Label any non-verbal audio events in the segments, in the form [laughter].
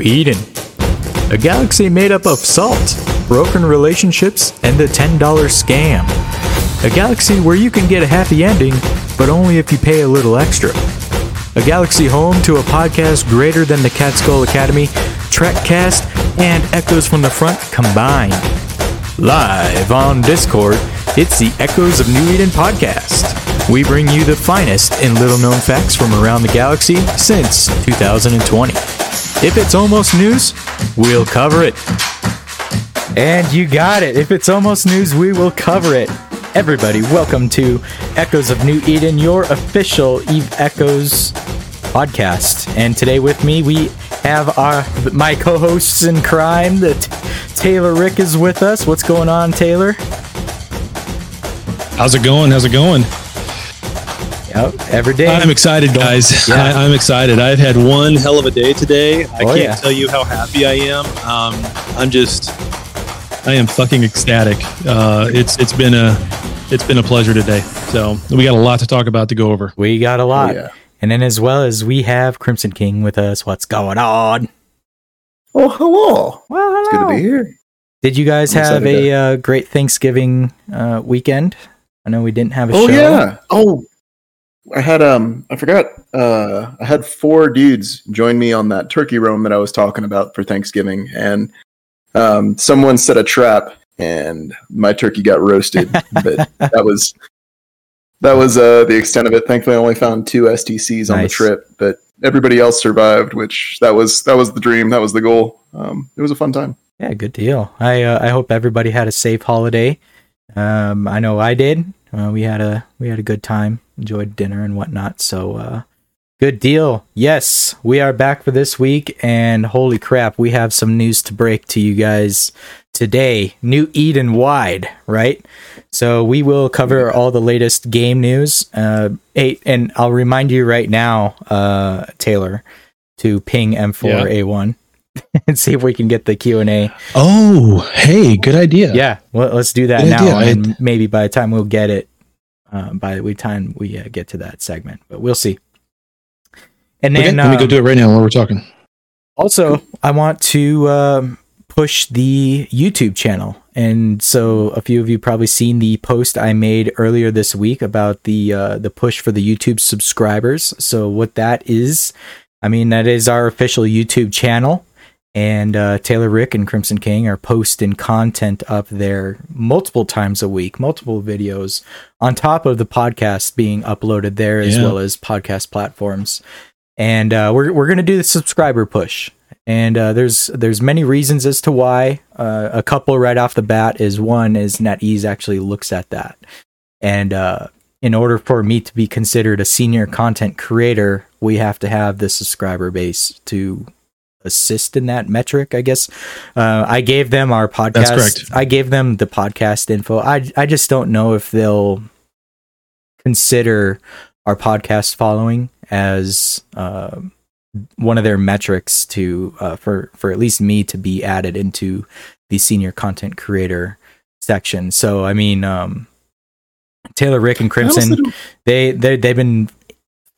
Eden. A galaxy made up of salt, broken relationships, and the $10 scam. A galaxy where you can get a happy ending, but only if you pay a little extra. A galaxy home to a podcast greater than the Catskull Academy, Trekcast, and Echoes from the Front combined. Live on Discord, it's the Echoes of New Eden podcast. We bring you the finest in little known facts from around the galaxy since 2020. If it's almost news, we'll cover it. And you got it. If it's almost news, we will cover it. Everybody, welcome to Echoes of New Eden, your official Eve Echoes podcast. And today with me, we have our my co-hosts in crime. That Taylor Rick is with us. What's going on, Taylor? How's it going? How's it going? Yep, every day. I'm excited, guys. Yeah. I, I'm excited. I've had one hell of a day today. I Oh, can't yeah. tell you how happy I am. Um, I'm just, I am fucking ecstatic. Uh, it's it's been a it's been a pleasure today. So we got a lot to talk about to go over. we got a lot. yeah. And then as well as we have Crimson King with us. What's going on? Oh, hello. Well, It's good to be here. Did you guys I'm have a uh, great Thanksgiving uh, weekend? I know we didn't have a Oh show. Oh yeah. Oh, I had um, I forgot. Uh, I had four dudes join me on that turkey roam that I was talking about for Thanksgiving, and um, someone set a trap, and my turkey got roasted. [laughs] but that was that was uh the extent of it. Thankfully, I only found two STCs on the trip, but everybody else survived, which that was that was the dream. That was the goal. Um, it was a fun time. Yeah, good deal. I uh, I hope everybody had a safe holiday. Um, I know I did. Uh, we had a we had a good time, enjoyed dinner and whatnot. So uh, good deal. Yes, we are back for this week, and holy crap, we have some news to break to you guys today. New Eden wide, right? So we will cover all the latest game news. Uh, hey, and I'll remind you right now, uh, Taylor, to ping M4A1 [laughs] and see if we can get the Q and A Oh, hey, good idea. yeah, well, let's do that Good now, idea. and maybe by the time we'll get it, uh, by the time we uh, get to that segment, but we'll see. And Okay, then let me go um, do it right now while we're talking. also, I want to um, push the YouTube channel, and so a few of you probably seen the post I made earlier this week about the uh, the push for the YouTube subscribers. So what that is, I mean, that is our official YouTube channel, and uh, Taylor Rick and Crimson King are posting content up there multiple times a week, multiple videos on top of the podcast being uploaded there as Yeah. well as podcast platforms. And uh, we're we're gonna do the subscriber push, and uh, there's there's many reasons as to why. Uh, a couple right off the bat is one is NetEase actually looks at that, and uh, in order for me to be considered a senior content creator, we have to have the subscriber base to assist in that metric. I guess uh, I gave them our podcast. That's correct. I gave them the podcast info. I I just don't know if they'll consider our podcast following as uh, one of their metrics to uh, for for at least me to be added into the senior content creator section. So I mean, um, Taylor, Rick, and Crimson, they they they've been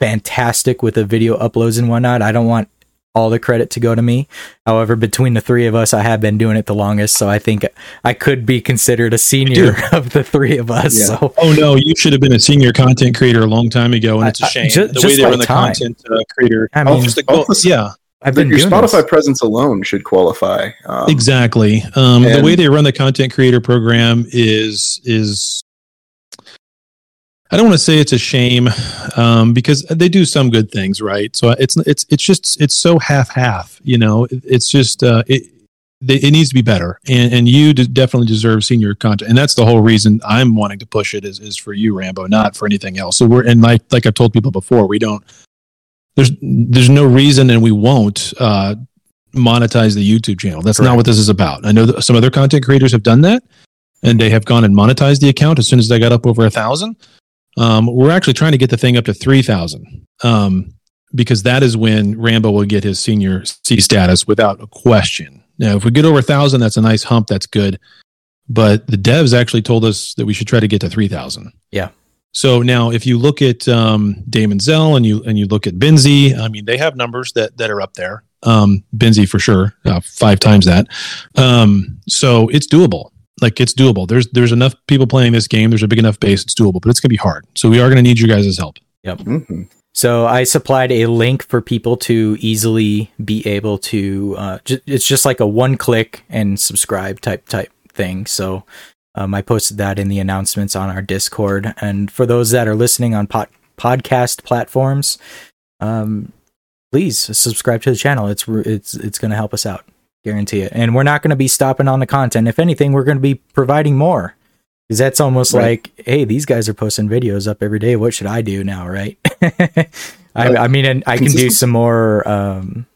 fantastic with the video uploads and whatnot. I don't want all the credit to go to me. However, between the three of us, I have been doing it the longest, so I think I could be considered a senior [laughs] of the three of us. Yeah. So Oh no, you should have been a senior content creator a long time ago, and it's a shame ju- the just way they like run the time. content uh, creator. I mean, Just the, Oh, yeah, I've been your Spotify this. presence alone should qualify. Um, exactly. Um, the way they run the content creator program is is. I don't want to say it's a shame um, because they do some good things, right? So it's it's it's just it's so half half, you know. It- It's just uh, it it needs to be better, and and you definitely deserve senior content, and that's the whole reason I'm wanting to push it is is for you, Rambo, not for anything else. So we're and like like I've told people before, we don't there's there's no reason, and we won't uh, monetize the YouTube channel. That's not what this is about. I know that some other content creators have done that, and they have gone and monetized the account as soon as they got up over a thousand. Um, we're actually trying to get the thing up to three thousand. Um, because that is when Rambo will get his senior C status without a question. Now, if we get over a thousand, that's a nice hump. That's good. But the devs actually told us that we should try to get to three thousand. Yeah. So now, if you look at um, Damon Zell and you and you look at Benzie, I mean, they have numbers that that are up there. Um, Benzie for sure, uh, five times that. Um, so it's doable. Like it's doable. There's there's enough people playing this game. There's a big enough base. It's doable, but it's gonna be hard. So we are gonna need you guys' help. Mhm. So I supplied a link for people to easily be able to. Uh, ju- it's just like a one click and subscribe type type thing. So um, I posted that in the announcements on our Discord. And for those that are listening on pod- podcast platforms, um, please subscribe to the channel. It's re- it's it's going to help us out, guarantee it. And we're not going to be stopping on the content. If anything, we're going to be providing more. Because that's almost Right. like, hey, these guys are posting videos up every day. What should I do now, right? [laughs] I, I mean, and I can do some more, um,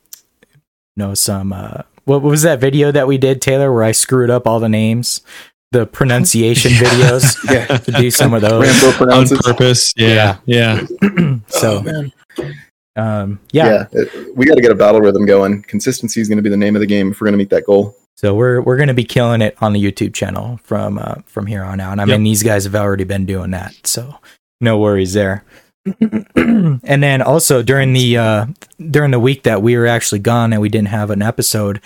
you know, some. Uh, what was that video that we did, Taylor, where I screwed up all the names, the pronunciation [laughs] videos? [laughs] Yeah. To do some of those. Rambo On purpose. Yeah. Yeah. [clears throat] so, oh, man. Um, yeah. Yeah. it- we got to get a battle rhythm going. Consistency is going to be the name of the game if we're going to meet that goal. So we're we're gonna be killing it on the YouTube channel from uh, from here on out. And I Yep. mean, these guys have already been doing that, so no worries there. [clears throat] and then also during the uh, during the week that we were actually gone and we didn't have an episode,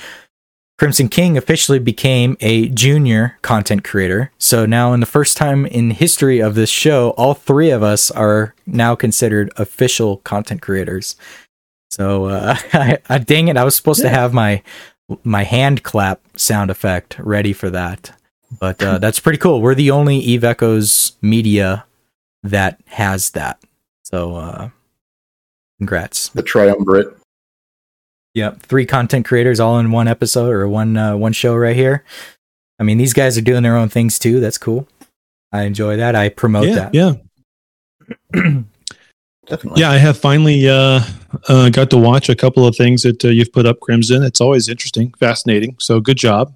Crimson King officially became a junior content creator. So now, in the first time in history of this show, all three of us are now considered official content creators. So, uh, [laughs] I, I, dang it, I was supposed to have my my hand clap sound effect ready for that, but uh, that's pretty cool. We're the only Eve Echoes media that has that. So, uh, congrats. The triumvirate. Yep, three content creators all in one episode or one uh, one show right here. I mean, these guys are doing their own things too. That's cool. I enjoy that. I promote yeah. that. Yeah. [clears throat] Definitely. Yeah, I have finally uh, uh, got to watch a couple of things that uh, you've put up, Crimson. It's always interesting, fascinating. So good job,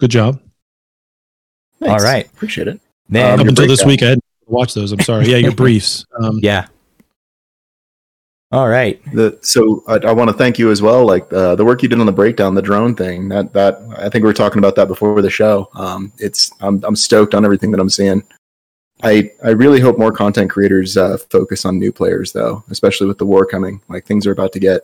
good job. Thanks. All right. Appreciate it. Then, Um, Up your until this breakdown. week, I hadn't watched those. I'm sorry. Yeah, your [laughs] briefs. Um, yeah. All right. The, so I, I want to thank you as well. Like uh, the work you did on the breakdown, the drone thing. That that I think we were talking about that before the show. Um, it's I'm I'm stoked on everything that I'm seeing. I I really hope more content creators uh, focus on new players though, especially with the war coming. Like things are about to get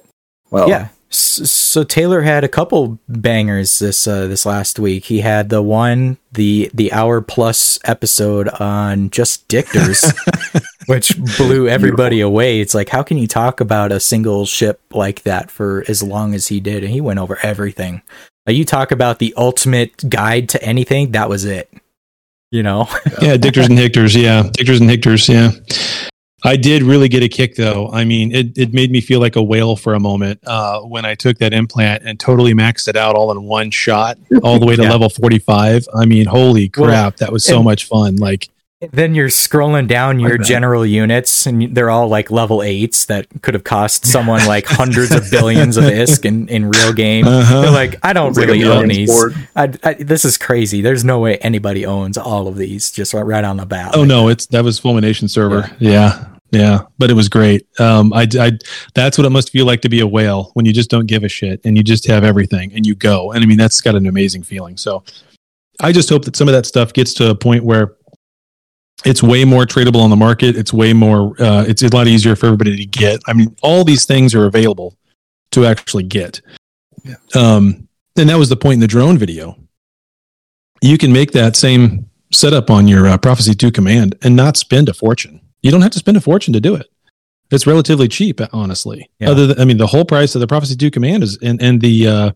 well. Yeah. So Taylor had a couple bangers this uh, this last week. He had the one the the hour plus episode on just dictors, [laughs] which blew everybody away. It's like how can you talk about a single ship like that for as long as he did? And he went over everything. Like you talk about the ultimate guide to anything. That was it. You know. yeah, Dictors and Hictors. Yeah, Dictors and Hictors. Yeah. I did really get a kick though. I mean, it, it made me feel like a whale for a moment uh, when I took that implant and totally maxed it out all in one shot, all the way to [laughs] Yeah. level 45. I mean, holy crap, Well, that was so much fun. Like, Then you're scrolling down your general units, and they're all like level eights that could have cost someone like [laughs] hundreds of billions of ISK in, in real game. Uh-huh. They're like, I don't It's like really own these. I, I, this is crazy. There's no way anybody owns all of these just right, right on the bat. oh no, it's that was Fulmination server. Yeah. yeah. but it was great. Um, I, I, that's what it must feel like to be a whale when you just don't give a shit and you just have everything and you go. And I mean, that's got an amazing feeling. So I just hope that some of that stuff gets to a point where it's way more tradable on the market. It's way more, uh, it's a lot easier for everybody to get. I mean, all these things are available to actually get. Yeah. Um, and that was the point in the drone video. You can make that same setup on your uh, Prophecy 2 command and not spend a fortune. You don't have to spend a fortune to do it. It's relatively cheap, honestly. Yeah. Other than, I mean, the whole price of the Prophecy 2 command is, and, and the, uh,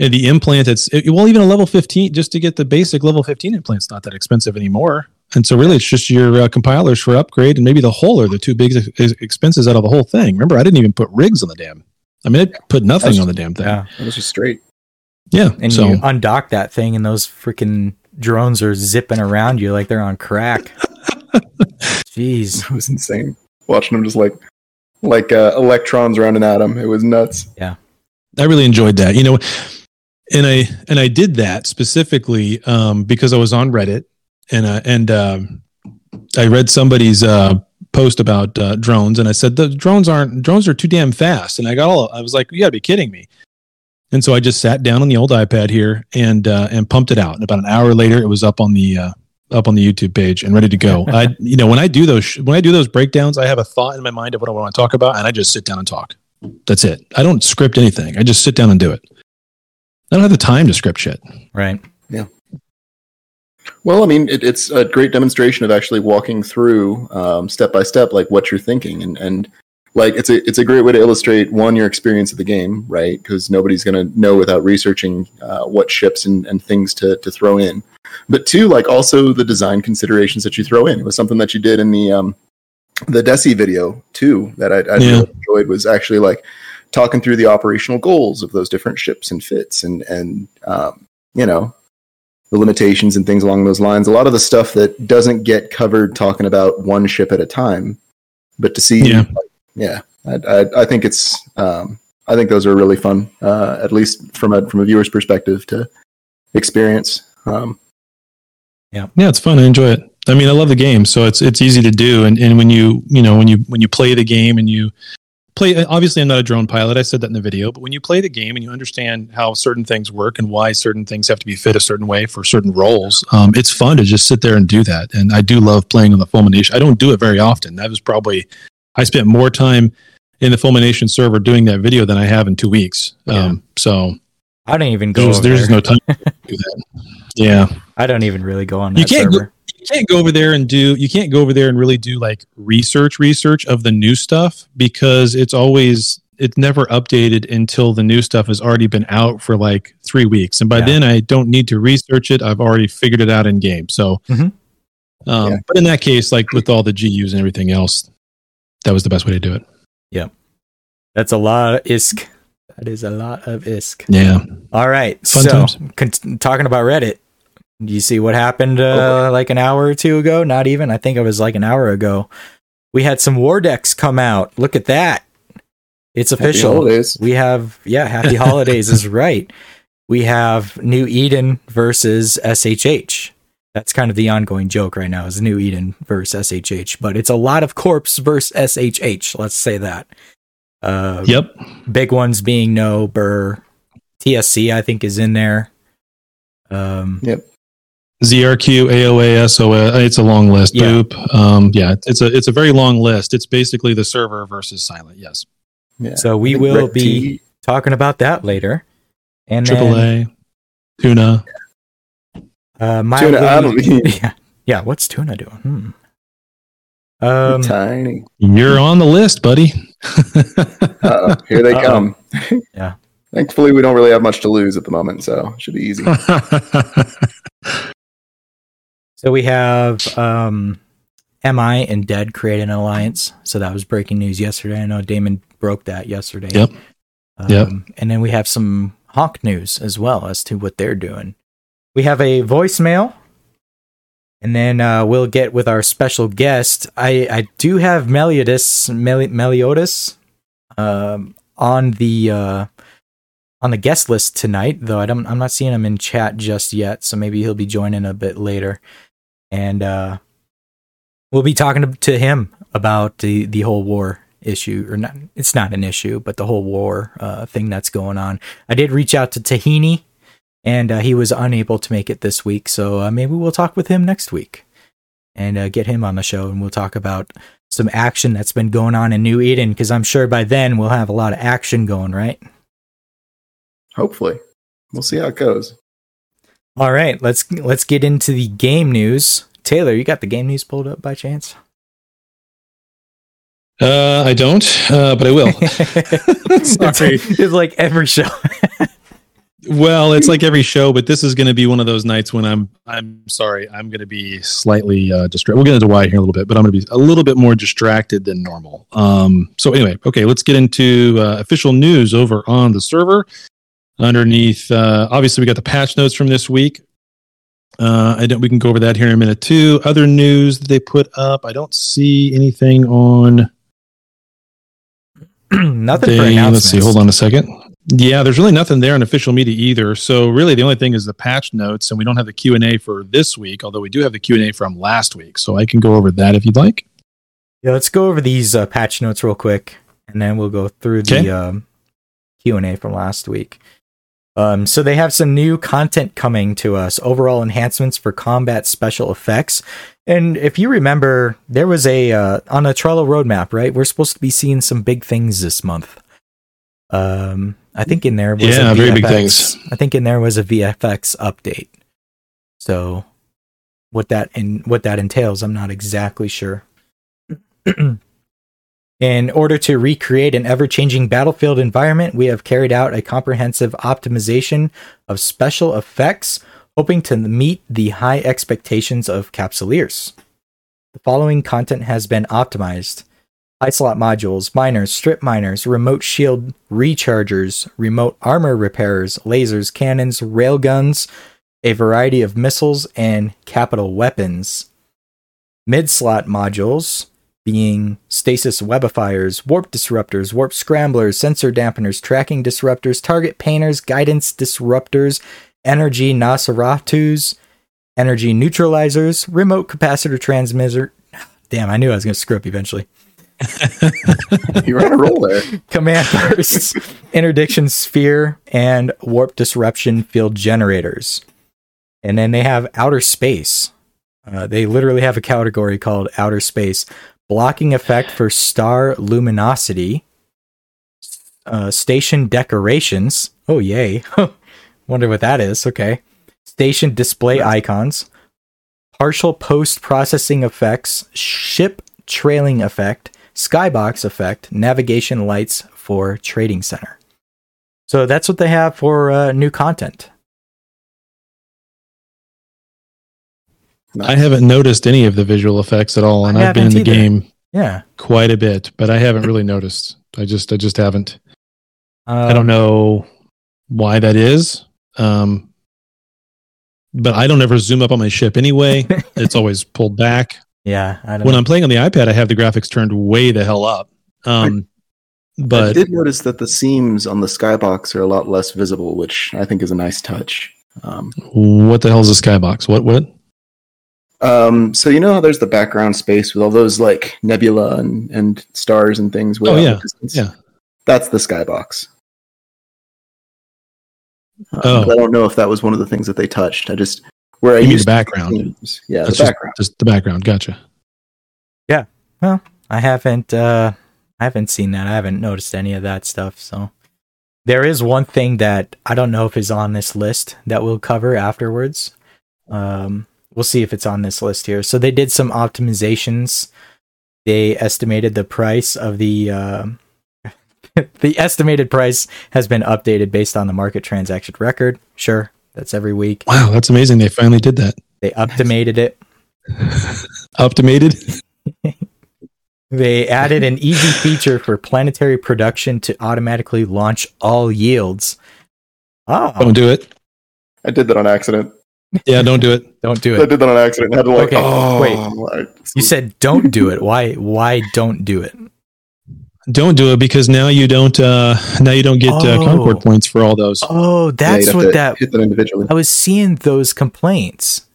and the implant, it's, it, well, even a level 15, just to get the basic level 15 implant's not that expensive anymore. And so really it's just your uh, compilers for upgrade and maybe the whole are the two big ex- expenses out of the whole thing. Remember, I didn't even put rigs on the damn. I mean, I put nothing That's- on the damn thing. yeah. It was just straight. Yeah. And so you undock that thing, and those freaking drones are zipping around you like they're on crack. [laughs] Jeez. It was insane. Watching them just like like uh, electrons around an atom. It was nuts. Yeah, I really enjoyed that. You know, and I and I did that specifically um, because I was on Reddit and uh, and um, I read somebody's uh, post about uh, drones, and I said the drones aren't drones are too damn fast, and I got all I was like, you got to be kidding me. And so I just sat down on the old iPad here and uh, and pumped it out. And about an hour later, it was up on the uh, up on the YouTube page and ready to go. [laughs] I you know when I do those sh- when I do those breakdowns, I have a thought in my mind of what I want to talk about, and I just sit down and talk. That's it. I don't script anything. I just sit down and do it. I don't have the time to script shit. Right. Well, I mean, it, it's a great demonstration of actually walking through um, step by step, like what you're thinking, and and like it's a it's a great way to illustrate one your experience of the game, right? Because nobody's going to know without researching uh, what ships and, and things to to throw in. But two, like also the design considerations that you throw in. It was something that you did in the um, the Desi video too that I, I Yeah. really enjoyed was actually like talking through the operational goals of those different ships and fits and and um, you know the limitations and things along those lines. A lot of the stuff that doesn't get covered talking about one ship at a time, but to see, Yeah. like, yeah, I, I, I think it's, um, I think those are really fun, uh, at least from a from a viewer's perspective to experience. Um, Yeah, yeah, it's fun. I enjoy it. I mean, I love the game, so it's it's easy to do. And and when you you know when you when you play the game and you play, obviously I'm not a drone pilot. I said that in the video, but when you play the game and you understand how certain things work and why certain things have to be fit a certain way for certain roles, um, it's fun to just sit there and do that. And I do love playing on the Fulmination. I don't do it very often. That was probably I spent more time in the Fulmination server doing that video than I have in two weeks. Um, so I don't even go. there's there's there. no time to do that. Yeah. [laughs] I don't even really go on You that can't go- server. You can't go over there and do you can't go over there and really do like research research of the new stuff because it's always it's never updated until the new stuff has already been out for like three weeks and by Yeah. then i don't need to research it i've already figured it out in game so Mhm. um, Yeah. but in that case like with all the gus and everything else that was the best way to do it yeah That's a lot of ISK. That is a lot of ISK. yeah All right. Fun so, con- talking about Reddit, you see what happened uh, like an hour or two ago? Not even. I think it was like an hour ago. We had some war decks come out. Look at that. It's happy official. holidays. We have, yeah, Happy Holidays is [laughs] right. We have New Eden versus SHH. That's kind of the ongoing joke right now is New Eden versus SHH, but it's a lot of corpse versus SHH. Let's say that. Uh, yep big ones being no burr tsc i think is in there um zrq aoa soa it's a long list Yeah. boop um yeah it's a it's a very long list it's basically the server versus silent yes Yeah. so we will Rick be T- talking about that later and triple then, a tuna uh my Tuna, I don't Lady- [laughs] yeah yeah what's tuna doing hmm. um tiny. You're on the list, buddy. Uh-oh, here they Uh-oh. come. [laughs] Yeah. Thankfully, we don't really have much to lose at the moment, so it should be easy. [laughs] so we have um mi and dead create an alliance so that was breaking news yesterday i know damon broke that yesterday Yep. Um, Yep. And then we have some Hawk news as well as to what they're doing. We have a voicemail, and then uh, we'll get with our special guest. I, I do have Meliodas Meli- Meliodas um, on the uh, on the guest list tonight, though I don't, I'm not seeing him in chat just yet. So maybe he'll be joining a bit later, and uh, we'll be talking to, to him about the the whole war issue or not it's not an issue but the whole war uh, thing that's going on. I did reach out to tahini and uh, he was unable to make it this week so uh, maybe we'll talk with him next week and uh, get him on the show and we'll talk about some action that's been going on in new eden because i'm sure by then we'll have a lot of action going right? Hopefully, we'll see how it goes. All right let's let's get into the game news taylor you got the game news pulled up by chance uh, I don't, uh, but I will. [laughs] [laughs] Sorry. it's, it's like every show [laughs] Well, it's like every show, but this is going to be one of those nights when I'm. I'm sorry. I'm going to be slightly uh, distracted. We'll get into why here in a little bit, but I'm going to be a little bit more distracted than normal. Um. So anyway, okay, let's get into uh, official news over on the server. Underneath, uh, obviously, we got the patch notes from this week. Uh, I don't. We can go over that here in a minute too. Other news that they put up. I don't see anything on. [clears throat] nothing for They- announcements let's see. Hold on a second. Yeah, there's really nothing there on official media either. So really, the only thing is the patch notes, and we don't have the Q and A for this week. Although we do have the Q and A from last week, so I can go over that if you'd like. Yeah, let's go over these uh, patch notes real quick, and then we'll go through the um, Q and A from last week. Um, so they have some new content coming to us. Overall enhancements for combat special effects, and if you remember, there was a uh, on a Trello roadmap, right? We're supposed to be seeing some big things this month. Um, I think in there was Yeah, a very big VFX things. I think in there was a VFX update. So what that and what that entails, I'm not exactly sure. [clears throat] in order to recreate an ever-changing battlefield environment, we have carried out a comprehensive optimization of special effects, hoping to meet the high expectations of capsuleers. The following content has been optimized slot modules, miners, strip miners, remote shield rechargers, remote armor repairers, lasers, cannons, railguns, a variety of missiles, and capital weapons. Mid slot modules being stasis webifiers, warp disruptors, warp scramblers, sensor dampeners, tracking disruptors, target painters, guidance disruptors, energy Nosferatus, energy neutralizers, remote capacitor transmitter. [laughs] Damn, I knew I was going to screw up eventually. [laughs] You're on a roll there. [laughs] Command bursts, interdiction sphere, and warp disruption field generators. And then they have outer space. Uh, they literally have a category called outer space. Blocking effect for star luminosity. Uh, station decorations. Oh, yay. [laughs] Wonder what that is. Okay. Station display icons. Partial post processing effects. Ship trailing effect. Skybox effect, navigation lights for Trading Center. So that's what they have for uh, new content. I haven't noticed any of the visual effects at all, and I I've been in the either. game Yeah. quite a bit, but I haven't really noticed. I just, I just haven't. Um, I don't know why that is. Um, but I don't ever zoom up on my ship anyway. [laughs] it's always pulled back. Yeah, I don't When know. I'm playing on the iPad, I have the graphics turned way the hell up. Um, I but I did notice that the seams on the skybox are a lot less visible, which I think is a nice touch. Um, what the hell is a skybox? What? What? Um, so you know how there's the background space with all those like nebula and, and stars and things. way Oh, out in the yeah. Yeah. That's the skybox. Um, Oh. but I don't know if that was one of the things that they touched. I just where I You mean the used background? seams. Yeah, That's the just- background. Just the background. Gotcha. Yeah. Well, I haven't uh I haven't seen that. I haven't noticed any of that stuff. So there is one thing that I don't know if is on this list that we'll cover afterwards. Um we'll see if it's on this list here. So they did some optimizations. They estimated the price of the um [laughs] the estimated price has been updated based on the market transaction record. Sure, that's every week. Wow, that's amazing. They finally did that. They optimated it. [laughs] Optimated. [laughs] They added an easy feature for planetary production to automatically launch all yields. Oh, Don't do it. I did that on accident. Yeah, don't do it. [laughs] don't do it. I did that on accident. I had to like, Okay, oh, wait. I- You said don't do it. Why? Why don't do it? Don't do it because now you don't. uh Now you don't get uh, Oh. Concord points for all those. Oh, that's have what that. hit them individually. I was seeing those complaints.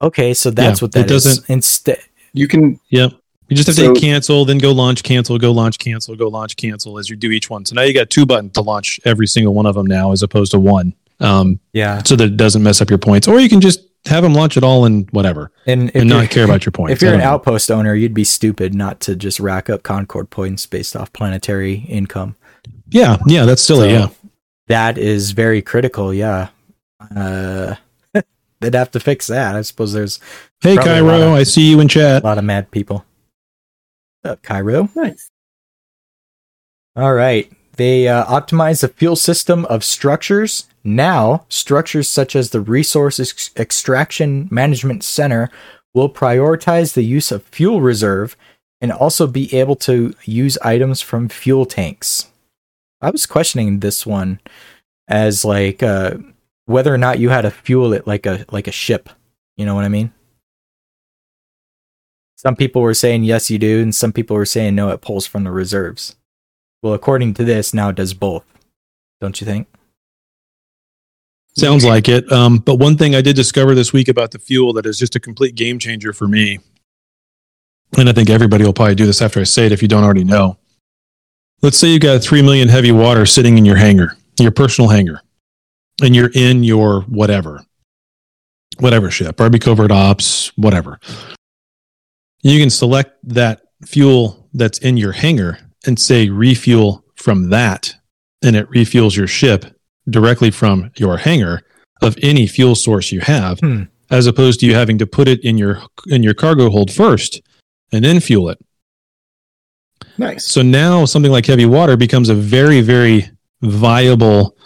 Okay, so that's Yeah, what that it is. doesn't- Instead, You can Yep. You just have So- to cancel, then go launch, cancel, go launch, cancel, go launch, cancel as you do each one. So now you got two buttons to launch every single one of them now, as opposed to one. Um, yeah. so that it doesn't mess up your points, or you can just have them launch it all and whatever, And and not care about [laughs] your points. if you're an know. outpost owner, you'd be stupid not to just rack up Concord points based off planetary income. yeah, yeah, that's silly. So, yeah, That is very critical. Yeah. Uh, [laughs] they'd have to fix that. I suppose there's hey probably a lot Cairo, of- I see you in chat. a lot of mad people. What's up, Cairo? nice. All right. They uh, optimize the fuel system of structures. Now, structures such as the Resource Ex- Extraction Management Center will prioritize the use of fuel reserve and also be able to use items from fuel tanks. I was questioning this one as like uh, whether or not you had to fuel it like a like a ship. You know what I mean? Some people were saying yes, you do, and some people were saying no, it pulls from the reserves. Well, according to this, now it does both. Don't you think? Sounds like it. Um, but one thing I did discover this week about the fuel that is just a complete game changer for me, and I think everybody will probably do this after I say it if you don't already know. Let's say you've got three million heavy water sitting in your hangar, your personal hangar, and you're in your whatever, whatever ship, Army Covert Ops, whatever. You can select that fuel that's in your hangar and say refuel from that and it refuels your ship directly from your hangar of any fuel source you have, Hmm. as opposed to you having to put it in your in your cargo hold first and then fuel it. Nice. So now something like heavy water becomes a very, very viable,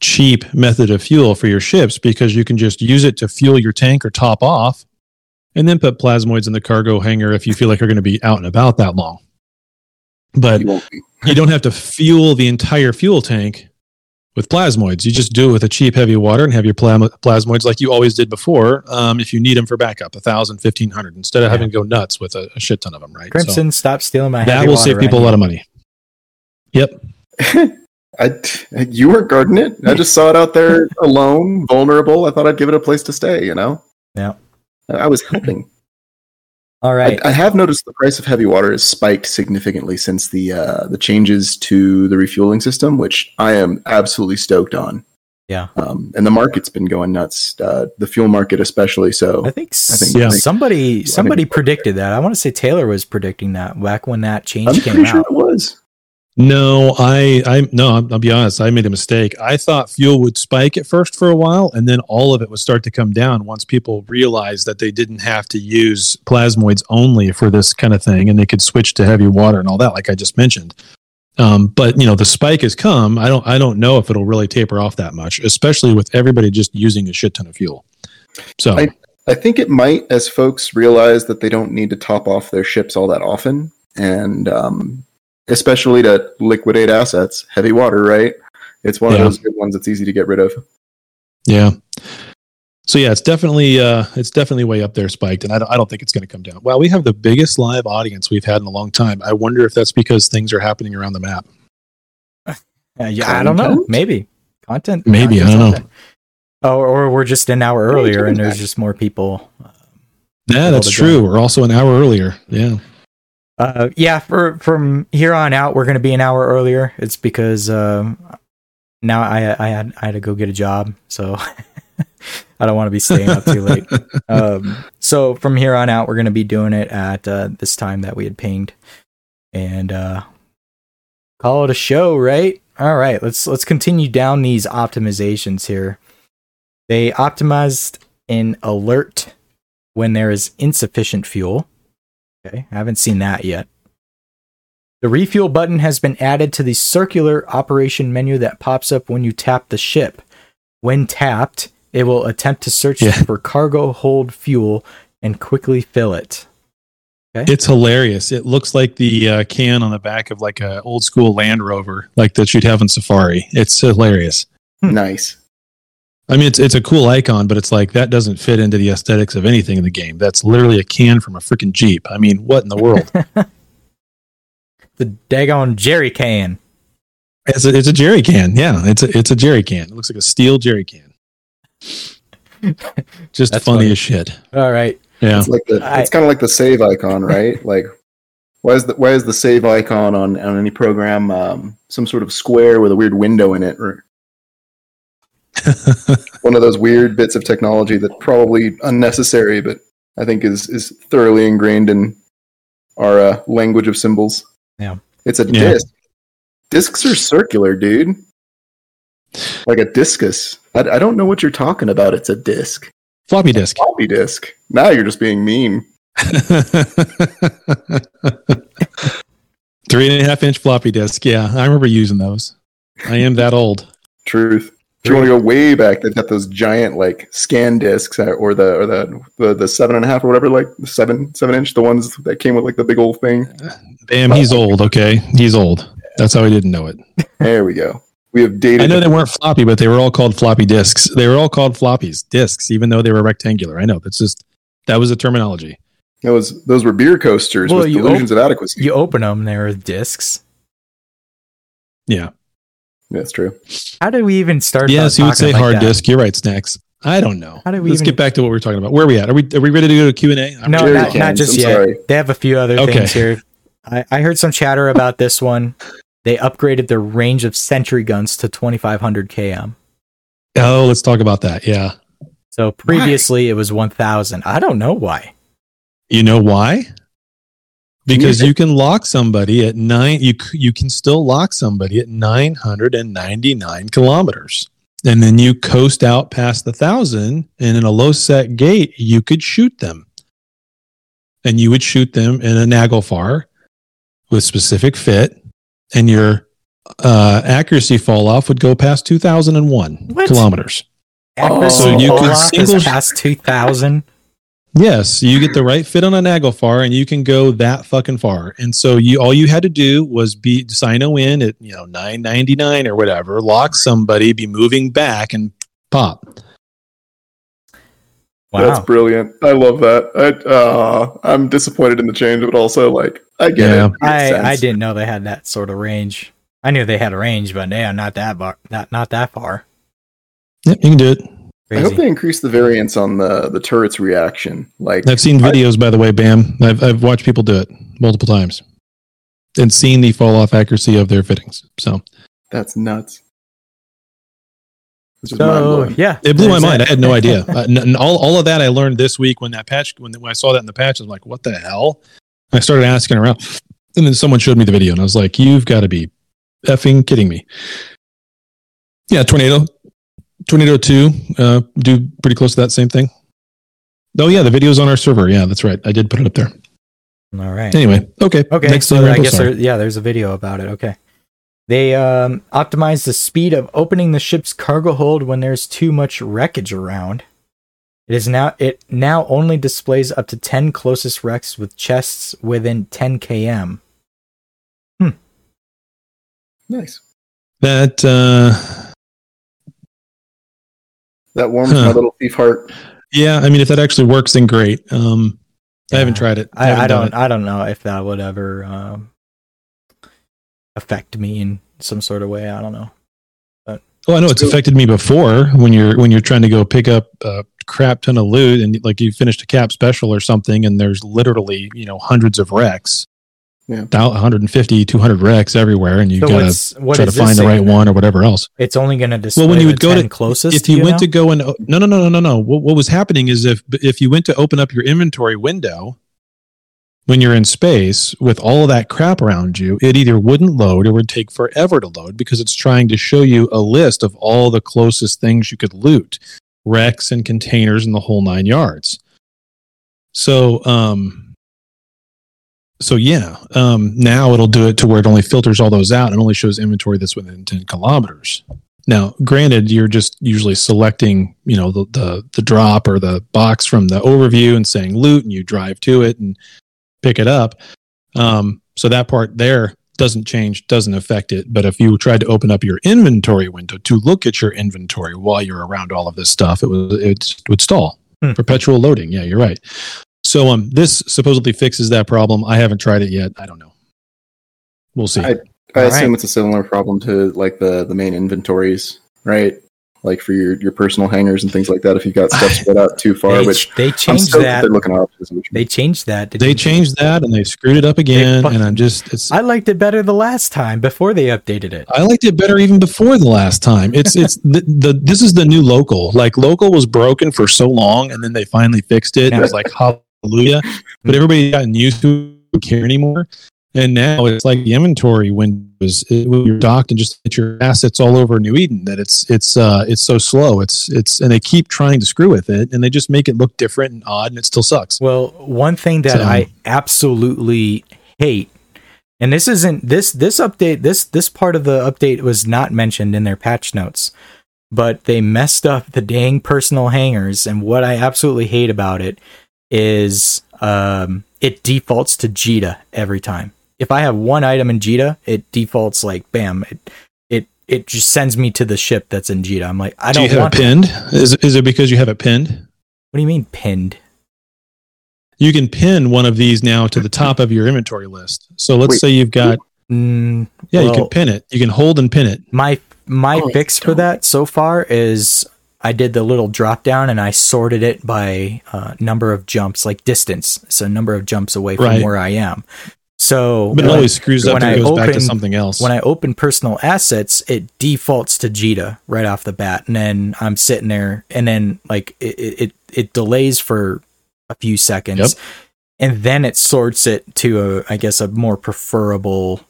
cheap method of fuel for your ships because you can just use it to fuel your tank or top off and then put plasmoids in the cargo hangar if you feel like you're going to be out and about that long. But You you don't have to fuel the entire fuel tank with plasmoids. You just do it with a cheap heavy water and have your plam- plasmoids like you always did before. Um, if you need them for backup, a thousand, fifteen hundred, instead of Yeah. having to go nuts with a, a shit ton of them, right? So Crimson, stop stealing my that heavy will water save people a lot of money. Yep. [laughs] I, you weren't guarding it. I just saw it out there [laughs] alone, vulnerable. I thought I'd give it a place to stay. You know. Yeah. I I was helping. All right. I, I have noticed the price of heavy water has spiked significantly since the uh, the changes to the refueling system, which I am absolutely stoked on. Yeah. Um, and the market's been going nuts. Uh, the fuel market, especially. So I think, s- think- Yeah. somebody think- somebody predicted that. I want to say Taylor was predicting that back when that change came out. I'm came pretty sure it was. No, I, I, no, I'll, be honest. I made a mistake. I thought fuel would spike at first for a while, and then all of it would start to come down once people realized that they didn't have to use plasmoids only for this kind of thing, and they could switch to heavy water and all that, like I just mentioned. Um, but you know, the spike has come. I don't, I don't know if it'll really taper off that much, especially with everybody just using a shit ton of fuel. So I- I think it might as folks realize that they don't need to top off their ships all that often, and um, especially to liquidate assets, heavy water, right? It's one Yeah. of those good ones that's easy to get rid of. Yeah. So yeah, it's definitely uh it's definitely way up there spiked and I don't I don't think it's going to come down. Well, we have the biggest live audience we've had in a long time. I wonder if that's because things are happening around the map. Uh, yeah, I don't know. Content? Maybe content. Maybe, I don't know. Oh, or we're just an hour earlier, and there's just more people. Yeah, that's true. go. We're also an hour earlier. Yeah. Uh, yeah, for from here on out, we're going to be an hour earlier. It's because um, now I I had I had to go get a job, so [laughs] I don't want to be staying up too late. [laughs] Um, so from here on out, we're going to be doing it at uh, this time that we had pinged, and uh, call it a show, right? All right, let's let's continue down these optimizations here. They optimized an alert when there is insufficient fuel. Okay, I haven't seen that yet. The refuel button has been added to the circular operation menu that pops up when you tap the ship. When tapped, it will attempt to search Yeah. for cargo hold fuel and quickly fill it. Okay. It's hilarious. It looks like the uh, can on the back of like a old school Land Rover like that you'd have in Safari. It's hilarious. Nice. I mean, it's it's a cool icon, but it's like that doesn't fit into the aesthetics of anything in the game. That's literally a can from a freaking Jeep. I mean, what in the world? [laughs] The daggone jerry can. It's a, it's a jerry can. Yeah, it's a it's a jerry can. It looks like a steel jerry can. [laughs] Just That's funny funny. as shit. All right. Yeah. It's like the it's kind of like the save icon, right? like why is the why is the save icon on on any program um, some sort of square with a weird window in it or [laughs] one of those weird bits of technology that probably unnecessary but I think is is thoroughly ingrained in our uh, language of symbols. Yeah. It's a Yeah. disc. Discs are circular, dude. Like a discus. I, I don't know what you're talking about. It's a disc. Floppy disk. Floppy disk. Now you're just being mean. [laughs] Three and a half inch floppy disk. Yeah, I remember using those. I am that old. Truth. If you want to go way back, they've got those giant like scan discs uh, or the or the the, the seven and a half or whatever, like the seven seven inch, the ones that came with like the big old thing. Damn, he's old. Okay, he's old. That's how I didn't know it. [laughs] There we go. We have dated. I know they weren't floppy, but they were all called floppy disks. They were all called floppies, disks, even though they were rectangular. I know that's just that was the terminology. those those were beer coasters Well, with you delusions of adequacy. You open them, there are discs. Yeah. That's true. How did we even start? Yes, you would say like hard that? disk. You're right, snacks. I don't know. How did we Let's even- get back to what we're talking about. Where are we at? Are we are we ready to go to Q and A? No, not, not just I'm yet. sorry. They have a few other Okay. things here. I, I heard some chatter about this one. They upgraded their range of sentry guns to 2500 km. Oh, let's talk about that. Yeah. So previously it was 1000. I don't know why. You know why? Because you can lock somebody at nine you you can still lock somebody at 999 kilometers and then you coast out past the thousand and in a lowsec gate you could shoot them and you would shoot them in a nagelfar with specific fit and your uh, accuracy fall off would go past 2001 What? kilometers Accuracy So you could off single- past two thousand. Yes, you get the right fit on a Nagelfar, and you can go that fucking far. And so you all you had to do was be Sino in at you know nine ninety nine or whatever, lock somebody, be moving back, and pop. Wow. That's brilliant. I love that. I, uh, I'm disappointed in the change, but also like I get Yeah. it. Makes I, I didn't know they had that sort of range. I knew they had a range, but yeah, not that far. Not not that far. Yep, you can do it. I hope they increase the variance on the the turret's reaction. Like I've seen videos, by the way, Bam. I've I've watched people do it multiple times, and seen the fall off accuracy of their fittings. So that's nuts. This So yeah, it blew my there's mind. I had no idea. [laughs] uh, n- n- all all of that I learned this week when that patch when, when I saw that in the patch. I was like, what the hell? I started asking around, and then someone showed me the video, and I was like, you've got to be effing kidding me. Yeah, tornado, tornado two, uh, do pretty close to that same thing. Oh yeah, the video's on our server. Yeah, that's right. I did put it up there. All right. Anyway, okay. Okay, Next so thing, I guess there, yeah, there's a video about it. Okay, they um, optimize the speed of opening the ship's cargo hold when there's too much wreckage around. It is now it now only displays up to ten closest wrecks with chests within 10 km. Hmm. Nice. that uh, That warms Huh. my little thief heart. yeah. I mean, if that actually works, then great. Um, I haven't tried it. I, haven't I don't it. I don't know if that would ever um, affect me in some sort of way. I don't know. Oh, I know it's So- affected me before when you're when you're trying to go pick up a crap ton of loot and like you finished a cap special or something and there's literally you know hundreds of wrecks, Yeah. Thou- 150, 200 wrecks everywhere, and you So gotta what try to find the right saying? one or whatever else. It's only going to display when you would go 10 to- closest. if you, do went know? to go and no no no no no no what, what was happening is if if you went to open up your inventory window when you're in space with all of that crap around you it either wouldn't load or would take forever to load because it's trying to show you a list of all the closest things you could loot wrecks and containers and the whole nine yards so um so yeah um now it'll do it to where it only filters all those out and only shows inventory that's within 10 kilometers now, granted, you're just usually selecting, you know, the, the the drop or the box from the overview and saying loot, and you drive to it and pick it up. Um, so that part there doesn't change, doesn't affect it. But if you tried to open up your inventory window to look at your inventory while you're around all of this stuff, it would it would stall. Hmm. Perpetual loading. Yeah, you're right. So um, this supposedly fixes that problem. I haven't tried it yet. I don't know. We'll see. I- I assume right. it's a similar problem to like the the main inventories, right? Like for your your personal hangars and things like that. If you've got stuff spread out too [laughs] far, they, which they I'm changed stoked that. they're looking at They changed that. didn't they changed that and they screwed it up again, fucking- and I'm just it's I liked it better the last time before they updated it. I liked it better even before the last time. It's it's [laughs] the, the this is the new local. Like local was broken for so long, and then they finally fixed it. And it was like [laughs] hallelujah. But everybody's gotten used to care anymore. And now it's like the inventory windows it, when you're docked and just get your assets all over New Eden. That it's it's uh it's so slow. It's it's and they keep trying to screw with it, and they just make it look different and odd, and it still sucks. Well, one thing that So- I absolutely hate, and this isn't this this update this this part of the update was not mentioned in their patch notes, but they messed up the dang personal hangars. And what I absolutely hate about it is um, it defaults to Jita every time. If I have one item in Jita, it defaults like bam. It it it just sends me to the ship that's in Jita. I'm like, I don't. don't you have want. it pinned? Is is it because you have it pinned? What do you mean pinned? You can pin one of these now to the top of your inventory list. So let's Wait. say you've got Mm, Yeah, you can pin it. You can hold and pin it. my my Oh, fix for that so far is I did the little drop down and I sorted it by uh, number of jumps, like distance, so number of jumps away from Right. where I am. So But it when, always screws up when and I goes back to open- something else. when I open personal assets, it defaults to Jita right off the bat, and then I'm sitting there, and then like it it, it delays for a few seconds. Yep. and then it sorts it to a, I guess, a more preferable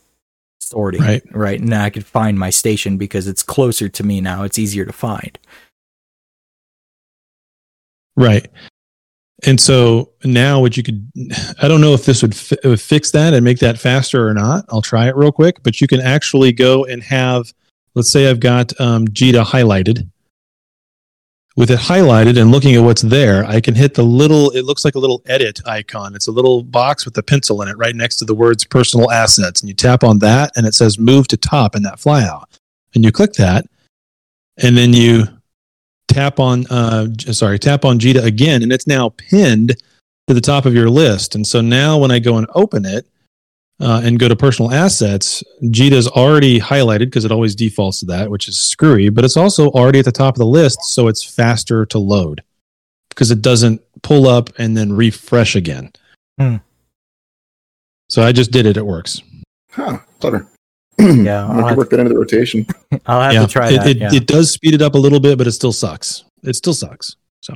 sorting. Right. Right. Now I could find my station because it's closer to me now. It's easier to find. Right. And so now, what you could, I don't know if this would, fi- would fix that and make that faster or not. I'll try it real quick, but you can actually go and have, let's say I've got um, Jita highlighted. With it highlighted and looking at what's there, I can hit the little, it looks like a little edit icon. It's a little box with a pencil in it right next to the words personal assets. And you tap on that and it says move to top in that flyout. And you click that. And then you tap on uh sorry tap on Jita again and it's now pinned to the top of your list and so now when I go and open it uh, and go to personal assets Jita's already highlighted because it always defaults to that which is screwy but it's also already at the top of the list so it's faster to load because it doesn't pull up and then refresh again Hmm. so I just did it it works Huh, clever. [clears throat] Yeah, I'll I have could work that into the rotation. [laughs] I'll have yeah to try it, that. it, yeah. it does speed it up a little bit but it still sucks it still sucks so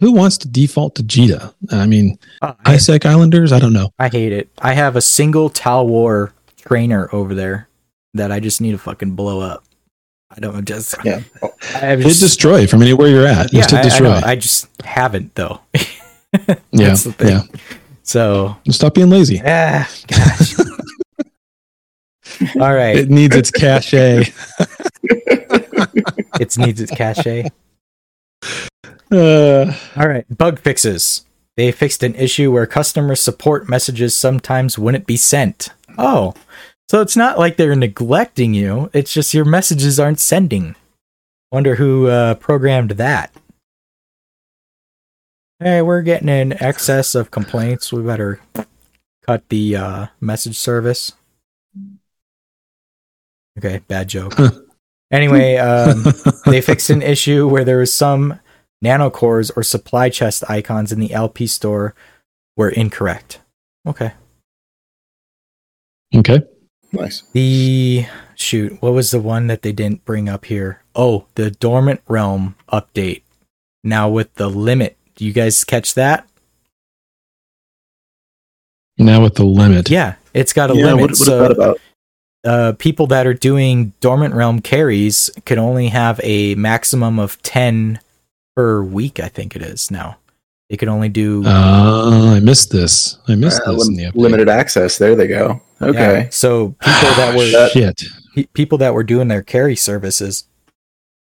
who wants to default to Jita I mean Uh, I, ISEC Islanders? I don't know. I hate it. I have a single Talwar trainer over there that I just need to fucking blow up. I don't just. Yeah. I have Hit just, destroy from anywhere you're at. yeah, Just hit I, I, destroy. know. I just haven't though. [laughs] yeah, the thing. yeah. So, Stop being lazy. ah, gosh. [laughs] All right, It needs its cachet. [laughs] it needs its cachet. Uh, All right, bug fixes. They fixed an issue where customer support messages sometimes wouldn't be sent. Oh, so it's not like they're neglecting you. It's just your messages aren't sending. Wonder who uh, programmed that. Hey, we're getting an excess of complaints. We better cut the uh, message service. Okay, bad joke. anyway, um, [laughs] they fixed an issue where there was some nanocores or supply chest icons in the LP store were incorrect. Okay. okay. Nice. The shoot, what was the one that they didn't bring up here? Oh, the dormant realm update. Now with the limit. Do you guys catch that? Now with the limit. Yeah, it's got a yeah, limit. what, what is so about? Uh, people that are doing dormant realm carries can only have a maximum of 10 per week, I think it is now. They can only do Uh, I missed this. I missed Uh, this lim- in the limited access. There they go. Okay. Yeah, so people that were [sighs] That- Shit. people that were doing their carry services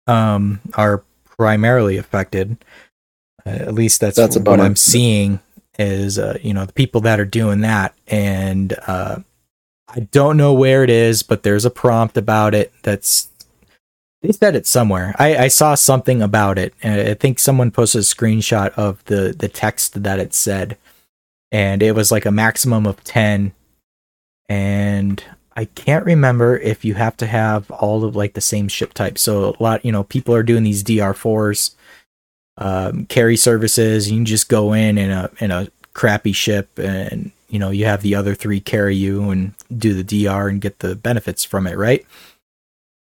um are primarily affected uh, at least that's, That's a what i'm seeing is uh, you know the people that are doing that and uh i don't know where it is but there's a prompt about it that's they said it somewhere i i saw something about it and i think someone posted a screenshot of the the text that it said and it was like a maximum of 10 and I can't remember if you have to have all of like the same ship type. So a lot, you know, people are doing these DR4s, um, carry services. You can just go in in a in a crappy ship, and you know you have the other three carry you and do the DR and get the benefits from it, right?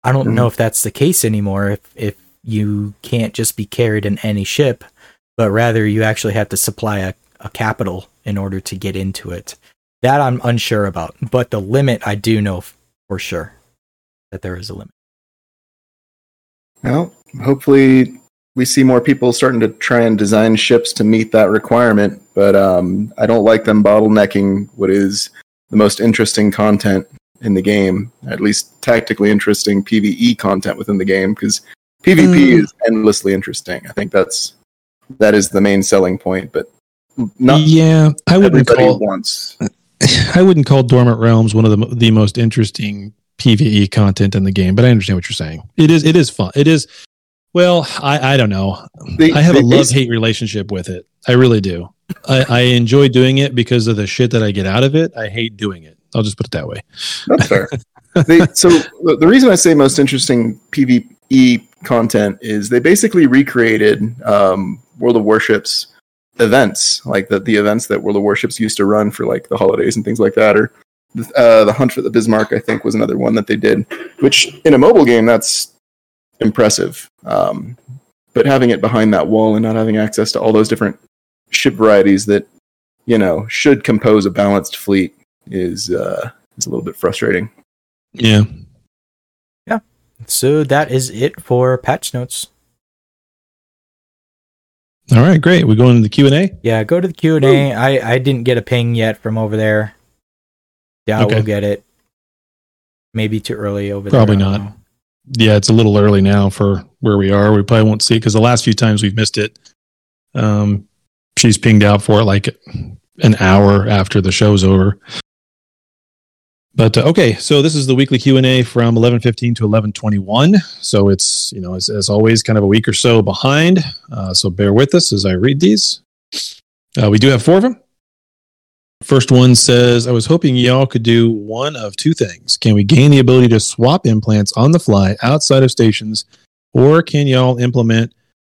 I don't mm-hmm. know if that's the case anymore. If if you can't just be carried in any ship, but rather you actually have to supply a, a capital in order to get into it. That I'm unsure about, but the limit I do know f- for sure that there is a limit. Well, hopefully we see more people starting to try and design ships to meet that requirement. But um, I don't like them bottlenecking what is the most interesting content in the game, at least tactically interesting PVE content within the game, because PvP Mm. is endlessly interesting. I think that's that is the main selling point. But not yeah, I wouldn't call wants. [laughs] I wouldn't call Dormant Realms one of the the most interesting PVE content in the game, but I understand what you're saying. It is it is fun. It is well, I I don't know. They- I have a love hate relationship with it. I really do. I, I enjoy doing it because of the shit that I get out of it. I hate doing it. I'll just put it that way. That's fair. they, so the, the reason I say most interesting PvE content is they basically recreated um, World of Warships events, like the, the events that World of Warships used to run for like the holidays and things like that, or uh, the Hunt for the Bismarck. I think was another one that they did, which in a mobile game that's impressive. Um, but having it behind that wall and not having access to all those different ship varieties that you know should compose a balanced fleet is uh, is a little bit frustrating. Yeah. Yeah. So that is it for patch notes. All right, great. We go into the Q and A. Yeah, go to the Q and A. I I didn't get a ping yet from over there. Yeah, Okay. we'll get it. Maybe too early over Probably there. I don't not. know. Yeah, it's a little early now for where we are. We probably won't see because the last few times we've missed it, um, she's pinged out for it like an hour after the show's over. But uh, okay, so this is the weekly Q and A from eleven fifteen to eleven twenty one. So it's you know as, as always kind of a week or so behind. Uh, so bear with us as I read these. Uh, we do have four of them. First one says, I was hoping y'all could do one of two things. Can we gain the ability to swap implants on the fly outside of stations, or can y'all implement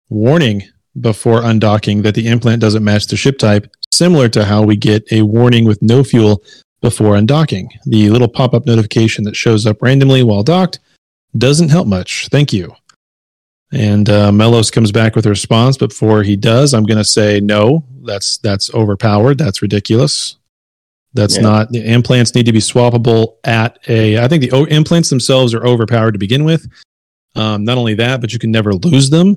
warning before undocking that the implant doesn't match the ship type, similar to how we get a warning with no fuel before undocking? The little pop up notification that shows up randomly while docked doesn't help much. Thank you. And uh, Melos comes back with a response, but before he does, I'm going to say no. That's that's overpowered. That's ridiculous. That's Yeah. not the implants need to be swappable at a. I think the o- implants themselves are overpowered to begin with. Um, not only that, but you can never lose them.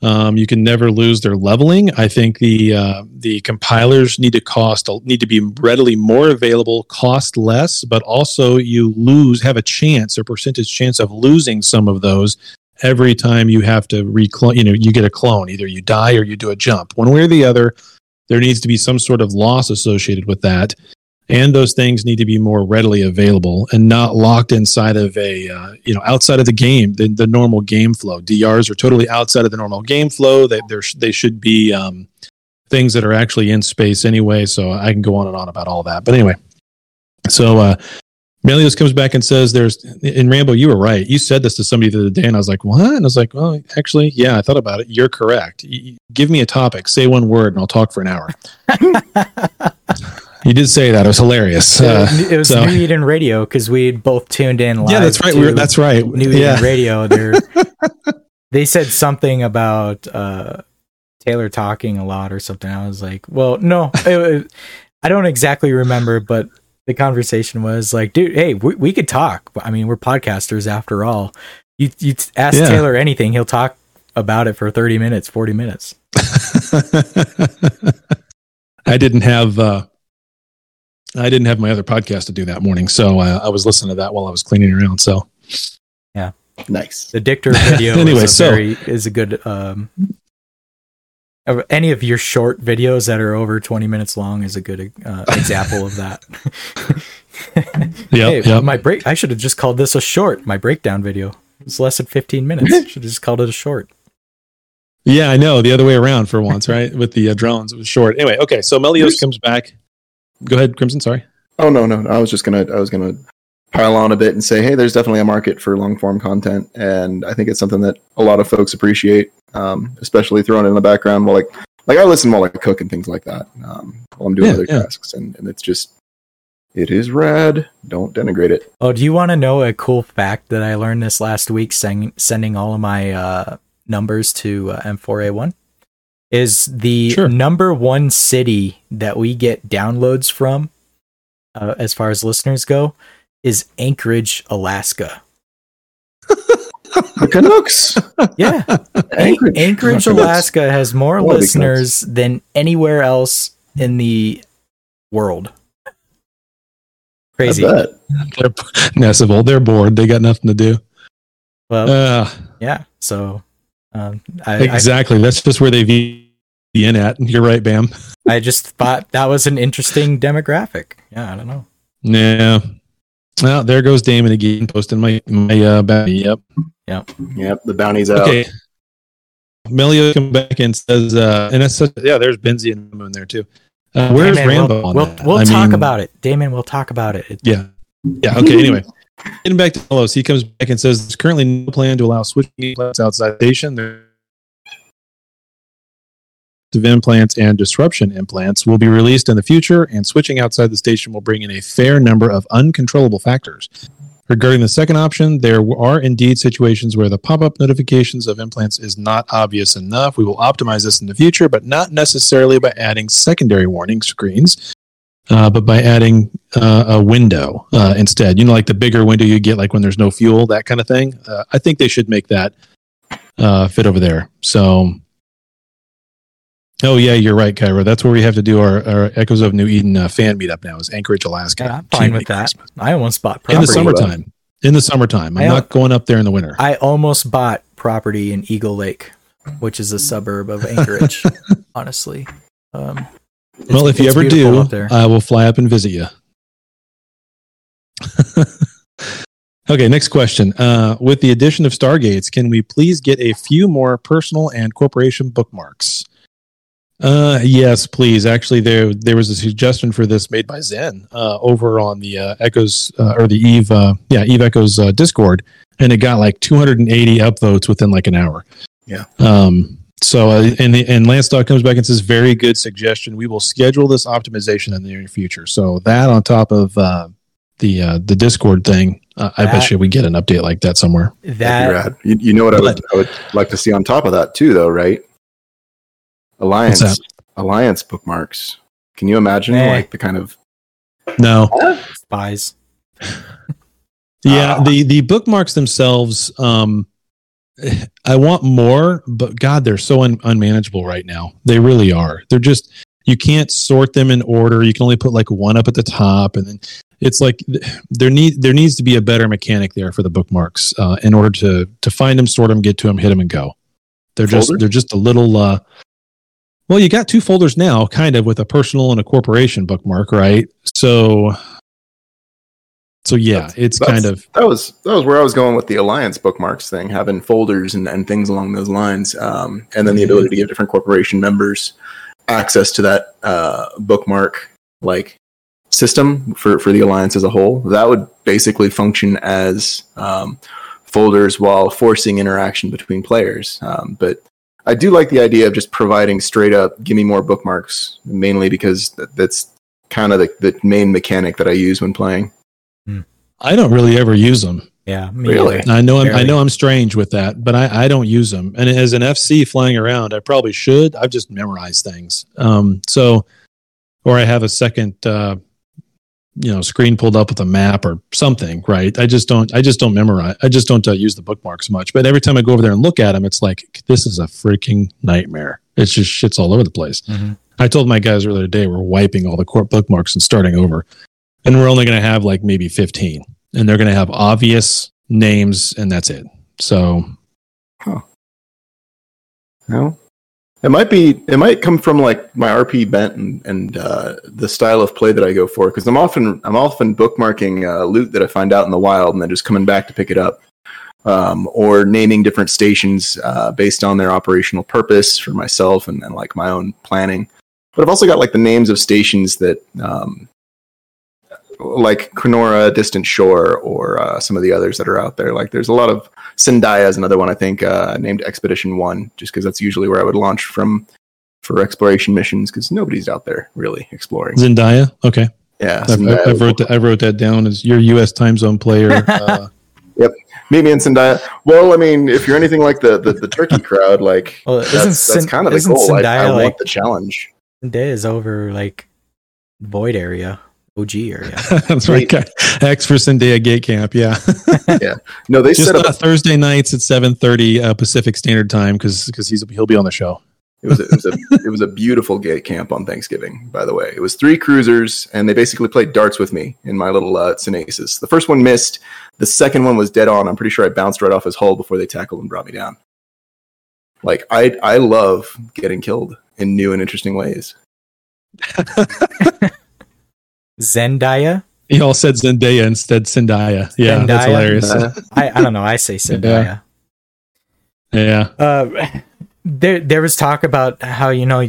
Um, you can never lose their leveling. I think the uh, the compilers need to cost need to be readily more available, cost less, but also you lose have a chance or percentage chance of losing some of those every time you have to reclone. You know, you get a clone. Either you die or you do a jump. One way or the other, there needs to be some sort of loss associated with that. And those things need to be more readily available and not locked inside of a, uh, you know, outside of the game, the, the normal game flow. DRs are totally outside of the normal game flow. They, they're, should be um, things that are actually in space anyway. So I can go on and on about all that. But anyway, so uh, Melios comes back and says, "There's in Rambo, you were right. You said this to somebody the other day, and I was like, what? And I was like, well, actually, yeah, I thought about it. You're correct. Give me a topic, say one word, and I'll talk for an hour. [laughs] you did say that. It was hilarious. Uh, it was so- New Eden Radio because we both tuned in live. yeah, that's right. We were, that's right. New yeah. Eden Radio. They're, [laughs] they said something about uh, Taylor talking a lot or something. I was like, well, no, it- I don't exactly remember, but the conversation was like, dude, hey, we, we could talk. I mean, we're podcasters after all. You you ask Yeah. Taylor anything, he'll talk about it for thirty minutes, forty minutes. [laughs] I didn't have uh, I didn't have my other podcast to do that morning, so uh, I was listening to that while I was cleaning around. So yeah. Nice. The Dictor video [laughs] Anyway, is, a so- very, is a good. Um, of any of your short videos that are over 20 minutes long is a good uh, example of that. [laughs] yeah, hey, yeah. my break. I should have just called this a short. My breakdown video. It's less than 15 minutes. Should have just called it a short. Yeah, I know. The other way around for once, right? With the uh, drones, it was short. Anyway, okay. So Melios comes back. Go ahead, Crimson. Sorry. Oh no, no, I was just gonna I was gonna pile on a bit and say, hey, there's definitely a market for long form content, and I think it's something that a lot of folks appreciate, um, especially throwing it in the background while like like I listen while I cook and things like that um, while I'm doing Yeah, other yeah. tasks, and, and it's just it is rad. Don't denigrate it. Oh, do you want to know a cool fact that I learned this last week? Sending sending all of my uh, numbers to uh, M4A1 is the Sure. number one city that we get downloads from, uh, as far as listeners go, is Anchorage, Alaska. The Canucks, [laughs] Yeah, [laughs] Anchorage, Anchorage, Alaska has more Wanna be listeners than anywhere else in the world. I Crazy. bet. They're Nessable. They're bored. They got nothing to do. Well, Uh, yeah. So, um, I, I exactly. That's just where they V in at. You're right, Bam. I just thought that was an interesting demographic. Yeah, I don't know. Yeah. Well, there goes Damon again, posting my my uh, bounty. Yep. Yep, Yep. the bounty's out. Okay. Melio come back and says, uh, and that's such, yeah. There's Benzie and the Moon there too. Uh, where's Damon, Rambo? We'll, on we'll, that? we'll talk mean, about it. Damon, we'll talk about it. It- Yeah. Yeah. Okay. Anyway, getting back to Melos, he comes back and says there's currently no plan to allow switching implants outside the station. There- of implants and disruption implants will be released in the future, and switching outside the station will bring in a fair number of uncontrollable factors. Regarding the second option, there are indeed situations where the pop up notifications of implants is not obvious enough. We will optimize this in the future, but not necessarily by adding secondary warning screens, uh, but by adding uh, a window uh, instead. You know, like the bigger window you get, like when there's no fuel, that kind of thing. Uh, I think they should make that uh, fit over there. So, oh, yeah, you're right, Kyra. That's where we have to do our, our Echoes of New Eden uh, fan meetup now, is Anchorage, Alaska. Yeah, I'm fine with that. Christmas. I almost bought property In the summertime. In the summertime. I'm not going up there in the winter. I almost bought property in Eagle Lake, which is a suburb of Anchorage. [laughs] honestly, um, well, if you ever do. I will fly up and visit you. [laughs] okay, next question. Uh, with the addition of Stargates, can we please get a few more personal and corporation bookmarks? Uh, yes, please. Actually, there there was a suggestion for this made by Zen uh, over on the uh, Echoes uh, or the Eve, uh, yeah, Eve Echoes uh, Discord, and it got like 280 upvotes within like an hour. Yeah. Um. So, uh, and the, and Lance Dog comes back and says, "Very good suggestion. We will schedule this optimization in the near future." So that on top of uh, the uh, the Discord thing, uh, I That- bet you we get an update like that somewhere. That'd that be rad. You, you know what I would, I would like to see on top of that too, though, right? Alliance, What's alliance bookmarks. Can you imagine Eh. like the kind of No, spies. [laughs] Yeah, Ah. the the bookmarks themselves, um, I want more, but God, they're so un- unmanageable right now. They really are. They're just you can't sort them in order. You can only put like one up at the top, and then it's like there need there needs to be a better mechanic there for the bookmarks uh, in order to to find them, sort them, get to them, hit them, and go. They're just they're just a little. Uh, well, you got two folders now, kind of with a personal and a corporation bookmark, right? So. So yeah, That's- it's that's- kind of that was that was where I was going with the alliance bookmarks thing, having folders and, and things along those lines, um, and then the ability to give different corporation members access to that uh, bookmark like system for for the alliance as a whole. That would basically function as um, folders while forcing interaction between players. Um, but I do like the idea of just providing straight up give me more bookmarks, mainly because that, that's kind of the, the main mechanic that I use when playing. I don't really ever use them. Yeah, me Really? either. I know I'm, I know I'm strange with that, but I, I don't use them. And as an FC flying around, I probably should. I've just memorized things. Um, so, or I have a second, uh, you know, screen pulled up with a map or something, right? I just don't. I just don't memorize. I just don't uh, use the bookmarks much. But every time I go over there and look at them, it's like this is a freaking nightmare. It's just shits all over the place. Mhm. I told my guys earlier today we're wiping all the court bookmarks and starting over. And we're only going to have like maybe 15. And they're going to have obvious names and that's it. So No, it might be. It might come from like my RP bent and, and uh, the style of play that I go for. Because I'm often I'm often bookmarking uh, loot that I find out in the wild and then just coming back to pick it up, um, or naming different stations uh, based on their operational purpose for myself and, and like my own planning. But I've also got like the names of stations that. Um, like Kenora, Distant Shore, or uh, some of the others that are out there. Like, there's a lot of Sendaya is another one I think uh, named Expedition One, just because that's usually where I would launch from for exploration missions because nobody's out there really exploring. Zendaya. Okay. Yeah, I've, I've, I've wrote that, I wrote that down as your US time zone player. [laughs] Uh, Meet me in Sendaya. Well, I mean, if you're anything like the the, the turkey crowd, like [laughs] Well, that's, isn't that's kind of the isn't goal. I, Sendaya, I want like- the challenge. Day is over like void area, OG area. [laughs] that's right. [laughs] X for Zendaya Gate Camp. Yeah. [laughs] Yeah. No, they Just set up. uh, Thursday nights at 7:30 uh, Pacific Standard Time because because he's he'll be on the show. It was a, it was a it was a beautiful gate camp on Thanksgiving. By the way, it was three cruisers, and they basically played darts with me in my little uh, Sunesis. The first one missed. The second one was dead on. I'm pretty sure I bounced right off his hull before they tackled and brought me down. Like I I love getting killed in new and interesting ways. Zendaya. He all said Zendaya instead Zendaya. Yeah, that's hilarious. Uh, [laughs] I, I don't know. I say Zendaya. yeah. Uh, there there was talk about how you know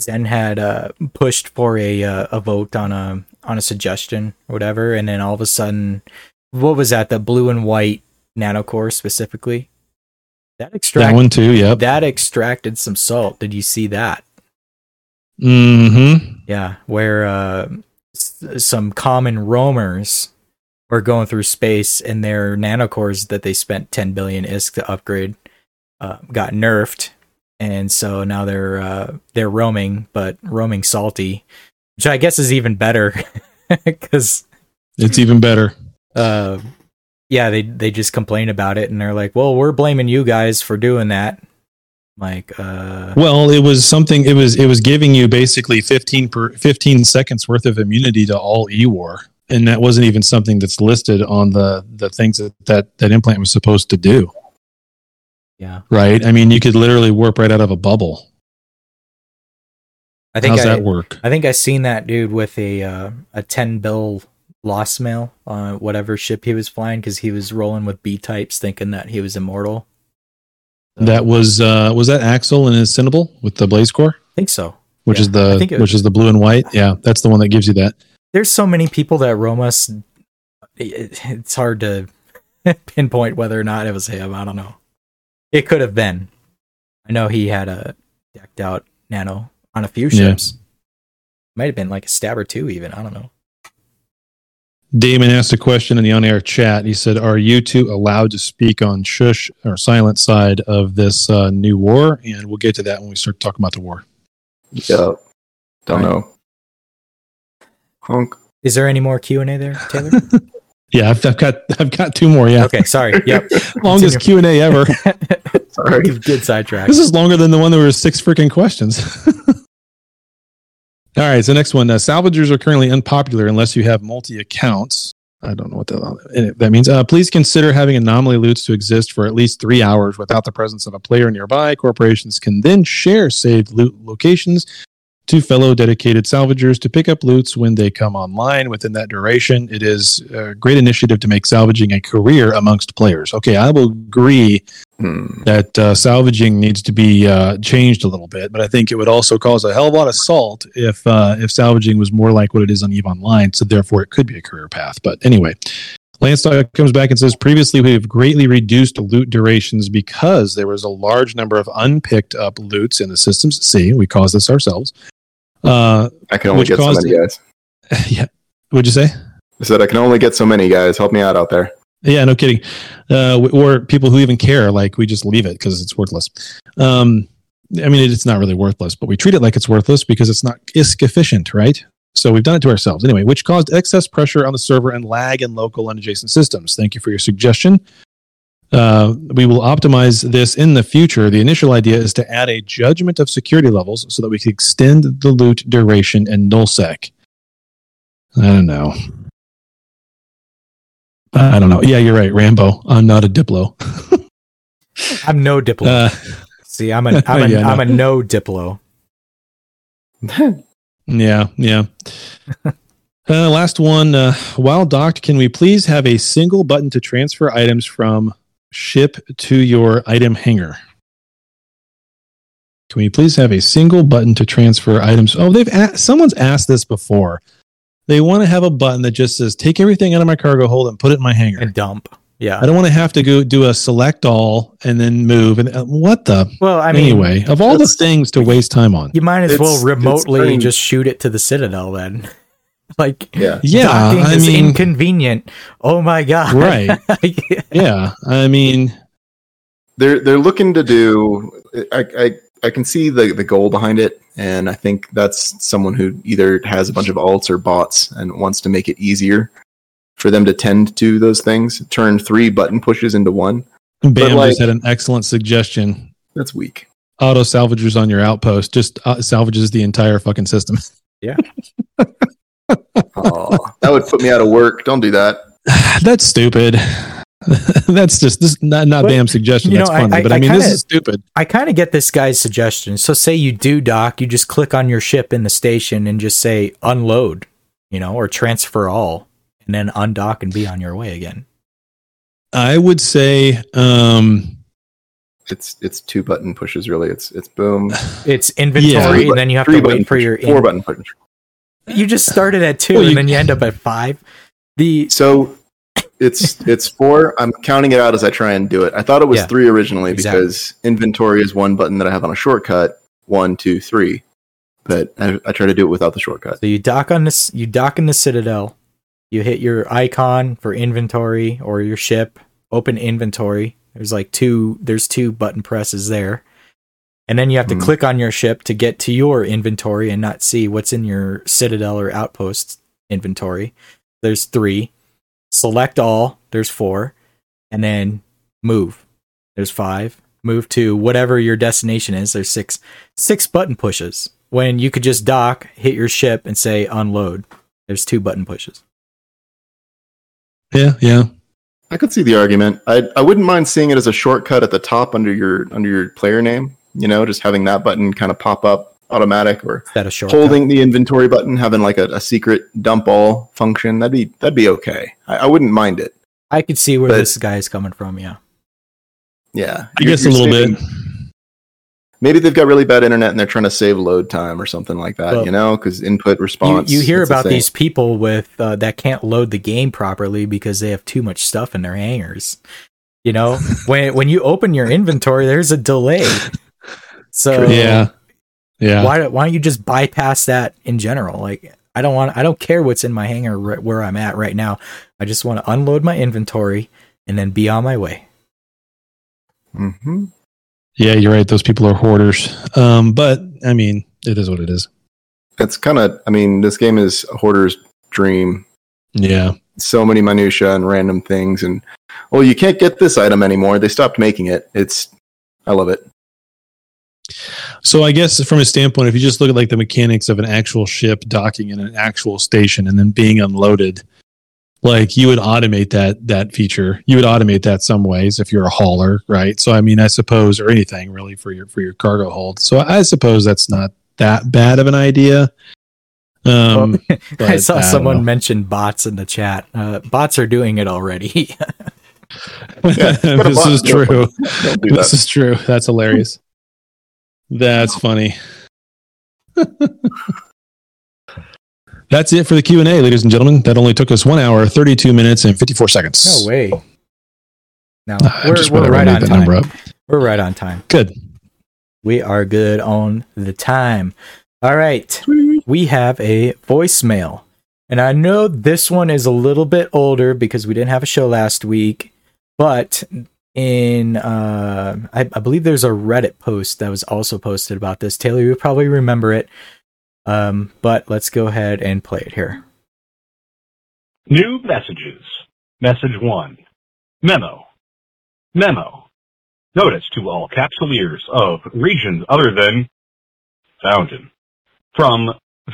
Zen had uh, pushed for a uh, a vote on a on a suggestion or whatever, and then all of a sudden, what was that? The blue and white nanocore specifically. That That one too. Yep. that extracted some salt. Did you see that? Mm-hmm. Yeah, where uh, s- some common roamers or going through space, and their nanocores that they spent 10 billion ISK to upgrade uh, got nerfed, and so now they're uh, they're roaming, but roaming salty, which I guess is even better [laughs] because It's even better. uh, yeah, they they just complain about it, and they're like, "Well, we're blaming you guys for doing that." Like, uh, Well, it was something. It was it was giving you basically fifteen per fifteen seconds worth of immunity to all EWAR, and that wasn't even something that's listed on the the things that that, that implant was supposed to do. yeah, Right? I mean, you could literally warp right out of a bubble. I think How's I, that work? I think I seen that dude with a uh, a ten bill lost mail on whatever ship he was flying because he was rolling with B types, thinking that he was immortal. That was uh was that Axel and his Cynabal with the blaze core, I think so. which Yeah, is the which is the blue and white. Yeah, that's the one that gives you that. There's so many people that roam us. It, it's hard to [laughs] pinpoint whether or not it was him. I don't know. It could have been. I know he had a decked out nano on a few Yeah. ships. Might have been like a stab or two, even. I don't know. Damon asked a question in the on-air chat. He said, "Are you two allowed to speak on shush or silent side of this uh, new war?" And we'll get to that when we start talking about the war. Yeah. Don't Right. know. Honk. Is there any more Q and A there, Taylor? [laughs] Yeah, I've, I've got I've got two more. Yeah, Okay, sorry. [laughs] Yep. longest Q and A ever. [laughs] Sorry. good, good sidetrack. this is longer than the one that was six freaking questions. All right, so next one. Uh, salvagers are currently unpopular unless you have multi accounts. I don't know what that, that means. Uh, please consider having anomaly loots to exist for at least three hours without the presence of a player nearby. Corporations can then share saved loot locations to fellow dedicated salvagers to pick up loots when they come online. Within that duration, it is a great initiative to make salvaging a career amongst players. Okay, I will agree Hmm. that uh, salvaging needs to be uh, changed a little bit, but I think it would also cause a hell of a lot of salt if uh, if salvaging was more like what it is on Eve Online. So therefore, it could be a career path. But anyway, Lance comes back and says previously we have greatly reduced loot durations because there was a large number of unpicked up loots in the systems. See, we caused this ourselves. Uh, I can only Which get so caused many guys. [laughs] yeah, what'd you say? I said I can only get so many guys. Help me out out there. Yeah, no kidding. Uh, or people who even care, like we just leave it because it's worthless. Um, I mean, it's not really worthless, but we treat it like it's worthless because it's not ISK efficient, right? So we've done it to ourselves anyway, which caused excess pressure on the server and lag in local and adjacent systems. Thank you for your suggestion. Uh, we will optimize this in the future. The initial idea is to add a judgment of security levels so that we can extend the loot duration and nullsec. I don't know. I don't know. Yeah, you're right, Rambo. I'm not a Diplo. [laughs] I'm no diplo. Uh, See, I'm a I'm a [laughs] Yeah, am a no diplo. [laughs] yeah, yeah. Uh, last one. Uh, while docked, can we please have a single button to transfer items from ship to your item hangar? Can we please have a single button to transfer items? Oh, they've a- someone's asked this before. They want to have a button that just says "Take everything out of my cargo hold and put it in my hangar." And dump. Yeah. I don't want to have to go do a select all and then move. And uh, what the Well, I mean, anyway, of all the things to waste time on. you might as well remotely just shoot it to the citadel then. [laughs] like Yeah. Yeah, I is mean, inconvenient. Oh my god. Right. [laughs] yeah, I mean, They're they're looking to do. I I, I can see the the goal behind it, and I think that's someone who either has a bunch of alts or bots and wants to make it easier for them to tend to those things. Turn three button pushes into one. Bam like- just had an excellent suggestion. That's weak. Auto salvagers on your outpost just uh, salvages the entire fucking system. [laughs] Oh, that would put me out of work. Don't do that. [sighs] That's stupid. [laughs] That's just this not not But, Bam's suggestion. you That's know, I- funny, I- but I, I mean this kinda- is stupid. I kind of get this guy's suggestion. So, say you do dock, you just click on your ship in the station and just say unload, you know, or transfer all, and then undock and be on your way again. I would say, um, It's it's two button pushes really. It's it's boom. It's inventory, Yeah. and then you have Three to button wait for push- your. four in- button push. You just started at two, Well, you- and then you end up at five. The So it's it's four. I'm counting it out as I try and do it. I thought it was Yeah, three originally exactly. because inventory is one button that I have on a shortcut. One, two, three. But I, I try to do it without the shortcut. so you dock on this, you dock in the citadel, You hit your icon for inventory or your ship, open inventory. There's like two there's two button presses there. And then you have to Hmm. click on your ship to get to your inventory and not see what's in your citadel or outpost inventory. There's 3. Select all, there's 4. And then move. There's 5. Move to whatever your destination is. There's 6 six button pushes. When you could just dock, hit your ship and say unload. There's two button pushes. Yeah, yeah. I could see the argument. I I wouldn't mind seeing it as a shortcut at the top under your under your player name. You know, just having that button kind of pop up automatic, or Is that a shortcut? holding the inventory button, having like a, a secret dump all function. That'd be that'd be okay. I, I wouldn't mind it. I could see where But- this guy is coming from, yeah. Yeah, I You're- guess a you're little saving- bit. Maybe they've got really bad internet and they're trying to save load time or something like that. Well, you know, because input response. you hear about thing. these people with uh, that can't load the game properly because they have too much stuff in their hangars. You know, [laughs] when when you open your inventory, there's a delay. So Yeah. Yeah. why why don't you just bypass that in general? Like I don't want I don't care what's in my hangar right where I'm at right now. I just want to unload my inventory and then be on my way. Mhm. Yeah, you're right. Those people are hoarders. Um, but I mean, it is what it is. It's kind of. I mean, this game is a hoarder's dream. Yeah. So many minutia and random things, and well, you can't get this item anymore. They stopped making it. It's. I love it. So I guess from a standpoint, if you just look at like the mechanics of an actual ship docking in an actual station and then being unloaded, like you would automate that that feature. You would automate that some ways if you're a hauler, right? So I mean, I suppose, or anything really for your for your cargo hold. So I suppose that's not that bad of an idea. Um, [laughs] I saw don't someone know. mention bots in the chat. Uh, bots are doing it already. Yeah, [laughs] [laughs] this is true. Don't This that. is true. That's hilarious. That's funny. That's it for the Q and A, ladies and gentlemen. That only took us one hour, thirty-two minutes, and fifty-four seconds. no way. No, ah, I we're, we're right on time. We're right on time. Good. We are good on the time. All right. We have a voicemail. And I know this one is a little bit older because we didn't have a show last week, but in uh I, I believe there's a Reddit post that was also posted about this. Taylor, you probably remember it. Um, but let's go ahead and play it here. New messages. Message 1. Memo. Memo. Notice to all capsuleers of regions other than Fountain. From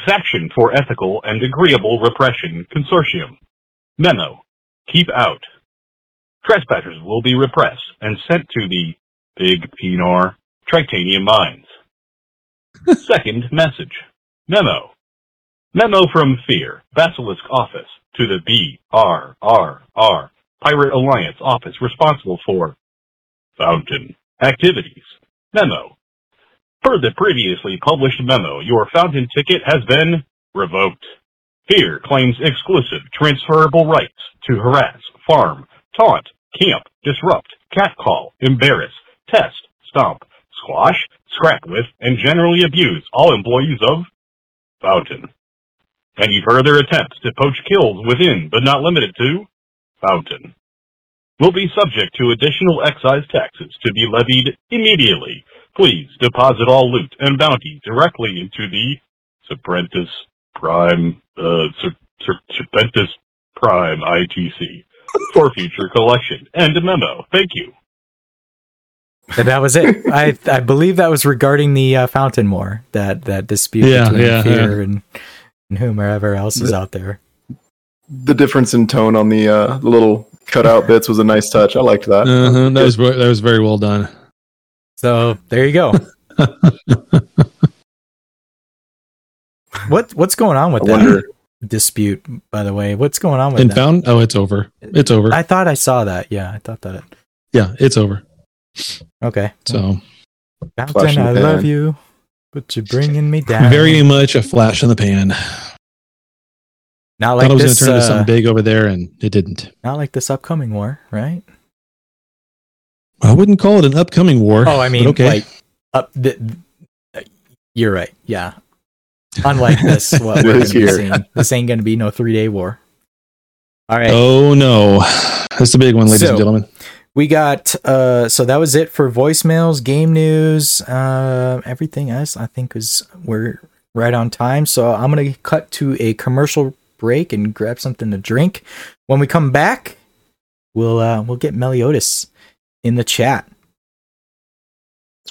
Faction for Ethical and Agreeable Repression Consortium. Memo. Keep out. Trespassers will be repressed and sent to the Big Pinar Tritanium Mines. [laughs] Second message. Memo. Memo from Fear, Basilisk Office, to the BRRR, Pirate Alliance Office responsible for Fountain Activities. Memo. Per the previously published memo, your Fountain ticket has been revoked. Fear claims exclusive transferable rights to harass, farm, taunt, camp, disrupt, catcall, embarrass, test, stomp, squash, scrap with, and generally abuse all employees of Fountain. Any further attempts to poach kills within, but not limited to, Fountain, will be subject to additional excise taxes to be levied immediately. Please deposit all loot and bounty directly into the Serpentis Prime, uh, Ser- Ser- Serpentis Prime ITC for future collection. End memo. Thank you. And that was it. I I believe that was regarding the uh, Fountain War, that that dispute Yeah, between yeah, Fear and and whomever else is out there. The difference in tone on the uh, the little cutout [laughs] bits was a nice touch. I liked that. Uh-huh. That was that was very well done. So there you go. [laughs] what what's going on with I that wonder. Dispute? By the way, what's going on with And that? found oh, it's over. It's over. I thought I saw that. Yeah, I thought that. yeah, it's over. Okay, So Fountain, I love you, but you're bringing me down. very much a flash in the pan. not Thought like I was going to turn into uh, something big over there, and it didn't. not like this upcoming war, right? I wouldn't call it an upcoming war. Oh, I mean, okay. like up. The, you're right. Yeah. Unlike [laughs] this, what we're going to be seeing. This ain't going to be no three day war. All right. Oh no, that's the big one, ladies So- and gentlemen. We got uh so that was it for voicemails, game news, uh everything else I think is we're right on time. So I'm going to cut to a commercial break and grab something to drink. When we come back, we'll uh we'll get Meliodas in the chat.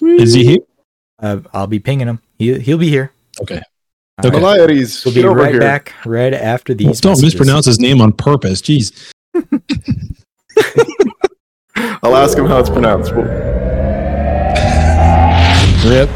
Is he here? Uh, I'll be pinging him. He he'll be here. Okay. All Okay. right. Meliodas, We'll get be over right here. back right after these. Don't messages. mispronounce his name on purpose. Jeez. [laughs] I'll ask him how it's pronounced. Well, [laughs] Rip.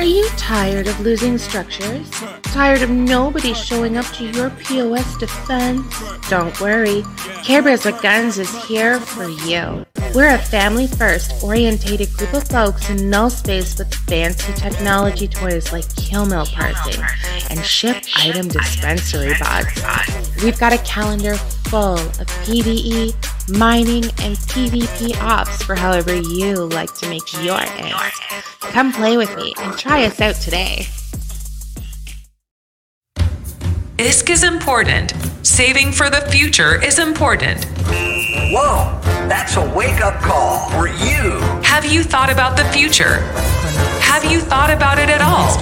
Are you tired of losing structures? Tired of nobody showing up to your POS defense? Don't worry, Care Bears with Guns is here for you. We're a family first orientated group of folks in null space with fancy technology toys like killmail parsing and ship item dispensary bots. We've got a calendar full of PvE, mining, and PvP ops for however you like to make your eggs. Come play with me and try us out today. ISK is important. Saving for the future is important. Whoa, that's a wake up call for you. Have you thought about the future? Have you thought about it at all?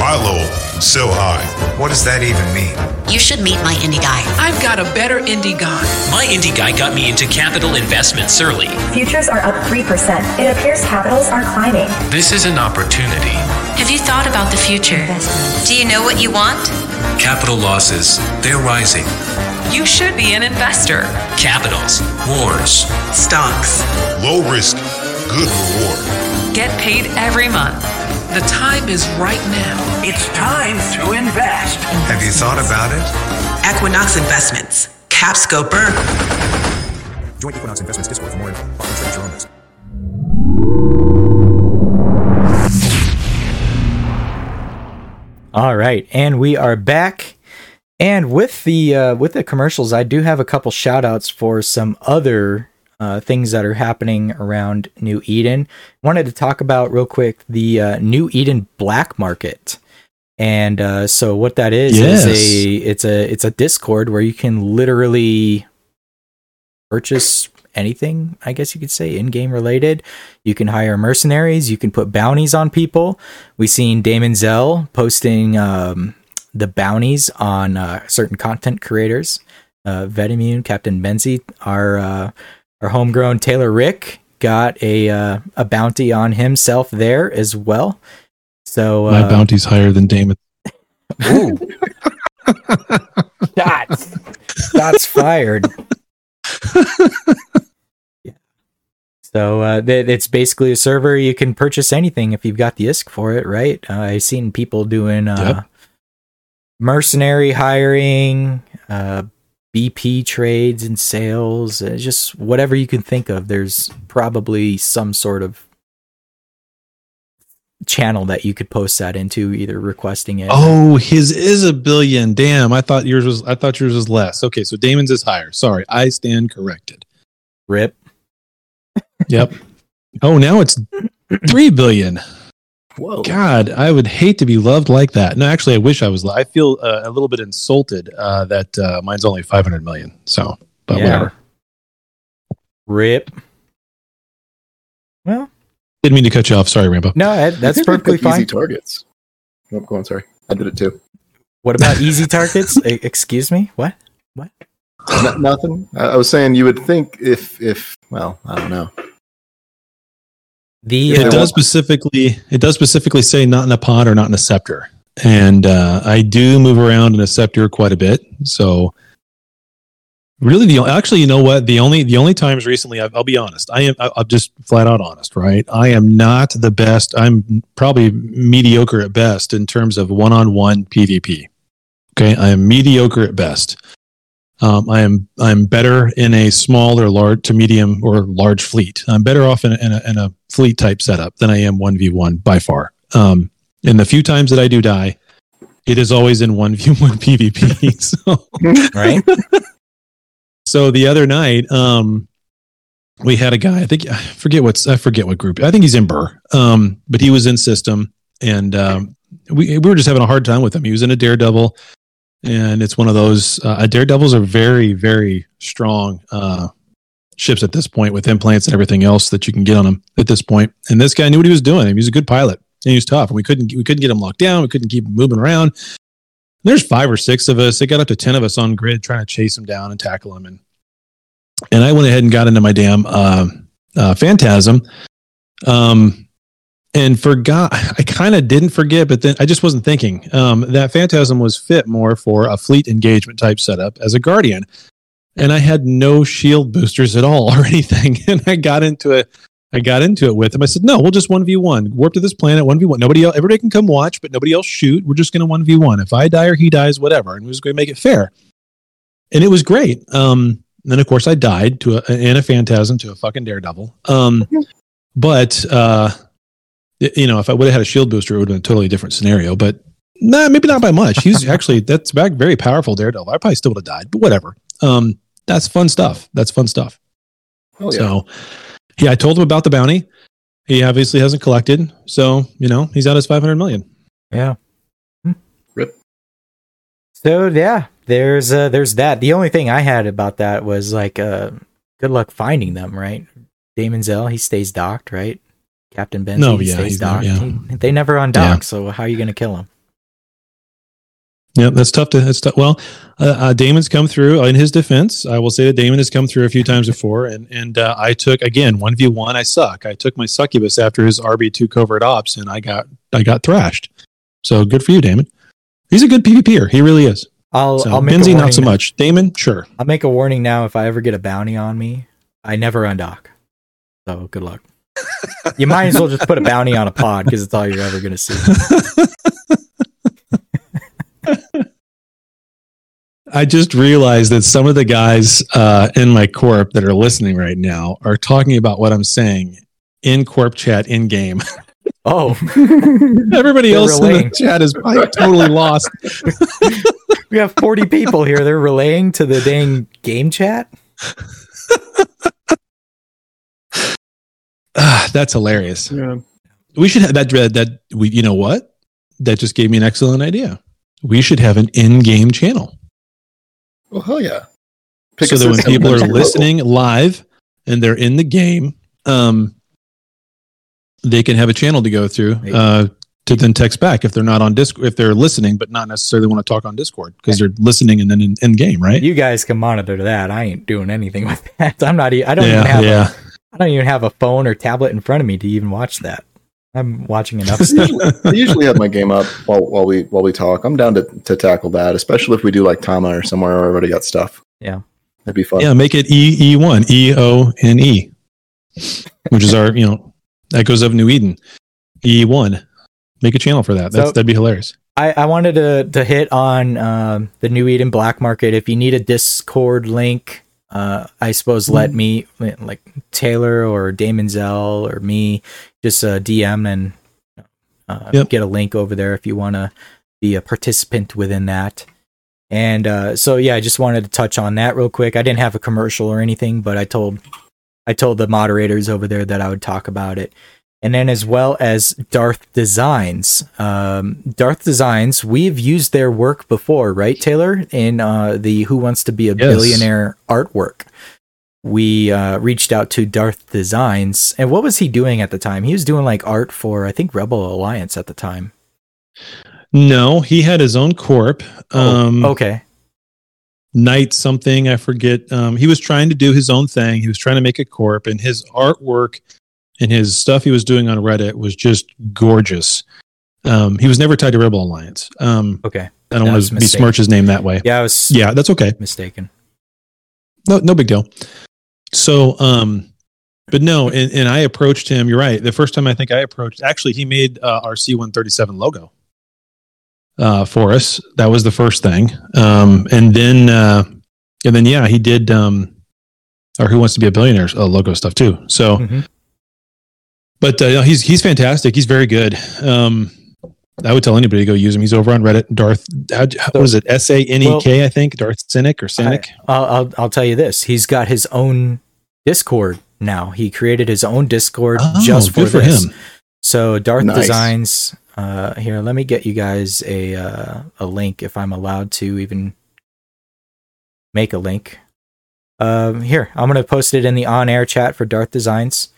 Buy low, sell high. What does that even mean? You should meet my indie guy. I've got a better indie guy. My indie guy got me into capital investments early. Futures are up 3%. It appears capitals are climbing. This is an opportunity. Have you thought about the future? Do you know what you want? Capital losses, they're rising. You should be an investor. Capitals, wars, Stocks. Low risk, good reward. Get paid every month. The time is right now. It's time to invest. Have you thought about it? Equinox Investments. Capscoper. Join Equinox Investments Discord for more info. Often trade your own risk. All right, and we are back. And with the uh, with the commercials, I do have a couple shout outs for some other uh, things that are happening around New Eden. Wanted to talk about real quick the uh, New Eden Black Market. And uh, so what that is Yes. is a it's a it's a Discord where you can literally purchase anything, I guess you could say, in game related. You can hire mercenaries, you can put bounties on people. We've seen Damon Zell posting um, the bounties on uh, certain content creators. Uh, Vetimune, Captain Benzi, are uh, our homegrown Taylor Rick got a uh, a bounty on himself there as well. So My uh, bounty's higher than Damon. Ooh. [laughs] Shots. Shots fired. [laughs] Yeah. So uh, th- it's basically a server you can purchase anything if you've got the ISK for it, right? Uh, I've seen people doing uh, Yep. mercenary hiring, uh, BP trades and sales, uh, just whatever you can think of. There's probably some sort of channel that you could post that into, either requesting it. Oh, his is a billion. Damn, I thought yours was. I thought yours was less. Okay, so Damon's is higher. Sorry, I stand corrected. Rip. Yep. oh, now it's three billion. Whoa. God, I would hate to be loved like that. No, actually, I wish I was. I feel uh, a little bit insulted uh, that uh, mine's only five hundred million. So, but Yeah. whatever. Rip. Well, Didn't mean to cut you off. Sorry, Rambo. no, that- I that's think perfectly put Easy fine. targets. Oh, go on. Sorry, I did it too. What about easy targets? E- Excuse me. What? N- nothing. I, I was saying you would think if if well, I don't know. The It uh, does specifically. It does specifically say not in a pod or not in a scepter, and uh, I do move around in a scepter quite a bit. So, really, the actually, you know what? The only the only times recently, I'll, I'll be honest. I am. I- I'm just flat out honest, right? I am not the best. I'm probably mediocre at best in terms of one on one PvP. Okay, I am mediocre at best. Um, I am I'm better in a small or large to medium or large fleet. I'm better off in a, in a, in a fleet type setup than I am one v one by far. Um, and the few times that I do die, it is always in one v one [laughs] PvP. [laughs] So right. [laughs] so the other night, um, we had a guy. I think I forget what's I forget what group. I think he's in Burr. Um, but he was in system, and um, we we were just having a hard time with him. He was in a daredevil. And it's one of those. Uh, Daredevils are very very strong uh, ships at this point with implants and everything else that you can get on them at this point. And this guy knew what he was doing. He was a good pilot and he was tough. And we couldn't we couldn't get him locked down. We couldn't keep him moving around. There's five or six of us. It got up to ten of us on grid trying to chase him down and tackle him. And and I went ahead and got into my damn uh, uh, phantasm. Um, and forgot i kind of didn't forget but then i just wasn't thinking um, that phantasm was fit more for a fleet engagement type setup as a guardian. And i had no shield boosters at all [laughs] or anything and i got into it i got into it with him. I said no we'll just 1v1 warp to this planet 1v1 nobody else everybody can come watch but nobody else shoot. We're just going to 1v1 if i die or he dies whatever. And we're just going to make it fair. And it was great. Um, then of course i died to a, in a phantasm to a fucking daredevil. Um, [laughs] but uh, you know, if I would have had a shield booster, it would have been a totally different scenario. But nah, maybe not by much. He's [laughs] actually that's back very powerful Daredevil. I probably still would have died, but whatever. Um, that's fun stuff. That's fun stuff. Oh, yeah. So, yeah, I told him about the bounty. He obviously hasn't collected, so you know he's out his five hundred million. Yeah. Rip. So yeah, there's uh, there's that. The only thing I had about that was like, uh, good luck finding them. Right, Damon Zell, he stays docked. Right, Captain Benzie No, yeah, stays he's not- docked. yeah. They never undock. Yeah. So how are you going to kill him? Yeah, that's tough to. That's tough. Well, uh, uh, Damon's come through. In his defense, I will say that Damon has come through a few times before, and and uh, I took again one v one. I suck. I took my succubus after his RB two covert ops, and I got I got thrashed. So good for you, Damon. He's a good PvPer. He really is. I'll So I'll make Benzie, not so much. Damon, sure. I'll make a warning now. If I ever get a bounty on me, I never undock. So good luck. You might as well just put a bounty on a pod because it's all you're ever going to see. [laughs] I just realized that some of the guys uh, in my corp that are listening right now are talking about what I'm saying in corp chat in game. [laughs] Oh, [laughs] everybody They're else in the chat is totally lost. we have 40 people here. They're relaying to the dang game chat. Ah, that's hilarious. Yeah. We should have that. That we, you know what? That just gave me an excellent idea. We should have an in-game channel, Well, hell yeah. Pick so that when people are that's local. listening live and they're in the game, um, they can have a channel to go through uh, to then text back if they're not on Discord, if they're listening but not necessarily want to talk on Discord because they're listening and then in, in game, right? You guys can monitor that. I ain't doing anything [laughs] with that. I'm not. e- I don't Yeah, even have. yeah. A, I don't even have a phone or tablet in front of me to even watch that. I'm watching enough [laughs] I stuff. usually, I usually have my game up while, while we while we talk. I'm down to, to tackle that, especially if we do like Tama or somewhere where I already got stuff. Yeah. That'd be fun. Yeah, make it E E one E O N E, which is our you know echoes of New Eden. E one, make a channel for that. That's So- that'd be hilarious. I, I wanted to to hit on um, the New Eden Black Market. If you need a Discord link, uh, I suppose let me like Taylor or Damon Zell or me just uh, DM and uh, Yep. get a link over there if you want to be a participant within that. And uh, so yeah, I just wanted to touch on that real quick. I didn't have a commercial or anything, but I told I told the moderators over there that I would talk about it. And then as well as Darth Designs. Um, Darth Designs, we've used their work before, right, Taylor? In uh, the Who Wants to Be a Yes. Billionaire artwork. We uh, reached out to Darth Designs. And what was he doing at the time? He was doing like art for, I think, Rebel Alliance at the time. No, he had his own corp. Um, okay. Knight something I forget. Um, he was trying to do his own thing. He was trying to make a corp, and his artwork and his stuff he was doing on Reddit was just gorgeous. Um, he was never tied to Rebel Alliance. Um, Okay. I don't want to besmirch his name that way. Yeah, I was Yeah, that's okay. mistaken. No, no big deal. So, um, but no, and, and I approached him. You're right. The first time I think I approached, actually, he made uh, our C137 logo uh, for us. That was the first thing. Um, and then, uh, and then, yeah, he did, um, or Who Wants to Be a Billionaire uh, logo stuff too. So, Mhm. But uh, he's he's fantastic. He's very good. Um, I would tell anybody to go use him. He's over on Reddit. Darth, how, was it? S A N E K, I think. Darth Cynic or Cynic. I, will I'll I'll tell you this. He's got his own Discord now. He created his own Discord Oh, just for good for this. him. So Darth Nice. Designs, Uh, here, let me get you guys a uh, a link if I'm allowed to even make a link. Um, here, I'm gonna post it in the on-air chat for Darth Designs.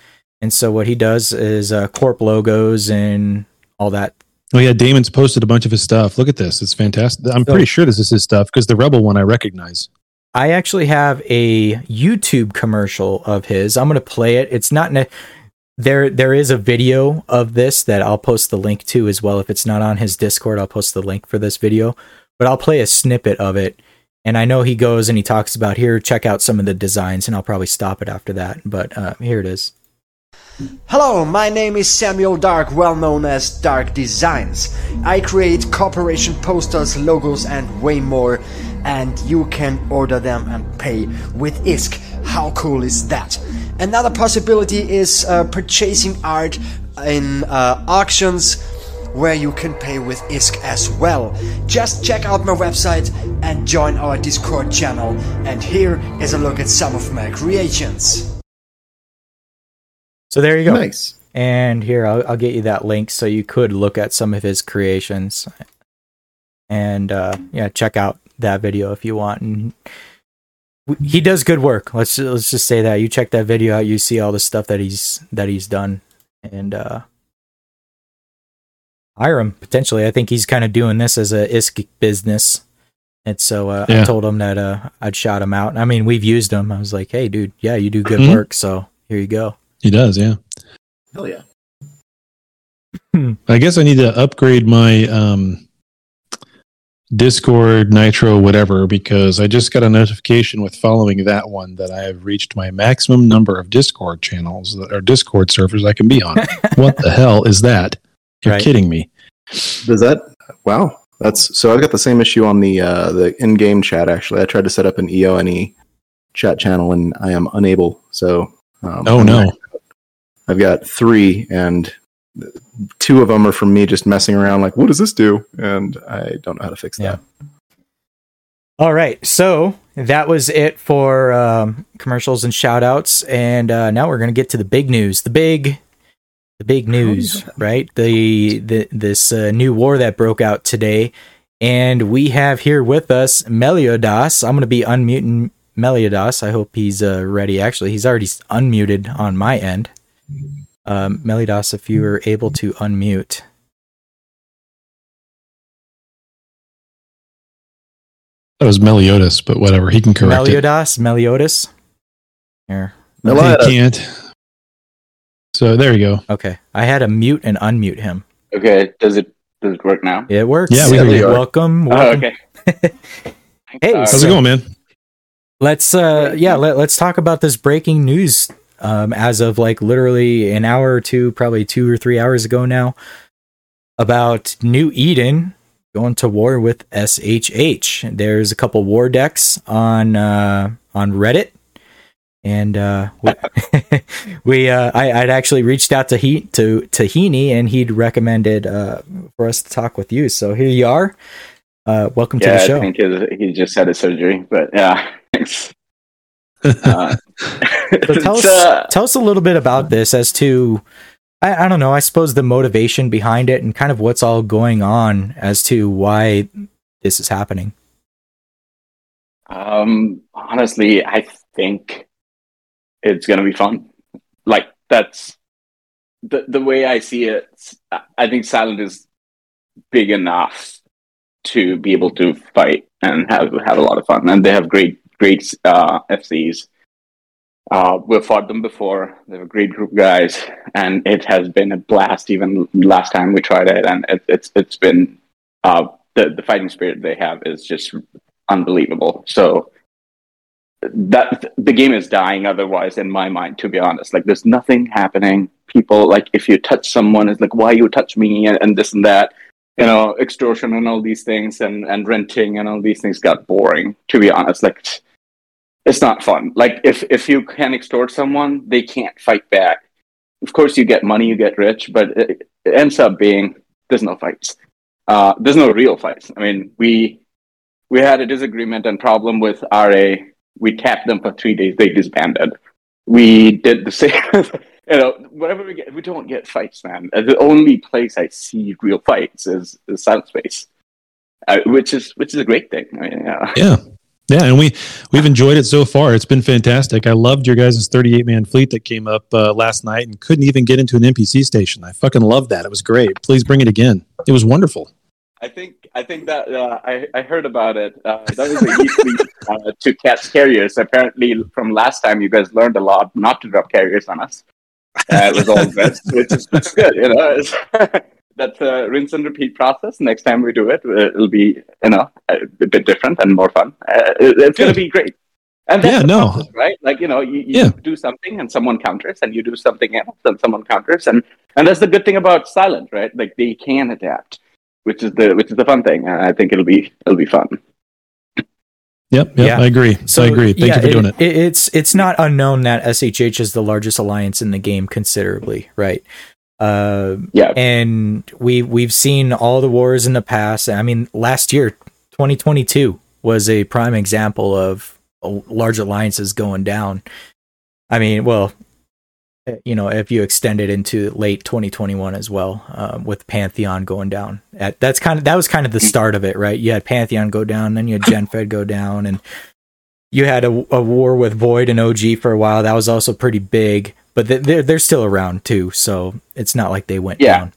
And so what he does is uh, corp logos and all that. Oh yeah, Damon's posted a bunch of his stuff. Look at this; it's fantastic. I'm So- pretty sure this is his stuff because the Rebel one I recognize. I actually have a YouTube commercial of his. I'm going to play it. It's not ne- there. There is a video of this that I'll post the link to as well. If it's not on his Discord, I'll post the link for this video. But I'll play a snippet of it. And I know he goes and he talks about here. Check out some of the designs, and I'll probably stop it after that. But uh, here it is. Hello, my name is Samuel Dark, well known as Dark Designs. I create corporation posters, logos, and way more, and you can order them and pay with ISK. How cool is that? Another possibility is uh, purchasing art in uh, auctions where you can pay with ISK as well. Just check out my website and join our Discord channel. And here is a look at some of my creations. So there you go. Nice. And here, I'll, I'll get you that link so you could look at some of his creations. And uh, yeah, check out that video if you want. And he does good work. Let's let's just say that you check that video out, you see all the stuff that he's that he's done, and uh, hire him potentially. I think he's kind of doing this as a ISK business. And so uh, I told him that uh, I'd shout him out. I mean, we've used him. I was like, "Hey, dude, yeah, you do good Mhm. work." So here you go. He does, yeah. Hell yeah. I guess I need to upgrade my um, Discord, Nitro, whatever, because I just got a notification with following that one that I have reached my maximum number of Discord channels or Discord servers I can be on. [laughs] what the hell is that? You're Right. kidding me. Does that? Wow. That's so. I've got the same issue on the uh, the in-game chat. Actually, I tried to set up an EONE chat channel and I am unable. So. Um, Oh, I'm no. I've got three, and two of them are from me just messing around. Like, what does this do? And I don't know how to fix that. All right, so that was it for um, commercials and shout outs, and uh, now we're gonna get to the big news. The big, the big news, right? The the this uh, new war that broke out today, and we have here with us Meliodas. I'm gonna be unmuting Meliodas. I hope he's uh, ready. Actually, he's already unmuted on my end. Um, Meliodas, if you are able to unmute. That was Meliodas, but whatever. He can correct it. Meliodas, Meliodas. Here. He can't. So there you go. Okay. I had to mute and unmute him. Okay, does it does it work now? It works. Yeah, we hear you. Welcome. Oh, okay. [laughs] Hey, Uh, How's so it going, man? Let's uh yeah, let, let's talk about this breaking news um as of like literally an hour or two, probably 2 or 3 hours ago now about New Eden going to war with SHH. There's a couple war decks on uh on Reddit and uh we, [laughs] we uh I, I'd actually reached out to he to Tahini, and he'd recommended uh for us to talk with you. So here you are. Uh welcome to the show. I think his, he just had a surgery, but yeah, [laughs] thanks. Uh, [laughs] So tell us, uh, tell us a little bit about this as to, I, I don't know, I suppose the motivation behind it and kind of what's all going on as to why this is happening. Um, honestly, I think it's gonna be fun. Like that's the the way I see it. I- I think Silent is big enough to be able to fight and have have a lot of fun, and they have great great uh, FCs. Uh, we've fought them before. They're a great group of guys, and it has been a blast. Even last time we tried it, and it, it's it's been uh, the the fighting spirit they have is just unbelievable. So that the game is dying otherwise in my mind to be honest like there's nothing happening people like if you touch someone it's like why you touch me and, and this and that you know extortion and all these things and and renting and all these things got boring to be honest like it's not fun like if if you can extort someone they can't fight back of course you get money you get rich but it, it ends up being there's no fights uh there's no real fights i mean we we had a disagreement and problem with ra we tapped them for three days they disbanded we did the [laughs] same you know, whatever we get, we don't get fights, man. The only place I see real fights is, is Silent Space, uh, which is which is a great thing. I mean, yeah. Yeah. Yeah, and we we've enjoyed it so far. It's been fantastic. I loved your guys' 38 man fleet that came up uh, last night and couldn't even get into an NPC station. I fucking loved that. It was great. Please bring it again. It was wonderful. I think I think that uh, I I heard about it. Uh, that was a easily [laughs] uh, to catch carriers. Apparently, from last time, you guys learned a lot not to drop carriers on us. Uh, it was all good, which is good. You know, [laughs] that's a rinse and repeat process. Next time we do it, uh, it'll be you know a bit different and more fun. Uh, it's going to be great. And that's Yeah, no. process, right? Like you know, you, you Yeah. do something and someone counters, and you do something else and someone counters, and and that's the good thing about silent, right? Like they can adapt, which is the which is the fun thing. And I think it'll be it'll be fun. Yep, yep, I agree. So I agree. Thank yeah, you for doing it. It's it's not unknown that SHH is the largest alliance in the game considerably, right? Uh, yeah, and we we've seen all the wars in the past. I mean, last year, 2022 was a prime example of large alliances going down. I mean, well, eh, you know, if you extend it into late 2021 as well, um, with Pantheon going down, at, that's kind of that was kind of the start of it, right? You had Pantheon go down, then you had GenFed [laughs] go down, and you had a, a war with Void and OG for a while. That was also pretty big, but they- they're they're still around too, so it's not like they went Yeah. down.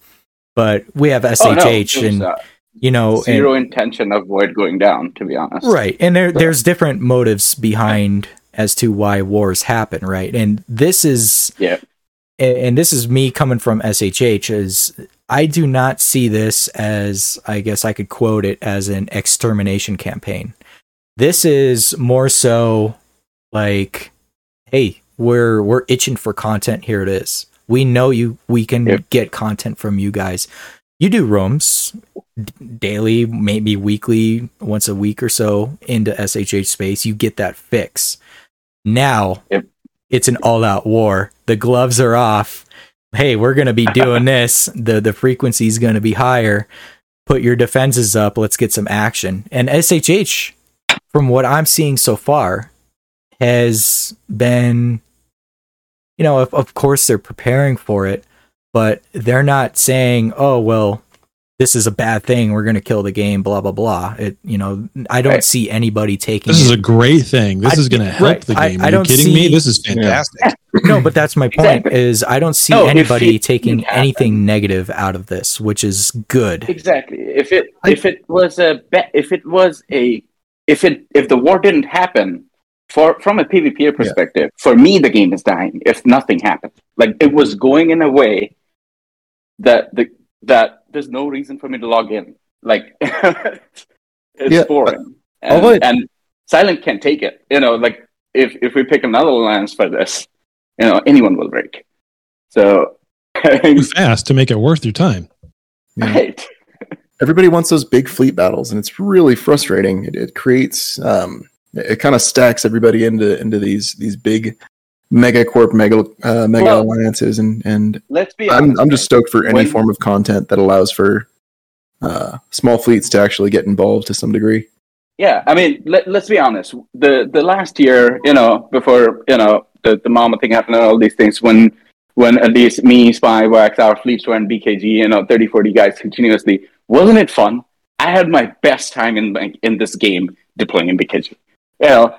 But we have Oh, no, SHH, and uh, you know, and- zero intention of Void going down. To be honest, Right. And there So- there's different motives behind as to why wars happen, right? And this is yeah. a- and this is me coming from SHH is I do not see this as I guess I could quote it as an extermination campaign. This is more so like hey, we're we're itching for content, here it is. We know you we can get content from you guys. You do rooms d- daily, maybe weekly, once a week or so into SHH space. You get that fix. Now it's an all out war. The gloves are off. Hey, we're going to be doing [laughs] this. The the frequency is going to be higher. Put your defenses up. Let's get some action. And SHH from what I'm seeing so far has been you know, of, of course they're preparing for it, but they're not saying, "Oh, well, this is a bad thing. We're going to kill the game." Blah blah blah. It, you know, I don't Right. see anybody taking. This is it- a great thing. This I- is going to help right. the I- game. I Are don't kidding me? This is fantastic. no, but that's my point. Exactly. Is I don't see No, anybody it taking didn't anything negative out of this, which is good. Exactly. If it if it was a be- if it was a if it if the war didn't happen for from a PvP perspective, for me the game is dying if nothing happens. Like it was going in a way that the that there's no reason for me to log in. Like [laughs] it's Yeah, boring. but- And, although it- and Silent can't take it. You know, like if if we pick another alliance for this, you know, anyone will break. So [laughs] Too fast to make it worth your time. right. [laughs] everybody wants those big fleet battles and it's really frustrating it, it creates um it kind of stacks everybody into into these these big megacorp mega uh, mega Well, alliances and and Let's be i'm i'm just stoked for any When- form of content that allows for uh small fleets to actually get involved to some degree Yeah, I mean, let, let's be honest. The the last year, you know, before you know the the mama thing happened and all these things, when when at least me, Spy, Wax, our fleets were in BKG, you know, 30, 40 guys continuously, wasn't it fun? I had my best time in in this game deploying in BKG. You know,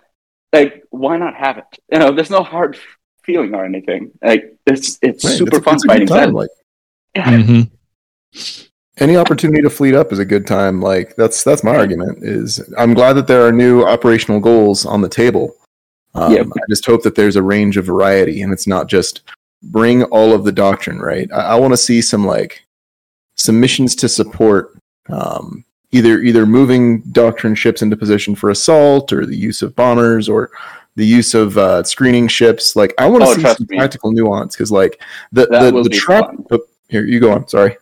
like why not have it? You know, there's no hard feeling or anything. Like it's it's Right, super it's fun it's a good fighting. time, like Yeah. Mm-hmm. any opportunity to fleet up is a good time like that's that's my argument is i'm glad that there are new operational goals on the table um, Yeah. i just hope that there's a range of variety and it's not just bring all of the doctrine right i, I want to see some like some missions to support um, either either moving doctrine ships into position for assault or the use of bombers or the use of uh, screening ships like i want to Oh, see some me. practical nuance because like the That the, the trap oh, here you go on sorry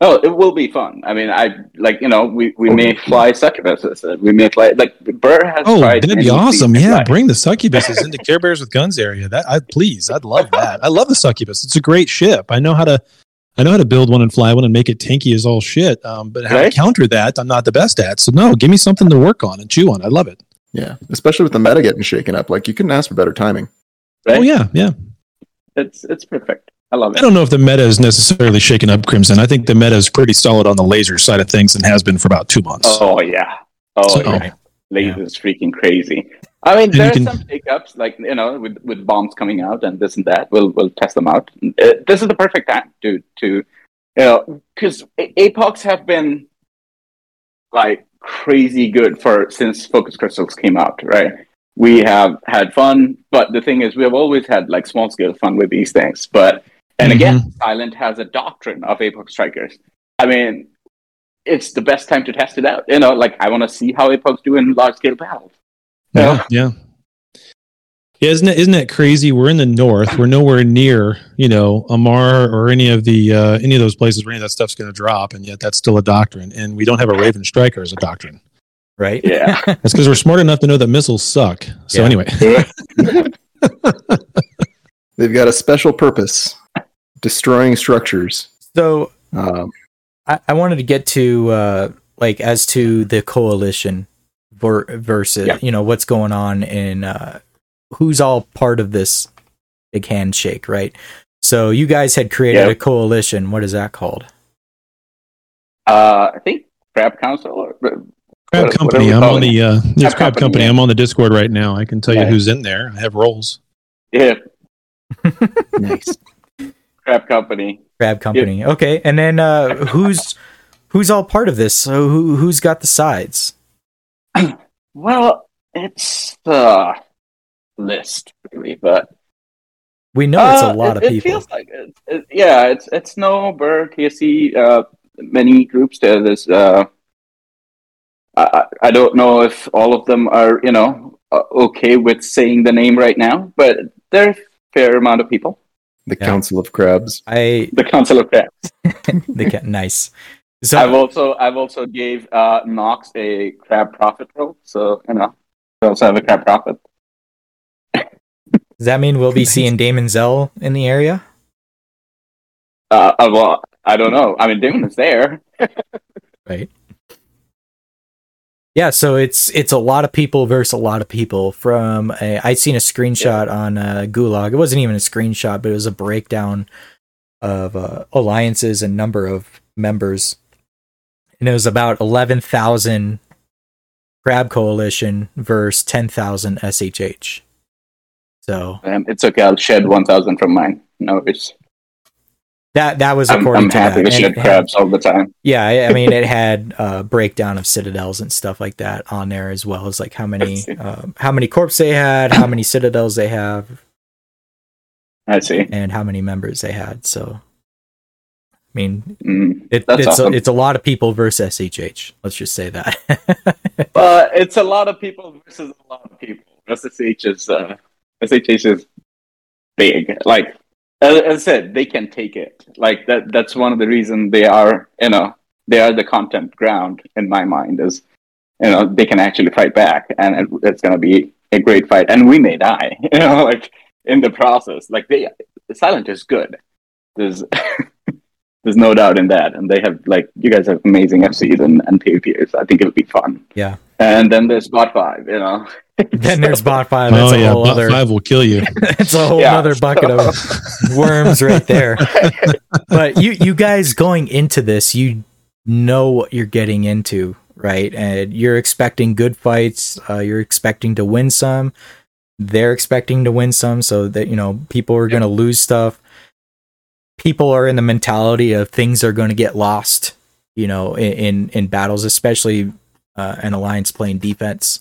Oh, it will be fun. I mean, I like you know we, we may fly succubuses. We may fly like Burr has Oh, tried. that'd be awesome! Yeah, life. bring the succubuses [laughs] into Care Bears with Guns area. That I please, I'd love that. I love the succubus. It's a great ship. I know how to, I know how to build one and fly one and make it tanky as all shit. Um, but how Right. to counter that, I'm not the best at. So no, give me something to work on and chew on. I love it. Yeah, especially with the meta getting shaken up. Like you couldn't ask for better timing. Right? Oh yeah, yeah. It's it's perfect. I love it. I don't know if the meta is necessarily shaken up Crimson. I think the meta is pretty solid on the laser side of things and has been for about two months. Oh yeah. Oh So- yeah. Laser is freaking crazy. I mean, there are can- some hiccups, like you know, with, with bombs coming out and this and that. We'll we'll test them out. Uh, this is the perfect time to to you know because Apox have been like crazy good for since Focus Crystals came out, right? We have had fun, but the thing is, we have always had like small scale fun with these things. But and again, Silent has a doctrine of Apox strikers. I mean, it's the best time to test it out. You know, like I want to see how Apox do in large scale battles. Yeah, yeah. Yeah, isn't it, isn't that crazy? We're in the north. We're nowhere near, you know, Amarr or any of the uh, any of those places where any of that stuff's going to drop, and yet that's still a doctrine. And we don't have a Raven Striker as a doctrine, right? Yeah, [laughs] that's because we're smart enough to know that missiles suck. So Yeah. anyway, [laughs] They've got a special purpose: destroying structures. So um, I, I wanted to get to uh, like as to the coalition ver- versus Yeah. you know what's going on in uh, who's all part of this big handshake, right? So you guys had created Yeah. a coalition. What is that called? Uh, I think Crab Council or Crab what- what Company. we I'm on calling the it? uh, yes, Crab Crab Company. yeah. I'm on the Discord right now. I can tell you who's in there. I have roles. Yeah, [laughs] nice. Crab Company. Crab Company. Okay, and then uh, who's who's all part of this? So who who's got the sides? [clears throat] Well, it's the list really, but We know it's Uh, a lot it- of it people. feels like it, it- yeah, it's it's no Burr, TSC, uh, many groups there. There's uh, I I- I don't know if all of them are you know uh, okay with saying the name right now, but there are a fair amount of people. The Council of Crabs. I The Council of Crabs. [laughs] the ca- nice. So I've also I've also gave uh, Knox a crab prophet role, so you know we also have a crab prophet. does that mean we'll be [laughs] seeing Damon Zell in the area? Uh, uh, well, I don't know. I mean, Damon is there. [laughs] right yeah so it's it's a lot of people versus a lot of people from a, i'd seen a screenshot on uh, gulag it wasn't even a screenshot but it was a breakdown of uh, alliances and number of members and it was about 11000 crab coalition versus 10000 shh so Um, it's okay. I'll shed one thousand from mine. No, it's that that was I'm, I'm to happy that. to shed it had- crabs all the time. Yeah, I, I mean, it [laughs] had uh, breakdown of citadels and stuff like that on there as well as like how many um, how many corps they had, how many citadels they have, I see. and how many members they had. So, mean, Mm, it, it's awesome. a, it's a lot of people versus SHH. Let's just say that. [laughs] But it's a lot of people versus a lot of people. SSH is uh, SHH is big. Like as, as I said, they can take it. Like that. That's one of the reasons they are. You know, they are the content ground in my mind. Is you know they can actually fight back, and it, it's going to be a great fight. And we may die. [laughs] You know, like in the process. Like they, Silent is good. There's. [laughs] There's no doubt in that, and they have like you guys have amazing FCs and, and PvPers. I think it would be fun. yeah. And then there's bot five, you know. [laughs] Then there's bot five. That's oh a yeah, whole bot other. five will kill you. [laughs] It's a whole Yeah, other bucket of [laughs] worms right there. But you you guys going into this, you know what you're getting into, right? And you're expecting good fights. Uh, you're expecting to win some. They're expecting to win some, so that you know people are going to lose stuff. People are in the mentality of things are going to get lost, you know, in in, in battles, especially uh, an alliance playing defense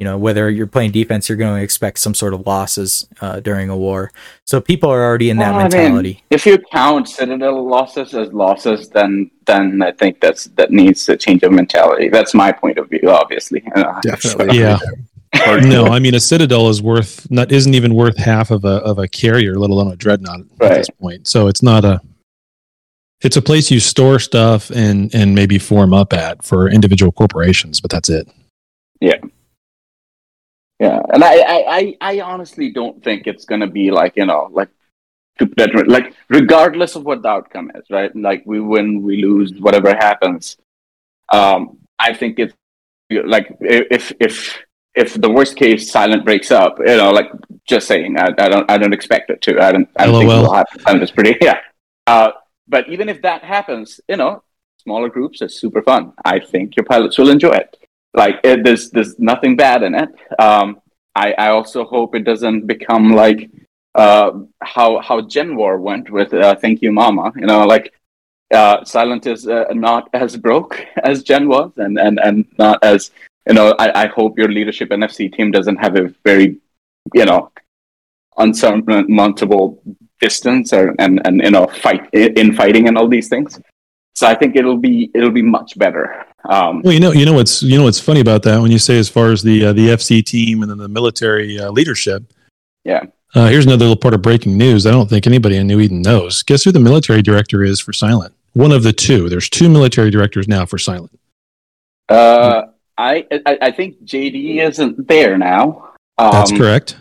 you know whether you're playing defense you're going to expect some sort of losses uh, during a war so people are already in that Well, I mean, mentality if you count Citadel losses as losses, then then I think that's that needs a change of mentality. That's my point of view, obviously. Uh, Definitely. Yeah. No, [laughs] I mean a citadel is worth not isn't even worth half of a of a carrier, let alone a dreadnought at this point. So it's not a it's a place you store stuff and and maybe form up at for individual corporations, but that's it. Yeah. Yeah, and I, I, I, I honestly don't think it's gonna be like you know like to detriment, like regardless of what the outcome is, right? Like we win, we lose, whatever happens. Um, I think it's like if if if the worst case Silent breaks up, you know, like just saying, I, I don't I don't expect it to. I don't I don't think it will happen. Is pretty [laughs] yeah. Uh, but even if that happens, you know, smaller groups are super fun. I think your pilots will enjoy it. Like it, there's there's nothing bad in it. Um, I I also hope it doesn't become like uh how how Gen War went with uh, Thank You Mama. You know, like uh, Silent is uh, not as broke [laughs] as Gen was, and and and not as you know. I, I hope your leadership NFC team doesn't have a very you know unsurmountable distance or and and you know fight in fighting and all these things. So I think it'll be it'll be much better. Um, Well, you know, you know what's you know what's funny about that when you say as far as the uh, the FC team and then the military uh, leadership. yeah. Uh, here's another little part of breaking news. I don't think anybody in New Eden knows. Guess who the military director is for Silent? One of the two. There's two military directors now for Silent. Uh, I, I I think JD isn't there now. Um, That's correct.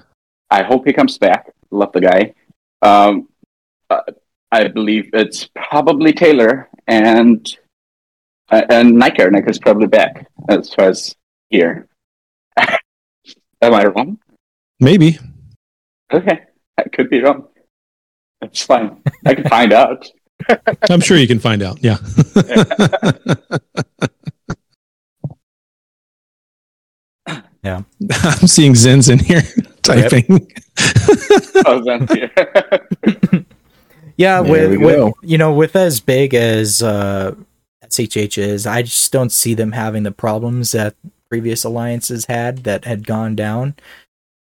I hope he comes back. Love the guy. Um, uh, I believe it's probably Taylor and uh, and Niker. Niker's probably back as far as here. [laughs] Am I wrong? Maybe. Okay, I could be wrong. That's fine. I can find out. [laughs] I'm sure you can find out. Yeah. [laughs] Yeah. [laughs] I'm seeing Zins in here [laughs] typing. [laughs] Oh, that's here. Yeah, There with, with you know, with as big as uh, SHH is, I just don't see them having the problems that previous alliances had that had gone down.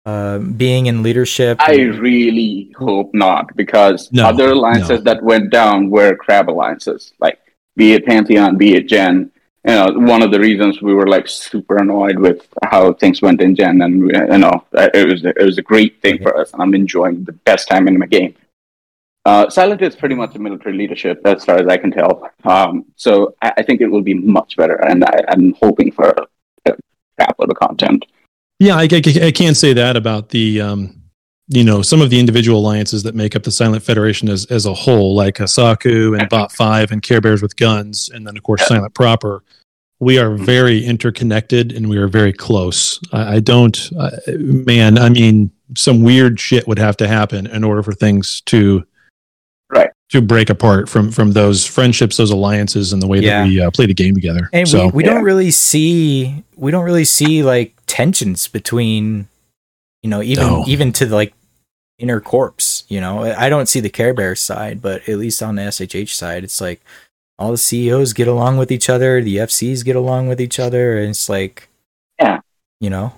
Uh, being in leadership, I really hope not, because No, other alliances no. that went down were crab alliances, like be it Pantheon, be it Gen. You know, one of the reasons we were like super annoyed with how things went in Gen, and you know, it was it was a great thing for us, and I'm enjoying the best time in my game. Uh, Silent is pretty much a military leadership, as far as I can tell. Um, so I, I think it will be much better, and I, I'm hoping for a crap load of content. Yeah, I, I, I can't say that about the, um, you know, some of the individual alliances that make up the Silent Federation as, as a whole, like Asaku and Bot 5 and Care Bears with Guns, and then, of course, Silent Proper. We are very interconnected and we are very close. I, I don't, uh, man, I mean, some weird shit would have to happen in order for things to Right. to break apart from from those friendships, those alliances, and the way Yeah. that we uh, play the game together. and so, we, we yeah. don't really see we don't really see like tensions between you know even No. even to like inner corps you know i don't see the care bear side but at least on the shh side it's like all the ceos get along with each other the fcs get along with each other and it's like Yeah. you know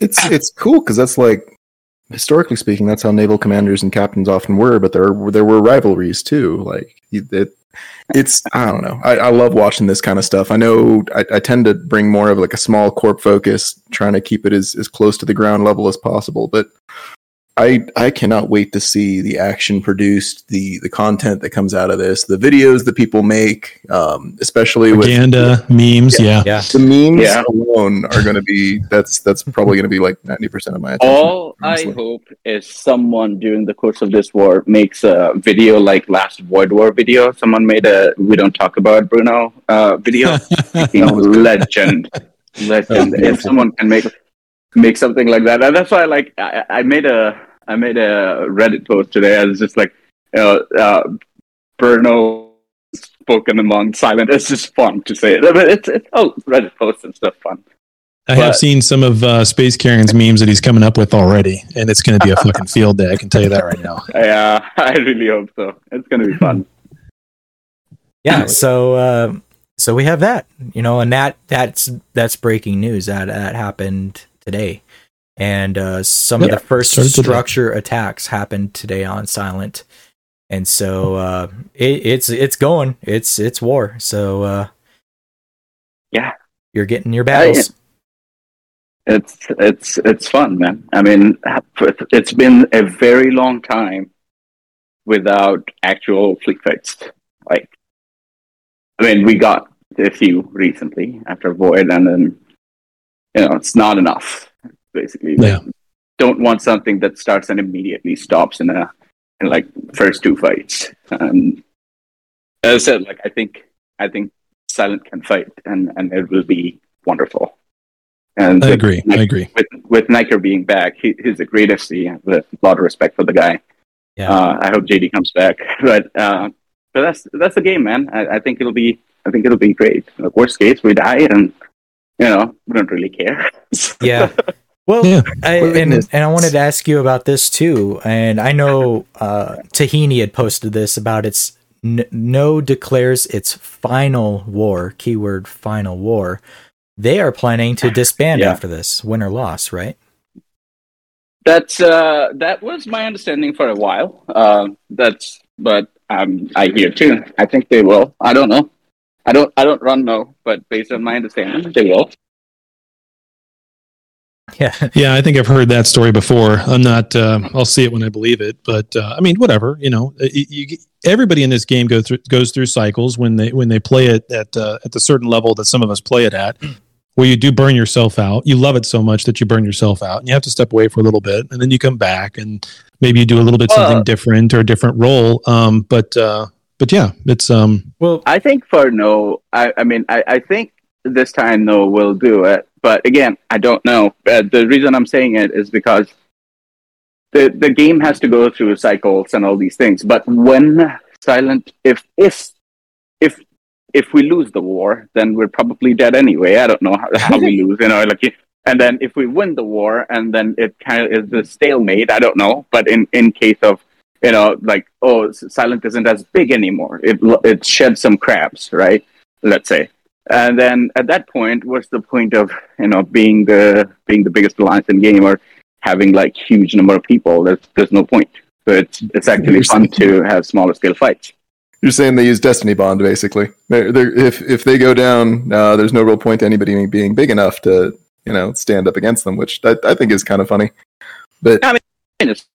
It's it's cool because that's like historically speaking, that's how naval commanders and captains often were. But there there were rivalries too. Like it, it's I don't know. I, I love watching this kind of stuff. I know I, I tend to bring more of like a small corp focus, trying to keep it as as close to the ground level as possible. But I I cannot wait to see the action produced, the the content that comes out of this, the videos that people make, um, especially with propaganda, memes, yeah. yeah the memes Yeah. alone are going to be that's that's probably going to be like 90% of my attention All I hope is someone during the course of this war makes a video like last Void War video. Someone made a "We Don't Talk About Bruno" uh, video. [laughs] Legend, legend. if someone can make make something like that, and that's why like I, I made a I made a Reddit post today. I was just like, you know, uh, Bruno spoken among silent. It's just fun to say it. But it's it's oh Reddit posts and stuff fun. I have But- seen some of uh, Space Karen's memes that he's coming up with already, and it's going to be a fucking field day. I can tell you that right now. [laughs] Yeah, I really hope so. It's gonna be fun. yeah so uh so we have that you know and that that's that's breaking news that that happened today and uh some Yep, of the first started today. structure attacks happened today on silent and so uh it, it's it's going it's it's war so uh Yeah. you're getting your battles It's it's it's fun, man. I mean, it's been a very long time without actual fleet fights. Like, I mean, we got a few recently after Void, and then you know, it's not enough. Basically, Yeah. don't want something that starts and immediately stops in a in like first two fights. And as I said, like I think I think Silent can fight, and and it will be wonderful. And I with agree. I agree. With with Niker being back, he, he's the greatest. He has a lot of respect for the guy. Yeah. Uh, I hope JD comes back. [laughs] But uh, but that's that's the game, man. I, I think it'll be I think it'll be great. Like, worst case, we die, and you know we don't really care. [laughs] Yeah. Well, Yeah. I, and and I wanted to ask you about this too. And I know uh, Tahini had posted this about its n- no declares its final war. Keyword final war. They are planning to disband Yeah. after this, win or loss, right? That's uh, that was my understanding for a while. Uh, that's but um, I hear too. I think they will. I don't know. I don't. I don't run no, but based on my understanding, they will. Yeah. Yeah, I think I've heard that story before. I'm not. Uh, I'll see it when I believe it. But uh, I mean, whatever. You know, you, you, everybody in this game go through goes through cycles when they when they play it at uh, at the certain level that some of us play it at, [clears throat] where you do burn yourself out. You love it so much that you burn yourself out, and you have to step away for a little bit, and then you come back, and maybe you do a little bit something different or a different role. Um, but uh, but yeah, it's um. Well, I think for no, I, I mean, I, I think this time no will do it. But again, I don't know. Uh, the reason I'm saying it is because the the game has to go through cycles and all these things. But when silent, if if if if we lose the war, then we're probably dead anyway. I don't know how, how we [laughs] lose, you know, like. And then if we win the war, and then it kind of is a stalemate. I don't know, but in in case of you know, like oh, silent isn't as big anymore. It it sheds some crabs, right? Let's say. And then at that point, what's the point of you know being the being the biggest alliance in game or having like huge number of people? There's there's no point. So it's it's actually fun to have smaller scale fights. You're saying they use Destiny Bond, basically. They're, they're, if if they go down, uh, there's no real point to anybody being big enough to you know stand up against them, which I, I think is kind of funny. But I mean, it's-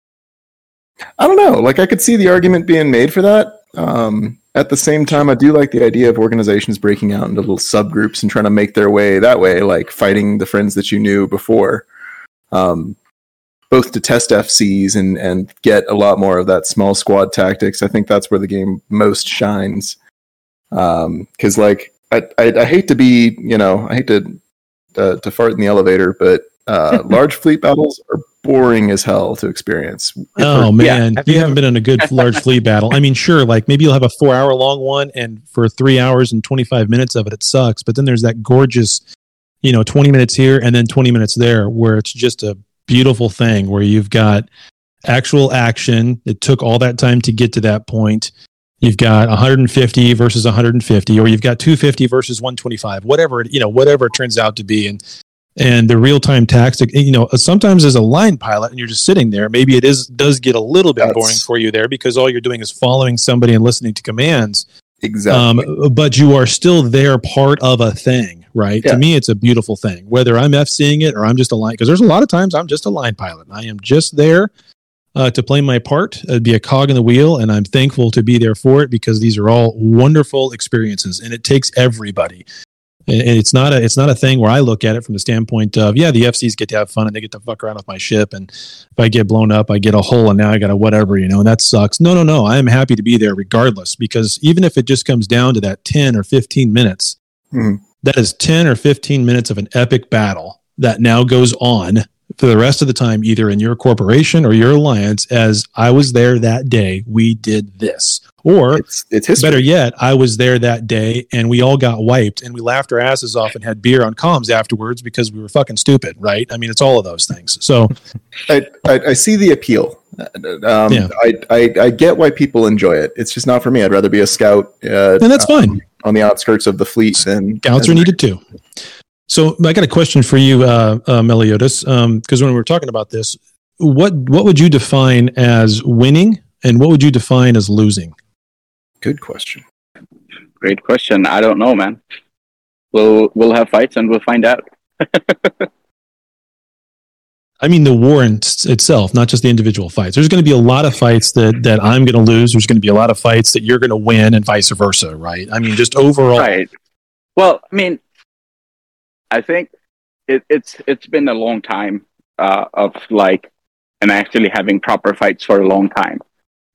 I don't know. Like I could see the argument being made for that. Um, at the same time, I do like the idea of organizations breaking out into little subgroups and trying to make their way that way, like fighting the friends that you knew before. Um, both to test FCs and and get a lot more of that small squad tactics. I think that's where the game most shines. Because like I, I I hate to be you know I hate to uh, to fart in the elevator, but uh, [laughs] large fleet battles are boring as hell to experience. Oh man, Have you you haven't been in a good large [laughs] fleet battle. I mean, sure, like maybe you'll have a four hour long one, and for three hours and twenty five minutes of it, it sucks. But then there's that gorgeous, you know, twenty minutes here and then twenty minutes there, where it's just a beautiful thing where you've got actual action. It took all that time to get to that point. You've got 150 versus 150, or you've got 250 versus 125, whatever it, you know, whatever it turns out to be, and and the real time tactic. You know, sometimes as a line pilot, and you're just sitting there, maybe it is does get a little bit That's- boring for you there because all you're doing is following somebody and listening to commands. Exactly. Um, but you are still there, part of a thing, right? Yeah. To me, it's a beautiful thing. Whether I'm FCing it or I'm just a line, because there's a lot of times I'm just a line pilot. I am just there uh, to play my part, uh, be a cog in the wheel, and I'm thankful to be there for it because these are all wonderful experiences, and it takes everybody. And it's not a it's not a thing where I look at it from the standpoint of yeah the FCs get to have fun and they get to fuck around with my ship. And if I get blown up I get a hole and now I got a whatever you know and that sucks. No no no. I am happy to be there regardless because even if it just comes down to that 10 or 15 minutes Mhm. that is 10 or 15 minutes of an epic battle that now goes on for the rest of the time either in your corporation or your alliance as I was there that day we did this or it's it's. Better yet, I was there that day and we all got wiped and we laughed our asses off and had beer on comms afterwards because we were fucking stupid, right? I mean, it's all of those things. So, I, I, I see the appeal. Um, Yeah. I, I, I get why people enjoy it. It's just not for me. I'd rather be a scout. Uh, and that's um, fine. on the outskirts of the fleet than Scouts are needed too. So, I got a question for you, uh, uh, Meliodas, because when we were talking about this, what what would you define as winning and what would you define as losing? Good question. Great question. I don't know, man. We'll we'll have fights and we'll find out. [laughs] I mean, the war in s- itself, not just the individual fights. There's going to be a lot of fights that that I'm going to lose. There's going to be a lot of fights that you're going to win, and vice versa, right? I mean, just overall, Right. Well, I mean, I think it, it's it's been a long time uh, of like, and actually having proper fights for a long time.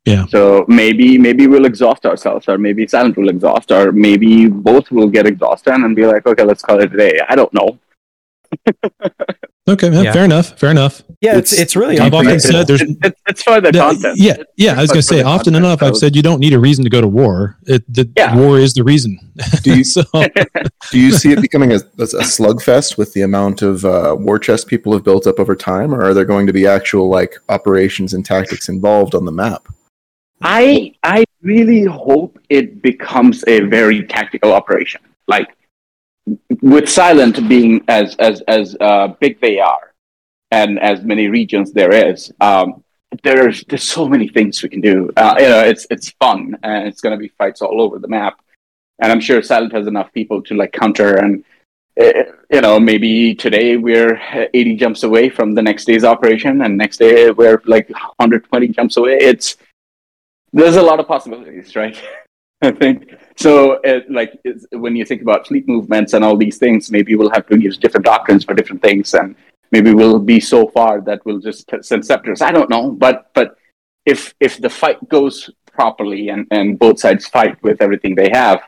Yeah. So maybe maybe we'll exhaust ourselves, or maybe Silent will exhaust, or maybe both will get exhausted and be like, okay, let's call it a day. I don't know. [laughs] Okay, yeah, Yeah. fair enough. Fair enough. Yeah, it's it's really I've often said there's It's, it's for the Yeah, content. Yeah, yeah. it's I was gonna say often content. enough I've said you don't need a reason to go to war. It, the Yeah. war is the reason. Do you [laughs] so [laughs] do you see it becoming a, a slugfest with the amount of uh, war chest people have built up over time, or are there going to be actual like operations and tactics involved on the map? I I really hope it becomes a very tactical operation. Like with Silent being as as as uh, big they are, and as many regions there is, um, there's there's so many things we can do. Uh, you know, it's it's fun and it's going to be fights all over the map. And I'm sure Silent has enough people to like counter and. uh, You know, maybe today we're 80 jumps away from the next day's operation, and next day we're like 120 jumps away. It's there's a lot of possibilities, right? [laughs] I think so. It, like when you think about fleet movements and all these things, maybe we'll have to use different doctrines for different things, and maybe we'll be so far that we'll just send scepters. I don't know, but but if if the fight goes properly and and both sides fight with everything they have,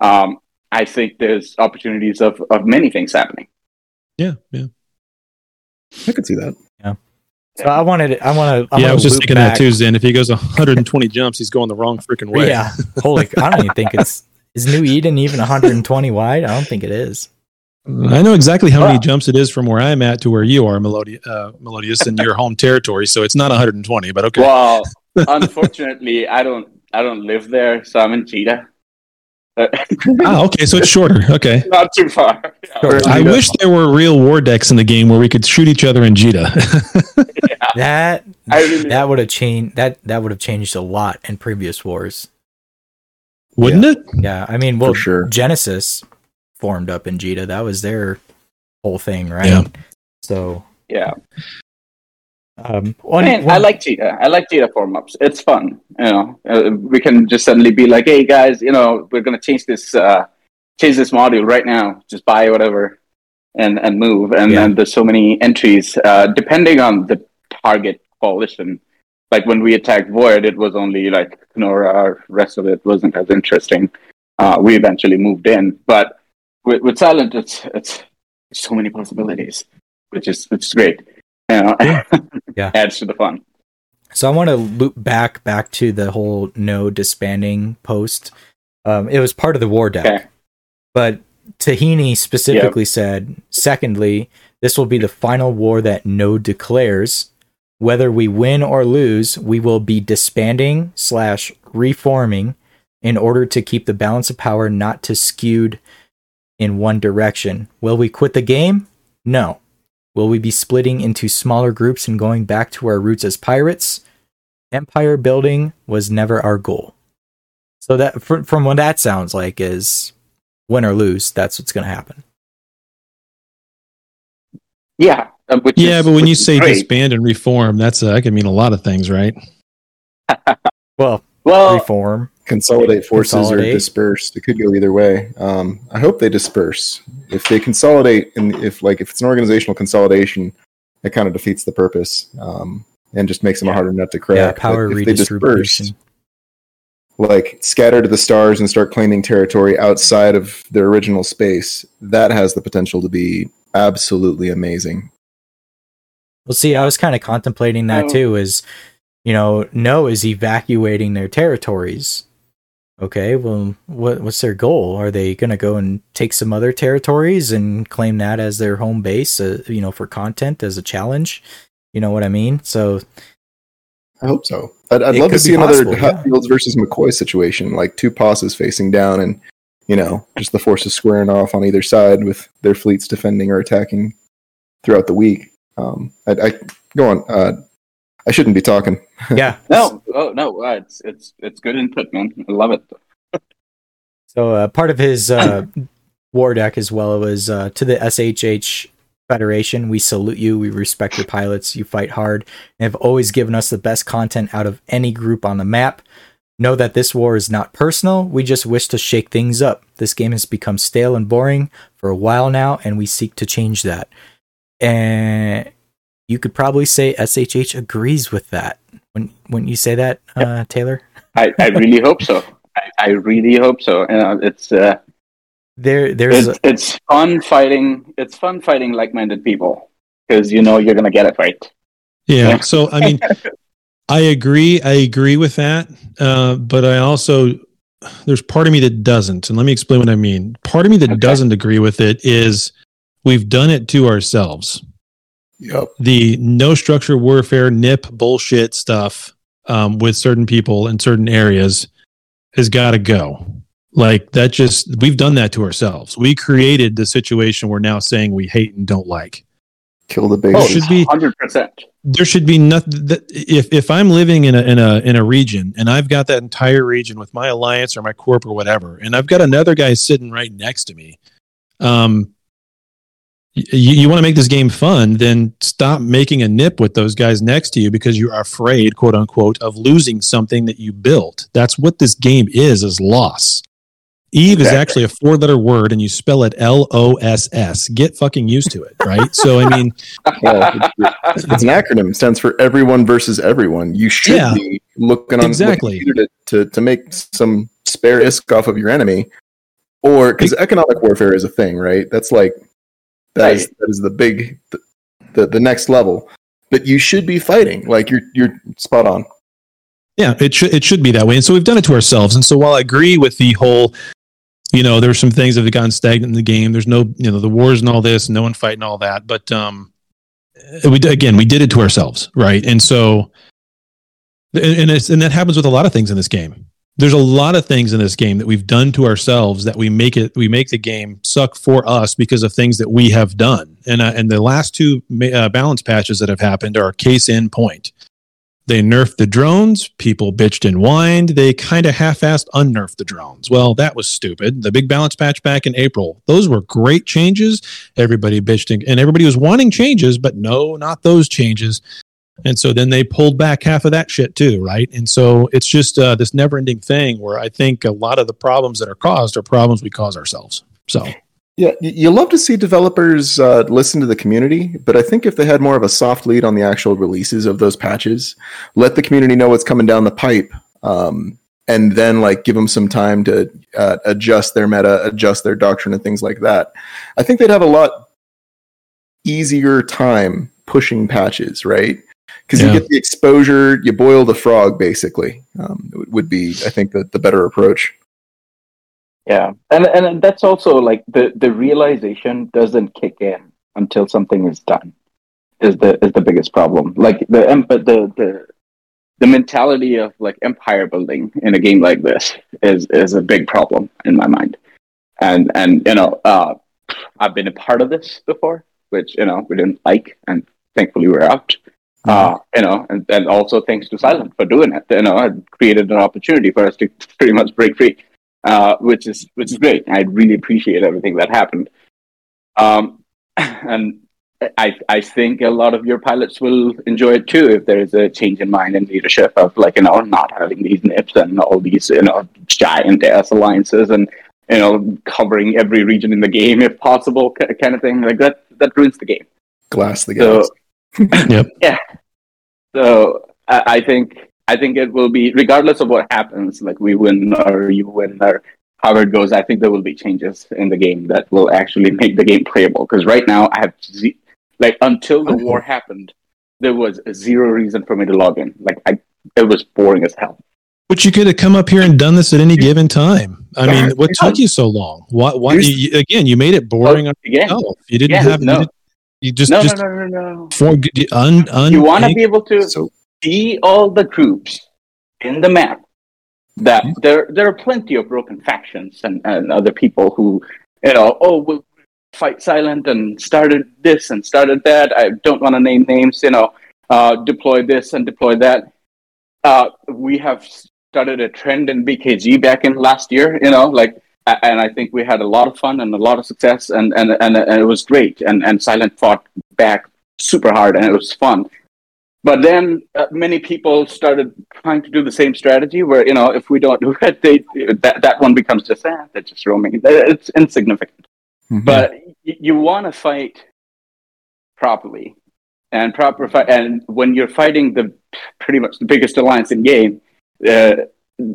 um, I think there's opportunities of of many things happening. yeah, yeah. I could see that. So I wanted I want to yeah, I was just thinking that too, Zen. If he goes 120 jumps, he's going the wrong freaking way. Yeah, holy! I don't even think it's is New Eden even 120 wide. I don't think it is. I know exactly how many jumps it is from where I'm at to where you are, Melodi- uh, Melodious, in your home territory. So it's not 120, but okay. Well, [laughs] unfortunately, I don't I don't live there, so I'm in Jita. [laughs] ah, okay, so it's shorter. Okay. [laughs] Not too far. I wish there were real war decks in the game where we could shoot each other in Jita. [laughs] That I really- that would have changed that that would have changed a lot in previous wars. Wouldn't it? Yeah, I mean, well, sure. Genesis formed up in Jita. That was their whole thing, right? Yeah. So, Yeah. Um, Man, I like Jita. I like Jita form ups. It's fun. You know, uh, we can just suddenly be like, "Hey guys, you know, we're gonna change this, uh, change this module right now. Just buy whatever, and and move." And Yeah. then there's so many entries, uh, depending on the target coalition. Like when we attacked Void, it was only like Kenora. Rest of it wasn't as interesting. Uh, we eventually moved in, but with, with Silent, it's it's so many possibilities, which is which is great. You know, [laughs] Yeah. adds to the fun. So I want to loop back back to the whole no disbanding post. Um, it was part of the war deck, Okay. but Tahini specifically said, secondly, this will be the final war that no declares. Whether we win or lose, we will be disbanding slash reforming in order to keep the balance of power not to skewed in one direction. Will we quit the game? No. Will we be splitting into smaller groups and going back to our roots as pirates? Empire building was never our goal. So that fr- from what that sounds like is win or lose, that's what's going to happen. Yeah. which Yeah, is- but when which you say great. disband and reform, that's uh, that can mean a lot of things, right? [laughs] Well, well, reform. Consolidate forces Consolidate. or disperse. It could go either way. Um, I hope they disperse. If they consolidate, and if like if it's an organizational consolidation, it kind of defeats the purpose um, and just makes them a harder nut to crack. Yeah, power Like, if they redistribution. like scatter to the stars and start claiming territory outside of their original space, that has the potential to be absolutely amazing. Well, see, I was kind of contemplating that Oh. too. Is you know, no is evacuating their territories. Okay, well, what what's their goal? Are they going to go and take some other territories and claim that as their home base? Uh, you know, for content as a challenge. You know what I mean? So I hope so. I'd, I'd love to see another yeah. Versus McCoy situation, like two posses facing down, and you know, just the forces squaring off on either side with their fleets defending or attacking throughout the week. Um, I, I go on. Uh, I shouldn't be talking. [laughs] yeah, No, oh no, uh, it's it's it's good input, man. I love it. [laughs] So uh, part of his uh, [clears throat] war deck as well was uh, to the SHH Federation. We salute you. We respect your pilots. You fight hard and have always given us the best content out of any group on the map. Know that this war is not personal. We just wish to shake things up. This game has become stale and boring for a while now, and we seek to change that. And you could probably say SHH agrees with that. When when you say that, uh, Taylor. I, I really hope so. I, I really hope so. You know, it's uh, there there's it's, it's fun fighting. It's fun fighting like-minded people because you know you're gonna get it right. Yeah. So I mean, I agree. I agree with that. Uh, but I also there's part of me that doesn't, and let me explain what I mean. Part of me that Okay. doesn't agree with it is we've done it to ourselves. Yep. The no structure warfare nip bullshit stuff um, with certain people in certain areas has got to go. Like that, just we've done that to ourselves. We created the situation we're now saying we hate and don't like. Kill the big. Oh, should be hundred percent. there should be nothing that if if I'm living in a in a in a region and I've got that entire region with my alliance or my corp or whatever, and I've got another guy sitting right next to me, um, y- you, you want to make this game fun, then stop making a nip with those guys next to you because you're afraid, quote unquote, of losing something that you built. That's what this game is: is loss. Eve is actually a four letter word and you spell it L O S S. Get fucking used to it, right? So, I mean, [laughs] Well, it's, it's an acronym. It stands for everyone versus everyone. You should Yeah. be looking on Exactly. looking to, to to make some spare isk off of your enemy, or because economic warfare is a thing, right? That's like that is that is the big the, the the next level. But you should be fighting. Like you're you're spot on. Yeah, it should it should be that way. And so we've done it to ourselves. And so while I agree with the whole, you know, there's some things that have gotten stagnant in the game. There's no, you know, the wars and all this, no one fighting all that. But um, we again we did it to ourselves, right? And so, and and, it's, and that happens with a lot of things in this game. There's a lot of things in this game that we've done to ourselves that we make it we make the game suck for us because of things that we have done. And uh, and the last two uh, balance patches that have happened are case in point. They nerfed the drones. People bitched and whined. They kind of half-assed unnerfed the drones. Well, that was stupid. The big balance patch back in April. Those were great changes. Everybody bitched and, and everybody was wanting changes, but no, not those changes. And so then they pulled back half of that shit too, right? And so it's just uh, this never-ending thing where I think a lot of the problems that are caused are problems we cause ourselves. So Yeah, you love to see developers uh, listen to the community, but I think if they had more of a soft lead on the actual releases of those patches, let the community know what's coming down the pipe, um, and then like give them some time to uh, adjust their meta, adjust their doctrine, and things like that. I think they'd have a lot easier time pushing patches, right? Because Yeah. you get the exposure, you boil the frog, basically. Um, would- would be, I think, the, the better approach. Yeah, and and that's also like the the realization doesn't kick in until something is done. Is the is the biggest problem? Like the em- but the the the mentality of like empire building in a game like this is is a big problem in my mind. And and you know, uh, I've been a part of this before, which you know we didn't like, and thankfully we're out. Uh, you know, and, and also thanks to Silent for doing it. You know, it created an opportunity for us to [laughs] pretty much break free uh, which is which is great. I really appreciate everything that happened. Um, [clears throat] and I I think a lot of your pilots will enjoy it too if there is a change in mind and leadership of like you know not having these nips and all these you know giant ass alliances and you know covering every region in the game if possible kind of thing like that that ruins the game. Glass the So- galaxy. [laughs] Yep. Yeah. So I, I think I think it will be regardless of what happens, like we win or you win or however it goes. I think there will be changes in the game that will actually make the game playable. Because right now I have ze- like until the war happened, there was zero reason for me to log in. Like I, it was boring as hell. But you could have come up here and done this at any given time. I mean, what took you so long? Why? Why? You, again, you made it boring on Again, yourself. You didn't Yeah, have. no. You, just no, just no, no, no, no. for, un, un, You want to be able to So see all the groups in the map. That there, there are plenty of broken factions and, and other people who, you know, oh, we'll fight silent and started this and started that. I don't want to name names, you know, uh, deploy this and deploy that. Uh, we have started a trend in BKG back in last year, you know, like, and I think we had a lot of fun and a lot of success, and and and, and it was great. And and Silent fought back super hard, and it was fun. But then uh, many people started trying to do the same strategy, where you know, if we don't do it, they that that one becomes just ah, they're just roaming. It's insignificant. But y- you want to fight properly and proper fight. And when you're fighting the pretty much the biggest alliance in game, uh,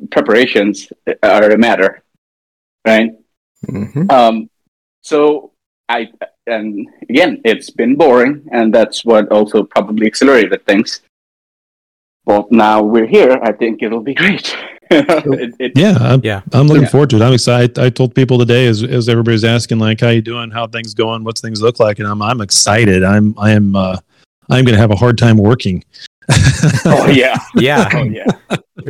preparations are a matter, right? Mhm. Um, so I and again, it's been boring, and that's what also probably accelerated things. But now we're here. I think it'll be [laughs] great. it, it, Yeah, I'm, Yeah. I'm looking Yeah. forward to it. I'm excited. I told people today as, as everybody's asking, like, how you doing, how things going, what's things look like, and I'm I'm excited. I'm I am uh, I'm going to have a hard time working. [laughs] oh yeah, Yeah. oh yeah.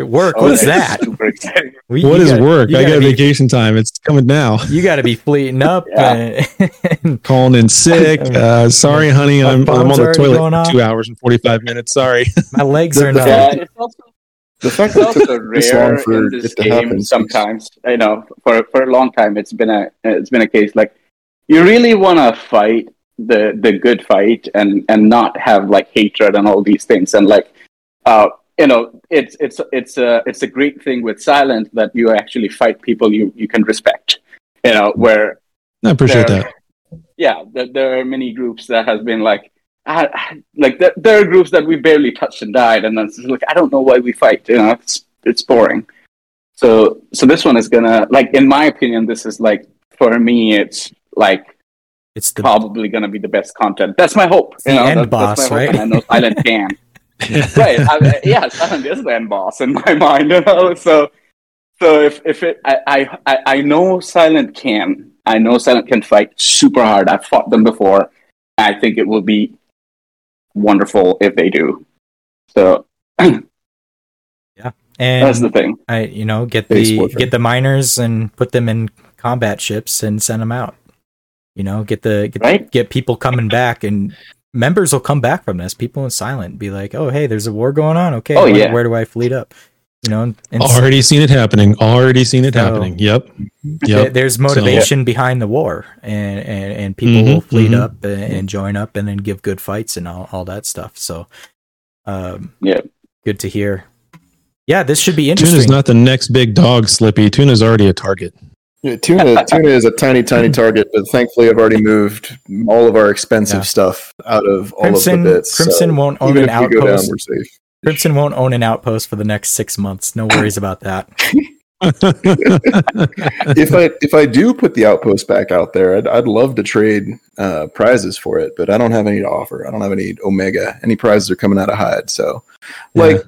Work. Oh, What's that? Super exciting. We- what you is gotta- work? I gotta be- vacation time. It's coming now. [laughs] You got to be fleeting up. Yeah. and- [laughs] Calling in sick. Uh, sorry, honey. My I'm, I'm on the toilet for two hours and 45 minutes. Sorry. my legs The- are not. Yeah, it's also The fact it's that it also took this long rare for in this it game. happen. Sometimes, you know, for for a long time, it's been a it's been a case like you really want to fight the the good fight and and not have like hatred and all these things and like uh you know it's it's it's a it's a great thing with silent that you actually fight people you you can respect you know where I appreciate there- that. yeah there, there are many groups that has been like like there, there are groups that we barely touched and died and then it's like i don't know why we fight you know it's it's boring so so this one is gonna like in my opinion this is like for me it's like It's the probably gonna be the best content. That's my hope. The you know, end that- boss, right? and i know silent [laughs] can. Right I, yeah silent is the end boss in my [laughs] mind you know? So so if if it I, I I I know silent can. I know silent can fight super hard. I've fought them before. I think it will be wonderful if they do. So yeah, and [clears throat] that's the thing. I you know get the get the miners and put them in combat ships and send them out. You know, get the get, Right. get people coming back and members will come back from this. People in silent be like, "Oh, hey, there's a war going on. Okay, Oh, where, yeah. where do I fleet up?" You know, and, and Already seen it happening. Already seen it So- happening. Yep. th- Yep. there's motivation behind the war, and and, and people Mhm, will fleet mhm. up and, and join up and then give good fights and all, all that stuff. So, um, Yeah. good to hear. Yeah, this should be interesting. Tuna's interesting. not the next big dog, Slippy. Tuna's already a target. Yeah, tuna [laughs] tuna is a tiny tiny target, but thankfully I've already moved all of our expensive Yeah. stuff out of all of the bits. Crimson so won't own even an if we go down, outpost. we're safe. Crimson won't own an outpost for the next six months. No worries about that. [laughs] [laughs] if I if I do put the outpost back out there, I'd, I'd love to trade uh, prizes for it, but I don't have any to offer. I don't have any Omega. Any prizes are coming out of Hyde, so like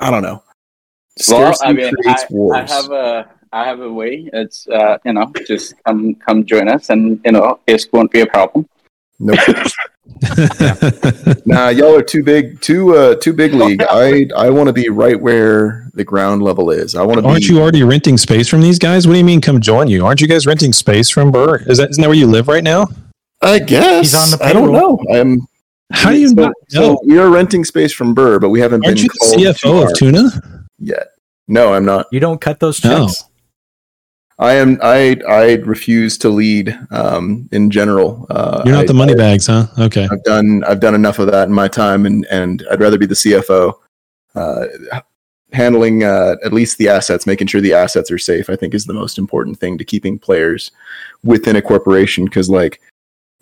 I don't know. well Scarcity I mean creates I, wars. I have a I have a way it's uh you know just come come join us and you know ISK won't be a problem Nope. [laughs] nah, y'all are too big, too uh, too big league. I I want to be right where the ground level is. I want to. Aren't you already renting space from these guys? What do you mean come join you? Aren't you guys renting space from Burr? Is that isn't that where you live right now? I guess He's on the I don't know. I'm. How do you so, not so know? we are renting space from Burr, but we haven't Aren't been you the CFO of Tuna? yet. No, I'm not. You don't cut those No. I am. I I refuse to lead. Um, in general, uh, You're not I- the money I- bags, huh? Okay. I've done I've done enough of that in my time, and and I'd rather be the CFO, uh, handling uh, at least the assets, making sure the assets are safe. I think is the most important thing to keeping players within a corporation. Because like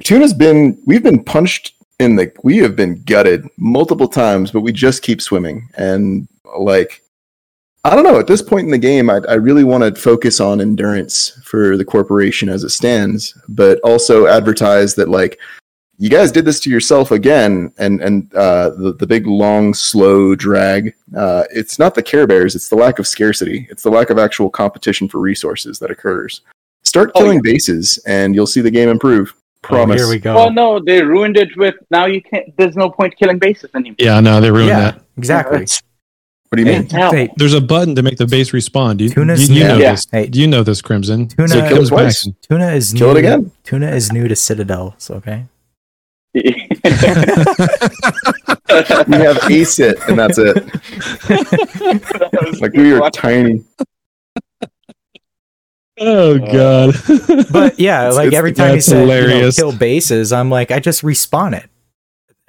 Tuna's been, we've been punched in the, we have been gutted multiple times, but we just keep swimming. And like, I don't know. At this point in the game, I, I really want to focus on endurance for the corporation as it stands, but also advertise that like you guys did this to yourself again and and uh, the, the big long slow drag uh, it's not the care bears it's the lack of scarcity it's the lack of actual competition for resources that occurs start Oh, killing bases and you'll see the game improve promise Oh, here we go. well no they ruined it with now you can't there's no point killing bases anymore Yeah, no, they ruined yeah, that. exactly. It's- what do you mean it's. Hey, There's a button to make the base respond. You, Tuna's you, you new. know Yeah. this. Hey. You know this, Crimson. Tuna- So it Kill twice. back. Tuna is Kill it new. again. Tuna is new to Citadel. So okay. [laughs] we have acit and that's it [laughs] like we are tiny Oh uh, god. But yeah, like it's- every time he that's said you know, kill bases, I'm like, I just respawn it.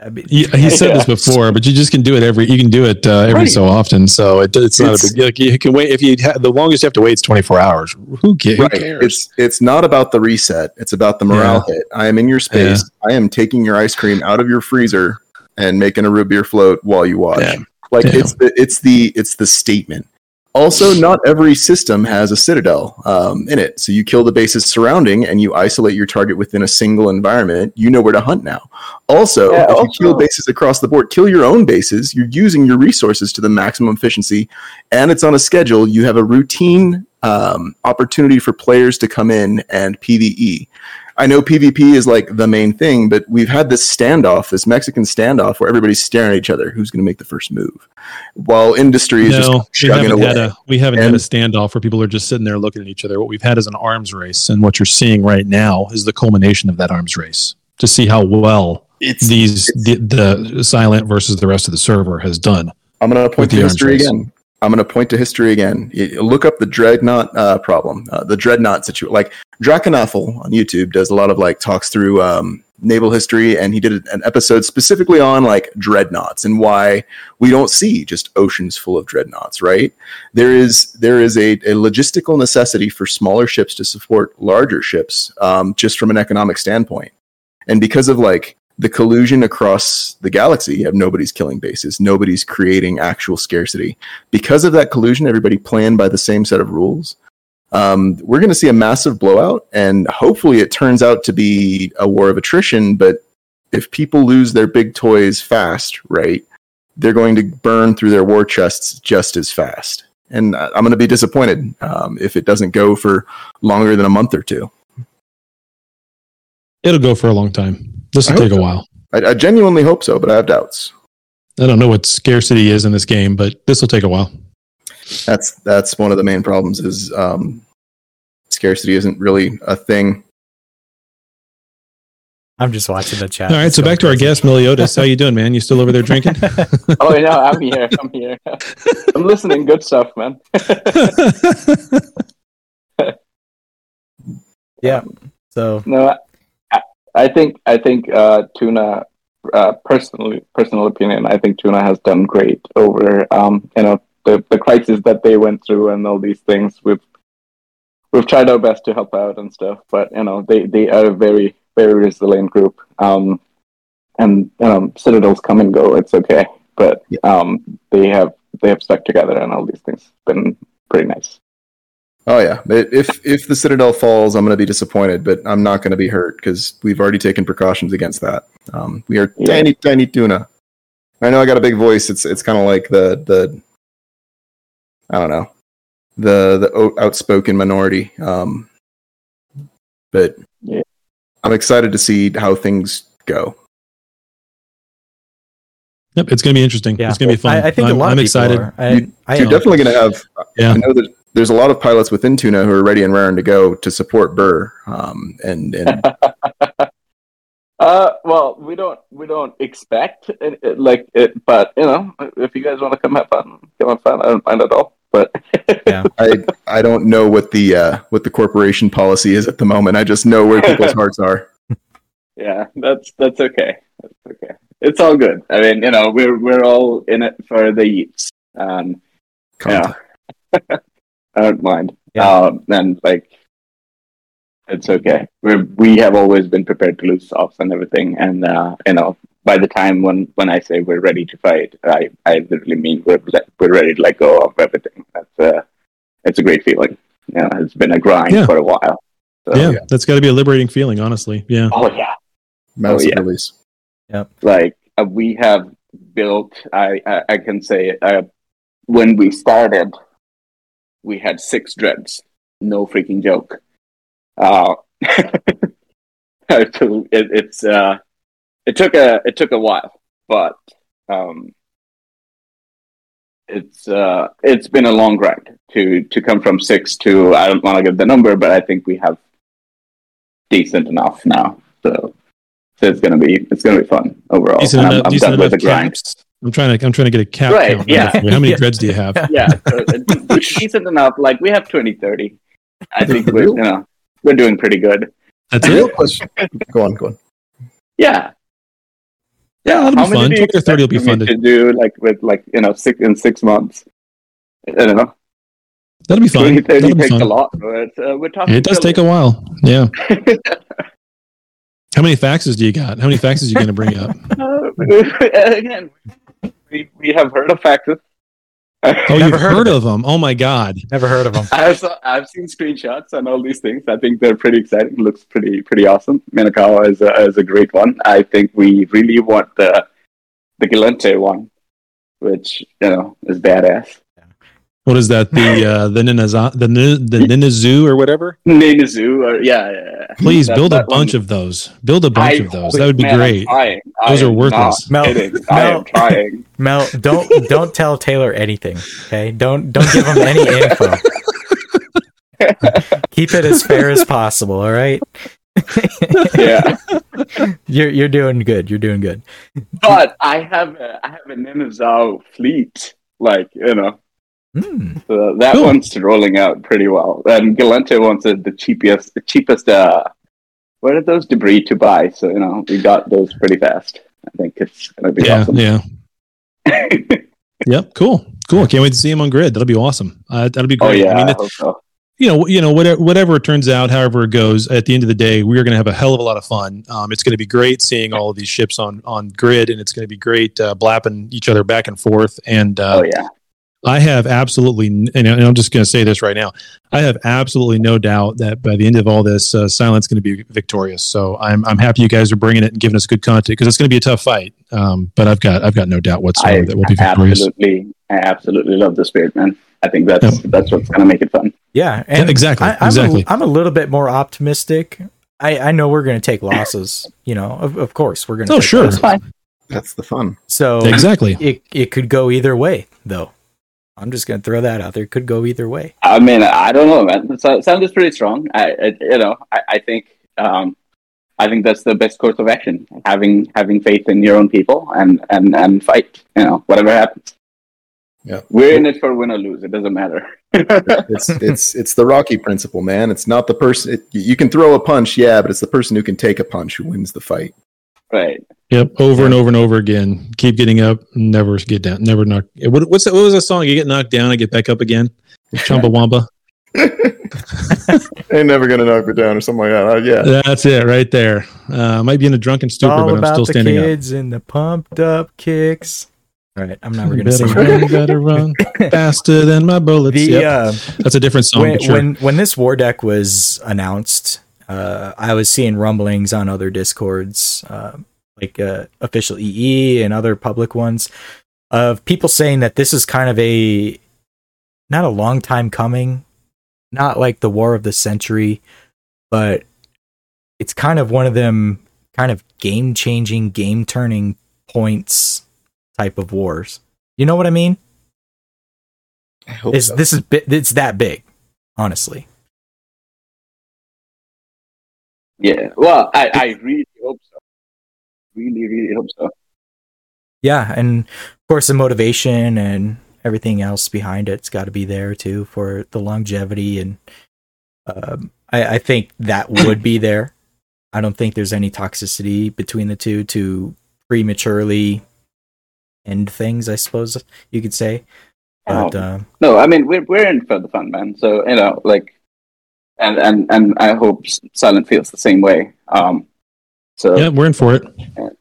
I mean, he, he [laughs] said Yeah. this before, but you just can do it every. You can do it uh, every Right. so often, so it, it's not It's- a big. Like you can wait if you ha- the longest you have to wait is 24 hours. Who, ca- who right cares? it's it's not about the reset it's about the morale hit i am in your space i am taking your ice cream out of your freezer and making a root beer float while you watch like it's the it's the it's the statement Also, not every system has a citadel um, in it. So you kill the bases surrounding and you isolate your target within a single environment. You know where to hunt now. Also, Yeah, if also- you kill bases across the board, kill your own bases. You're using your resources to the maximum efficiency, and it's on a schedule. You have a routine um, opportunity for players to come in and PVE. I know PvP is like the main thing, but we've had this standoff, this Mexican standoff, where everybody's staring at each other. Who's going to make the first move? While industry is No, just we chugging haven't away. had a we haven't had a standoff where people are just sitting there looking at each other. What we've had is an arms race, and what you're seeing right now is the culmination of that arms race to see how well these the, the silent versus the rest of the server has done. I'm going to point to the history race. again. I'm going to point to history again. Look up the dreadnought uh, problem, uh, the dreadnought situation. Like Drachinifel on YouTube does a lot of like talks through um, naval history, and he did an episode specifically on like dreadnoughts and why we don't see just oceans full of dreadnoughts. Right? There is there is a, a logistical necessity for smaller ships to support larger ships, um, just from an economic standpoint. And because of like the collusion across the galaxy, have nobody's killing bases, nobody's creating actual scarcity. Because of that collusion, everybody planned by the same set of rules. Um, we're going to see a massive blowout, and hopefully, it turns out to be a war of attrition. But if people lose their big toys fast, right, they're going to burn through their war chests just as fast. And I'm going to be disappointed um, if it doesn't go for longer than a month or two. It'll go for a long time. This will take a so. while. I, I genuinely hope so, but I have doubts. I don't know what scarcity is in this game, but this will take a while. That's that's one of the main problems. Is um, scarcity isn't really a thing. I'm just watching the chat. All right, so back to our guest, Meliodas. How you doing, man? You still over there drinking? [laughs] Oh yeah, I'm here. I'm here. [laughs] I'm listening. Good stuff, man. [laughs] yeah. So no, I, think I think uh, Tuna, uh, personally, personal opinion, I think Tuna has done great over um, you know the the crisis that they went through and all these things. We've we've tried our best to help out and stuff, but you know they they are a very very resilient group. Um, and you know Citadels come and go. It's okay, but um, they have they have stuck together and all these things. Been pretty nice. Oh yeah, if if the Citadel falls, I'm going to be disappointed, but I'm not going to be hurt because we've already taken precautions against that. Um, we are Yeah. tiny, tiny tuna. I know I got a big voice. It's it's kind of like the the I don't know the the outspoken minority. Um, but Yeah. I'm excited to see how things go. Yep, it's going to be interesting. Yeah. It's going to be fun. I, I think I'm, a lot I'm of excited. are. I, You- I, You're definitely going to have. Yeah. I know that there's a lot of pilots within Tuna who are ready and raring to go to support Burr. Um, and and [laughs] Uh, well, we don't we don't expect it, it- like it, but you know, if you guys want to come have fun, come have fun. I don't mind at all. But [laughs] yeah. I I don't know what the uh, what the corporation policy is at the moment. I just know where people's [laughs] hearts are. yeah, that's that's okay. That's okay. It's all good. I mean, you know, we're we're all in it for the yeets. Um, yeah, I don't mind. Um, and like, it's okay. We we have always been prepared to lose softs and everything, and uh, you know, by the time when when I say we're ready to fight, I I literally mean we're we're ready to let go of everything. That's uh, it's a great feeling. You know, it's been a grind Yeah. for a while. So, yeah, that's got to be a liberating feeling, honestly. Yeah. Oh yeah. Massive yeah. release. Yep. like uh, we have built i i, I can say uh, when we started we had six dreads no freaking joke uh [laughs] it, it's uh it took a it took a while but um it's uh it's been a long grind to to come from six to i don't want to give the number but i think we have decent enough now so so it's gonna be it's gonna be fun overall. Decent I'm, I'm decent done with the grind. I'm trying to I'm trying to get a cap Right, count. yeah. How many [laughs] Yeah. dreads do you have? Yeah, so it's decent enough. Like we have 20, 30. I think we're you know we're doing pretty good. That's The real it. question. Go on, go on. Yeah. Yeah, that'll How many fun. do you 20 or 30 will be fun to- to do. Like with like you know six in six months. I don't know. That'll be fun. 20, 30 That'll takes fun. a lot, but uh, we're talking. It does take a while. Yeah. [laughs] How many faxes do you got? How many faxes are you going to bring up? [laughs] Uh, again, we, we have heard of faxes. Oh, you've heard heard, of of them? Oh my god! Never heard of them. [laughs] I've, I've seen screenshots and all these things. I think they're pretty exciting. Looks pretty pretty awesome. Minokawa is a, is a great one. I think we really want the the Gallente one, which you know is badass. What is that? The [laughs] uh, the Ninaza, the Nin- the Ninazu or whatever? Ninazu, or yeah, yeah, yeah. Please That- build a that one- bunch of those. Build a bunch I- of those. That would be man, great. I Those are worthless. not kidding. I am trying. [laughs] Mel, don't don't tell Taylor anything. Okay, don't don't give him any info. [laughs] Keep it as fair as possible. All right. Yeah. You're you're doing good. You're doing good. But I have a, I have a Ninazu fleet, like you know. Hmm. So that Cool. one's rolling out pretty well. And Gallente wants the, the cheapest, the cheapest. Uh, what are those debris to buy? So you know, we got those pretty fast. I think it's gonna be Yeah, awesome. yeah. [laughs] Yep. Cool. Cool. Can't wait to see him on grid. That'll be awesome. Uh, that'll be great. Oh great. yeah, I mean, I it- so. you know, you know, whatever, whatever it turns out, however it goes, at the end of the day, we are going to have a hell of a lot of fun. Um, it's going to be great seeing all of these ships on on grid, and it's going to be great uh, blapping each other back and forth. And uh, Oh yeah. I have absolutely, and I'm just going to say this right now, I have absolutely no doubt that by the end of all this, uh, Silent's going to be victorious. So I'm I'm happy you guys are bringing it and giving us good content because it's going to be a tough fight. Um, but I've got I've got no doubt I whatsoever that we'll be victorious. absolutely, I absolutely love the spirit, man. I think that's that's what's gonna make it fun. Yeah, Yeah, exactly, I, I'm exactly. A, I'm a little bit more optimistic. I, I know we're going to take losses. You know, of, of course we're going to. Oh, sure. It's fine. That's the fun. So Exactly. it it could go either way, though. I'm just going to throw that out there. It could go either way. I mean, I don't know, man. It sou- sounds pretty strong. I, I you know, I, I think, um, I think that's the best course of action. Having having faith in your own people and and and fight. You know, whatever happens. Yeah. We're in it for win or lose. It doesn't matter. [laughs] It's it's it's the Rocky principle, man. It's not the person. It, you can throw a punch, yeah, but it's the person who can take a punch who wins the fight. Right. Yep, over and over and over again. Keep getting up, never get down, never knock. What, what's that, what was that song? You get knocked down, I get back up again. Chumbawamba. [laughs] Ain't never gonna knock me down or something like that. Uh, yeah, That's it, right there. Uh, might be in a drunken stupor, All but I'm about still the standing up. kids and the pumped up kicks. All right, I'm never going to Better sing run, that. better run [laughs] faster than my bullets. The, Yep. uh, That's a different song. when, sure. when when this war deck was announced, uh, I was seeing rumblings on other discords, uh, like uh, official EE and other public ones, of people saying that this is kind of a not a long time coming, not like the war of the century, but it's kind of one of them kind of game changing, game turning points type of wars. You know what I mean? I hope It's, so. This is it's that big, honestly. Yeah. Well, I, I really hope so. Really, really hope so. Yeah, and of course the motivation and everything else behind it's got to be there too for the longevity and um, I, I think that [coughs] would be there. I don't think there's any toxicity between the two to prematurely end things. I suppose you could say, but Oh. um, No, I mean we're we're in for the fun, man. So you know, like, and and and I hope Silent feels the same way. Um, so yeah, we're in for it.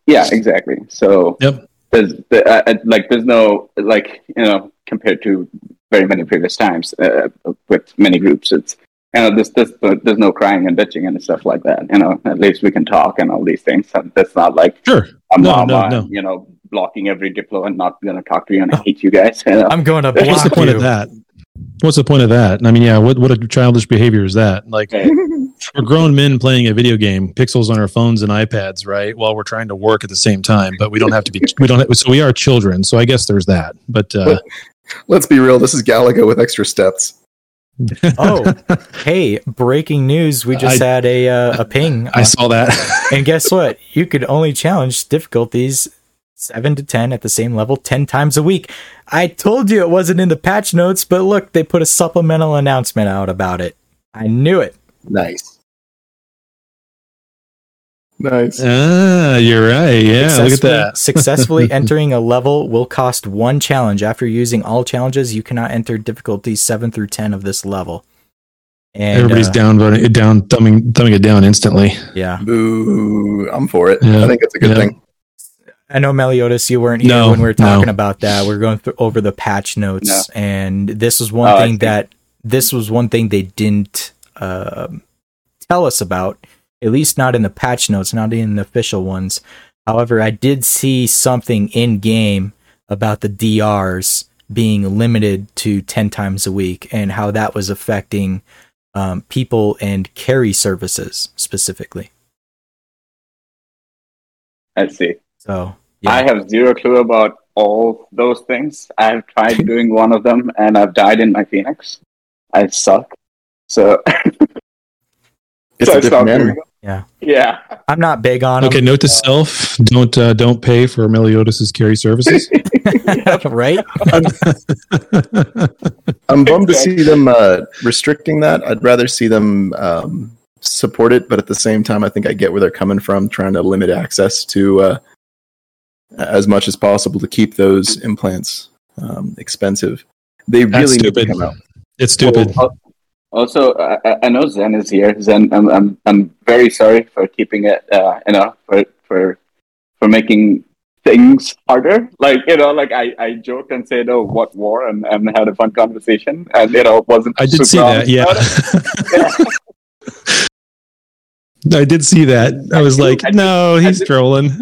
yeah, exactly. So Yep. there's the, uh, uh, like there's no like you know compared to very many previous times uh, with many groups, it's you know there's, there's there's no crying and bitching and stuff like that. You know, at least we can talk and all these things. And That's not like Sure. a No, mama, no, no. you know, blocking every diplo and not gonna talk to you and I [laughs] hate you guys. You know? I'm going to What's the block point you. of that? What's the point of that? I mean, yeah, what what a childish behavior is that? Like we're [laughs] grown men playing a video game, pixels on our phones and iPads, right? While we're trying to work at the same time, but we don't have to be. We don't. Have, so we are children. So I guess there's that. But uh, Let's be real. This is Galaga with extra steps. [laughs] Oh, hey! Breaking news: We just I- had a uh, a ping. I saw that. and guess what? You could only challenge difficulties seven to ten at the same level ten times a week. I told you it wasn't in the patch notes, but look, they put a supplemental announcement out about it. I knew it. Nice. Nice. ah, you're right. Yeah, look at Successfully- that. [laughs] [laughs] successfully entering a level will cost one challenge. After using all challenges, you cannot enter difficulties seven through ten of this level. And Everybody's uh, down voting it down, thumbing thumbing it down instantly. Yeah. Boo. I'm for it. Yeah. I think it's a good Yeah. thing. I know Meliodas, you weren't here No, when we were talking no. about that. We are going through over the patch notes, No. and this was one Oh, thing see. that this was one thing they didn't um tell us about, at least not in the patch notes, not in the official ones. However, I did see something in game about the DRs being limited to ten times a week, and how that was affecting um, people and carry services specifically. I see. So I have zero clue about all those things. I've tried [laughs] doing one of them and I've died in my Phoenix. I suck. So [laughs] It's so a I different stopped animal. doing it. Yeah. Yeah. I'm not big on 'em. Okay, note to self: don't uh, don't pay for Meliodas' carry services. [laughs] right? I'm bummed to see them uh, restricting that. I'd rather see them um, support it, but at the same time, I think I get where they're coming from, trying to limit access to uh, as much as possible to keep those implants um, expensive. They That's really need to stupid. come out. It's stupid. Al- Also, I, I- I know Zen is here. Zen, I'm, I'm, I'm very sorry for keeping it, uh, you know, for, for, for making things harder. Like, you know, like I, I joked and said, oh, what war? And, and had a fun conversation. And, you know, wasn't I did super see that. honest Yeah. [laughs] [laughs] I did see that. I was like, no, he's trolling. [laughs]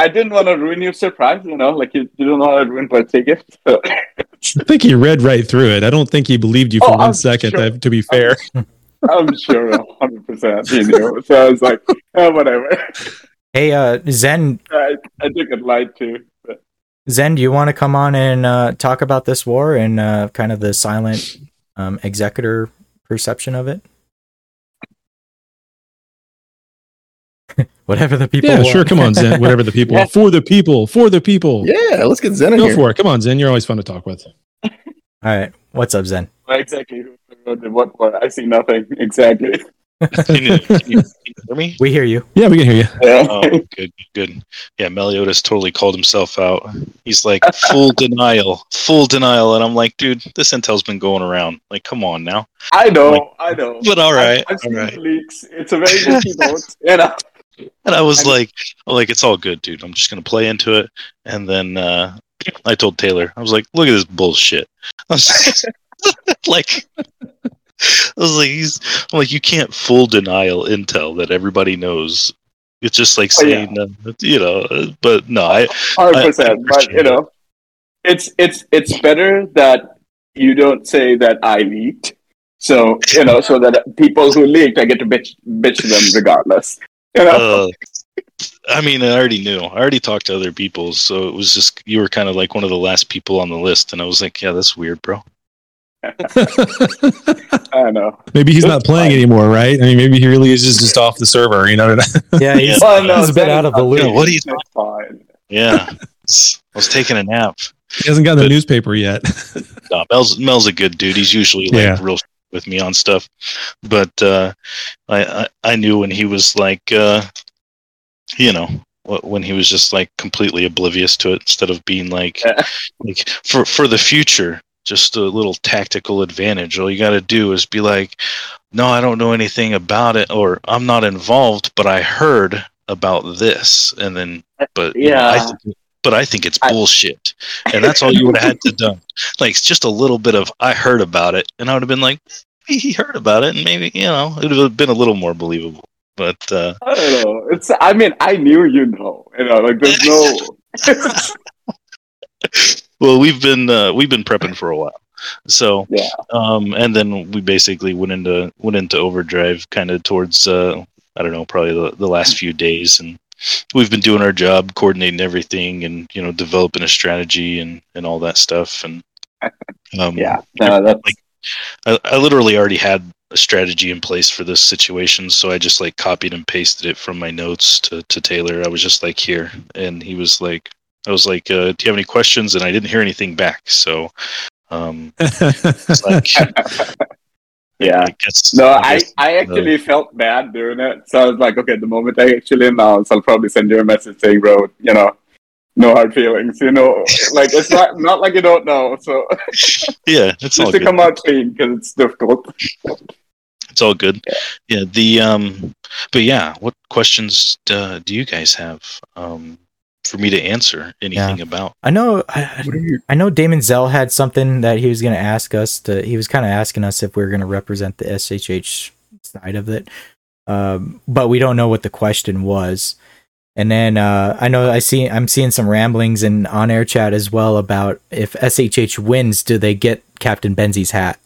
I didn't want to ruin your surprise, you know, like you, you don't know how to ruin birthday gift. So. I think he read right through it. I don't think he believed you for Oh, one I'm second. sure. uh, To be fair, [laughs] I'm sure 100% he knew. So I was like, oh, whatever. Hey, uh, Zen, I, I took it light too. But Zen, do you want to come on and uh, talk about this war and uh, kind of the silent um, executor perception of it? Whatever the people. yeah, want. sure. Come on, Zen. [laughs] Whatever the people Yeah. for the people, for the people. Yeah, let's get Zen in Go here. for it. Come on, Zen. You're always fun to talk with. All right, what's up, Zen? exactly who wrote the what war. I see nothing. Exactly. [laughs] Can you, can you, can you hear me? We hear you. Yeah, we can hear you. Yeah. Oh, good, good. Yeah, Meliodas totally called himself out. He's like full [laughs] denial, full denial, and I'm like, dude, this intel's been going around. Like, come on now. I know. Like, I know. But all right, I've, I've all seen right. leaks. It's a very good keynote. You know. And I was I like, I'm like, it's all good, dude. I'm just gonna play into it. And then uh, I told Taylor, I was like, look at this bullshit. [laughs] I was [laughs] like, I was like, he's, I'm like, you can't full denial intel that everybody knows. It's just like Oh, yeah. saying, uh, you know, but no, I, Hundred percent. But you know, it's it's it's better that you don't say that I leaked. So you know, so that people who leaked, I get to bitch bitch them regardless. You know. Uh, I mean, I already knew. I already talked to other people, so it was just you were kind of like one of the last people on the list, and I was like, "Yeah, that's weird, bro." [laughs] I know. Maybe he's not playing fine. anymore, right? I mean, maybe he really is just, just off the server. You know? [laughs] Yeah, he's, Well, no, he's a bit out of the not loop. Yeah, what do you? It's fine. Yeah, I was taking a nap. he hasn't gotten the newspaper yet. [laughs] No, Mel's Mel's a good dude. He's usually like Yeah. real with me on stuff, but uh, I, I I knew when he was like, uh, you know, when he was just like completely oblivious to it, instead of being like, like for for the future, just a little tactical advantage. All you got to do is be like, no, I don't know anything about it, or I'm not involved, but I heard about this, and then, but you know, I Yeah. But I think it's bullshit, and that's all you would have had to done. Like it's just a little bit of I heard about it, and I would have been like, he heard about it, and maybe you know it would have been a little more believable. But uh, I don't know. It's. I mean, I knew you know. You know, like there's no. [laughs] well, we've been uh, we've been prepping for a while, so yeah. um, and then we basically went into went into overdrive kind of towards uh, I don't know probably the, the last few days, and we've been doing our job, coordinating everything, and you know developing a strategy and and all that stuff, and um, Yeah. No, that's. like I, I literally already had a strategy in place for this situation so i just like copied and pasted it from my notes to, to taylor i was just like here and he was like i was like uh, do you have any questions and i didn't hear anything back so um it's like [laughs] [laughs] yeah. I guess, No, I, guess, I uh, actually felt bad doing it. So I was like, okay, the moment I actually announce, I'll probably send you a message saying, bro, you know, no hard feelings, you know, [laughs] like it's not not like you don't know. So [laughs] yeah it's all just to good. come out clean because it's difficult. it's all good yeah the um but yeah what questions uh, do you guys have um for me to answer anything about. I know. I, I know Damon Zell had something that he was going to ask us to. He was kind of asking us if we are going to represent the SHH side of it, um, but we don't know what the question was. And then uh, I know I see I'm seeing some ramblings in on air chat as well about if SHH wins, do they get Captain Benzie's hat?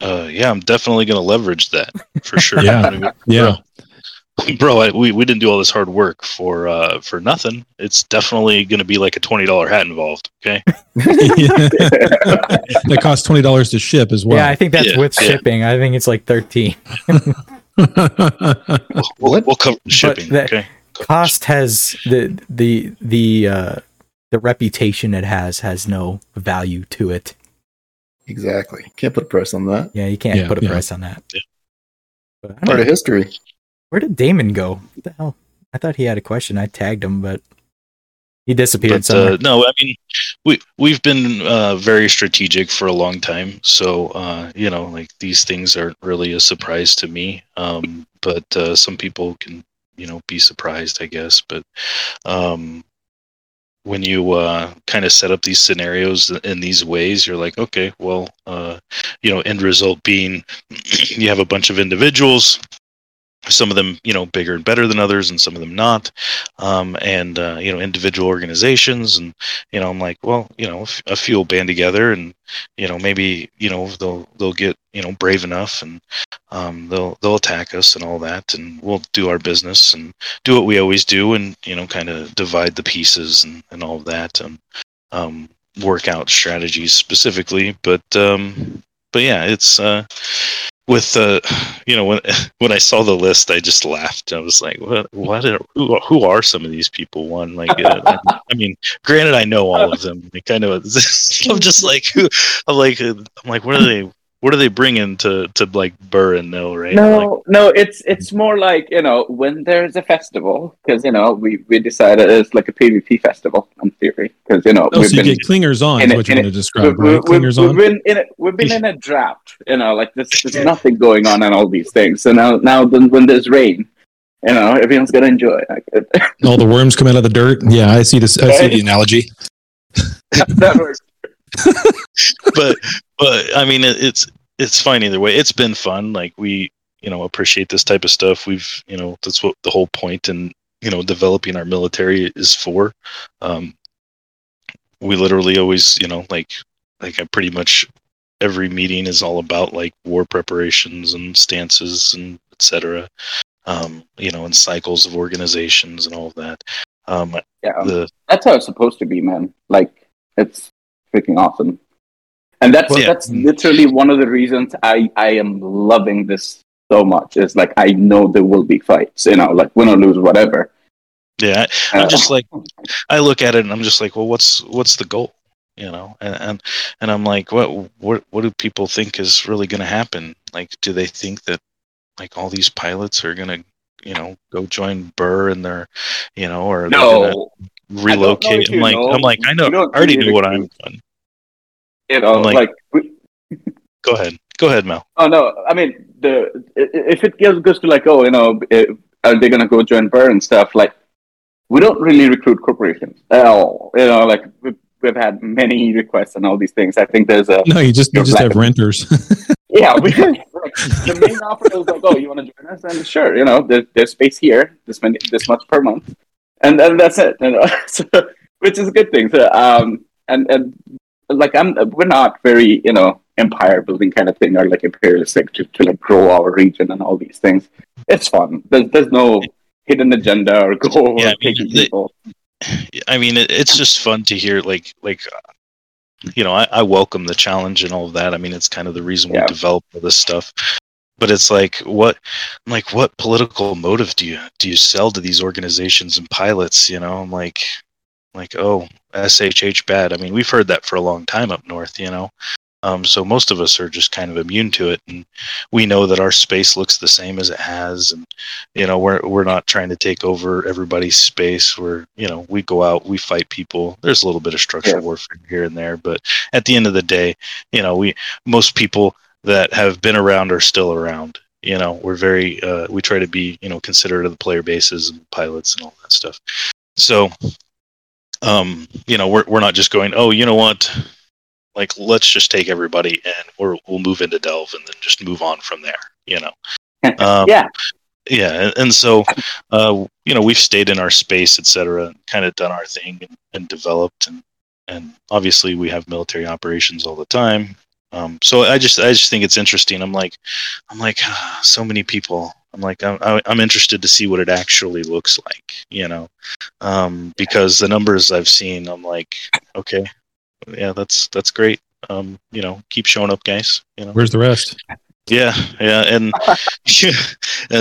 Uh, yeah, I'm definitely going to leverage that for sure. [laughs] Yeah. yeah. [laughs] bro I, we, we didn't do all this hard work for uh for nothing it's definitely going to be like a $20 hat involved okay [laughs] that costs $20 to ship as well Yeah, I think that's Yeah, with yeah. shipping. I think it's like 13. [laughs] we'll, we'll cover the shipping that- okay Cost has the the the uh the reputation it has has no value to it. Exactly. Can't put a price on that. Yeah, you can't Yeah, put a yeah. price on that. But I don't Part know. of history. Where did Damon go? What the hell? I thought he had a question. I tagged him, but he disappeared but somewhere. uh, no i mean we we've been uh very strategic for a long time so uh you know like these things aren't really a surprise to me um but uh some people can you know be surprised i guess but um when you uh, kind of set up these scenarios in these ways, you're like, okay, well, uh, you know, end result being [clears throat] you have a bunch of individuals, some of them, you know, bigger and better than others, and some of them not, um, and uh, you know, individual organizations, and you know, I'm like, well, you know, a few will band together, and you know, maybe you know they'll they'll get you know brave enough, and um, they'll they'll attack us and all that, and we'll do our business and do what we always do, and you know, kind of divide the pieces and and all of that, and um, work out strategies specifically, but um, but yeah, it's uh, with uh, you know when [laughs] when I saw the list, I just laughed. I was like, what what are, who, who are some of these people? One like uh, [laughs] I, mean, granted, I know all of them. Like I know, [laughs] I'm just like who I'm like uh, I'm like what are they? What are they bringing to to like Burr and Mill, right? No, Like, no, it's it's more like you know when there's a festival because you know we we decided it's like a PvP festival in theory because you know Oh, so you get clingers on, in is a- what you're going to describe, we- we- right? Clingers we've on? been in a, we've been in a drought, you know, like there's, there's nothing going on and all these things. So now now then when there's rain, you know, everyone's gonna enjoy. It. All the worms come out of the dirt. Yeah, I see this. I see the analogy. [laughs] that works. [laughs] but but I mean it, it's it's fine either way. It's been fun. Like we you know appreciate this type of stuff. We've you know that's what the whole point in you know developing our military is for. Um, we literally always you know like like I pretty much every meeting is all about like war preparations and stances and etc. Um, you know, and cycles of organizations and all of that. Um, Yeah, the that's how it's supposed to be, man. Like it's freaking awesome. And that's Well, yeah. that's literally one of the reasons I I am loving this so much. Is like I know there will be fights, you know, like win or lose, whatever. Yeah, I- Uh, I'm just like, I look at it and I'm just like, well, what's what's the goal, you know? And and, and I'm like, what what what do people think is really going to happen? Like, do they think that like all these pilots are going to, you know, go join Burr and they're, you know, or No. Gonna relocate? I'm like, know. I'm like, I know, You don't I already knew what I'm recruit. doing. You know, I'm like- like, we, Go ahead, go ahead, Mel. oh no, I mean the i- i- if it goes goes to like oh you know are they gonna go join Burr and stuff like we don't really recruit corporations at all. You know, like we've, we've had many requests and all these things. I think there's a No, you just you just have black. renters. [laughs] Yeah, we like, the main offer was like, "Oh, you want to join us?" And sure, you know, there's, there's space here, this many, this much per month, and and that's it. You know, [laughs] so, which is a good thing. So, um, and and like I'm, we're not very, you know, empire building kind of thing or like imperialistic to, to like grow our region and all these things. It's fun. There's there's no hidden agenda or [laughs] goal Yeah, I or mean, taking the- people. [sighs] I mean, it, it's just fun to hear, like, like, you know, I, I welcome the challenge and all of that. I mean, it's kind of the reason we develop all this stuff. But it's like, what, I'm like, what political motive do you do you sell to these organizations and pilots? You know, I'm like, like, oh, SHH bad. I mean, we've heard that for a long time up north. You know, um, so most of us are just kind of immune to it, and we know that our space looks the same as it has, and you know we're we're not trying to take over everybody's space we're you know we go out we fight people there's a little bit of structural Yeah. warfare here and there but at the end of the day you know we most people that have been around are still around. You know we're very uh, we try to be you know considerate of the player bases and pilots and all that stuff. So um you know we're we're not just going oh you know what? Like let's just take everybody and we're, we'll move into delve and then just move on from there you know? [laughs] Um, yeah. yeah and, and so uh you know we've stayed in our space etc and kind of done our thing and, and developed and and obviously we have military operations all the time um so i just i just think it's interesting. I'm like i'm like [sighs] so many people. I'm like I'm, I'm interested to see what it actually looks like you know? Um because the numbers i've seen i'm like okay yeah that's that's great. Um you know keep showing up guys you know? Where's the rest? Yeah, yeah, and [laughs] [laughs] uh,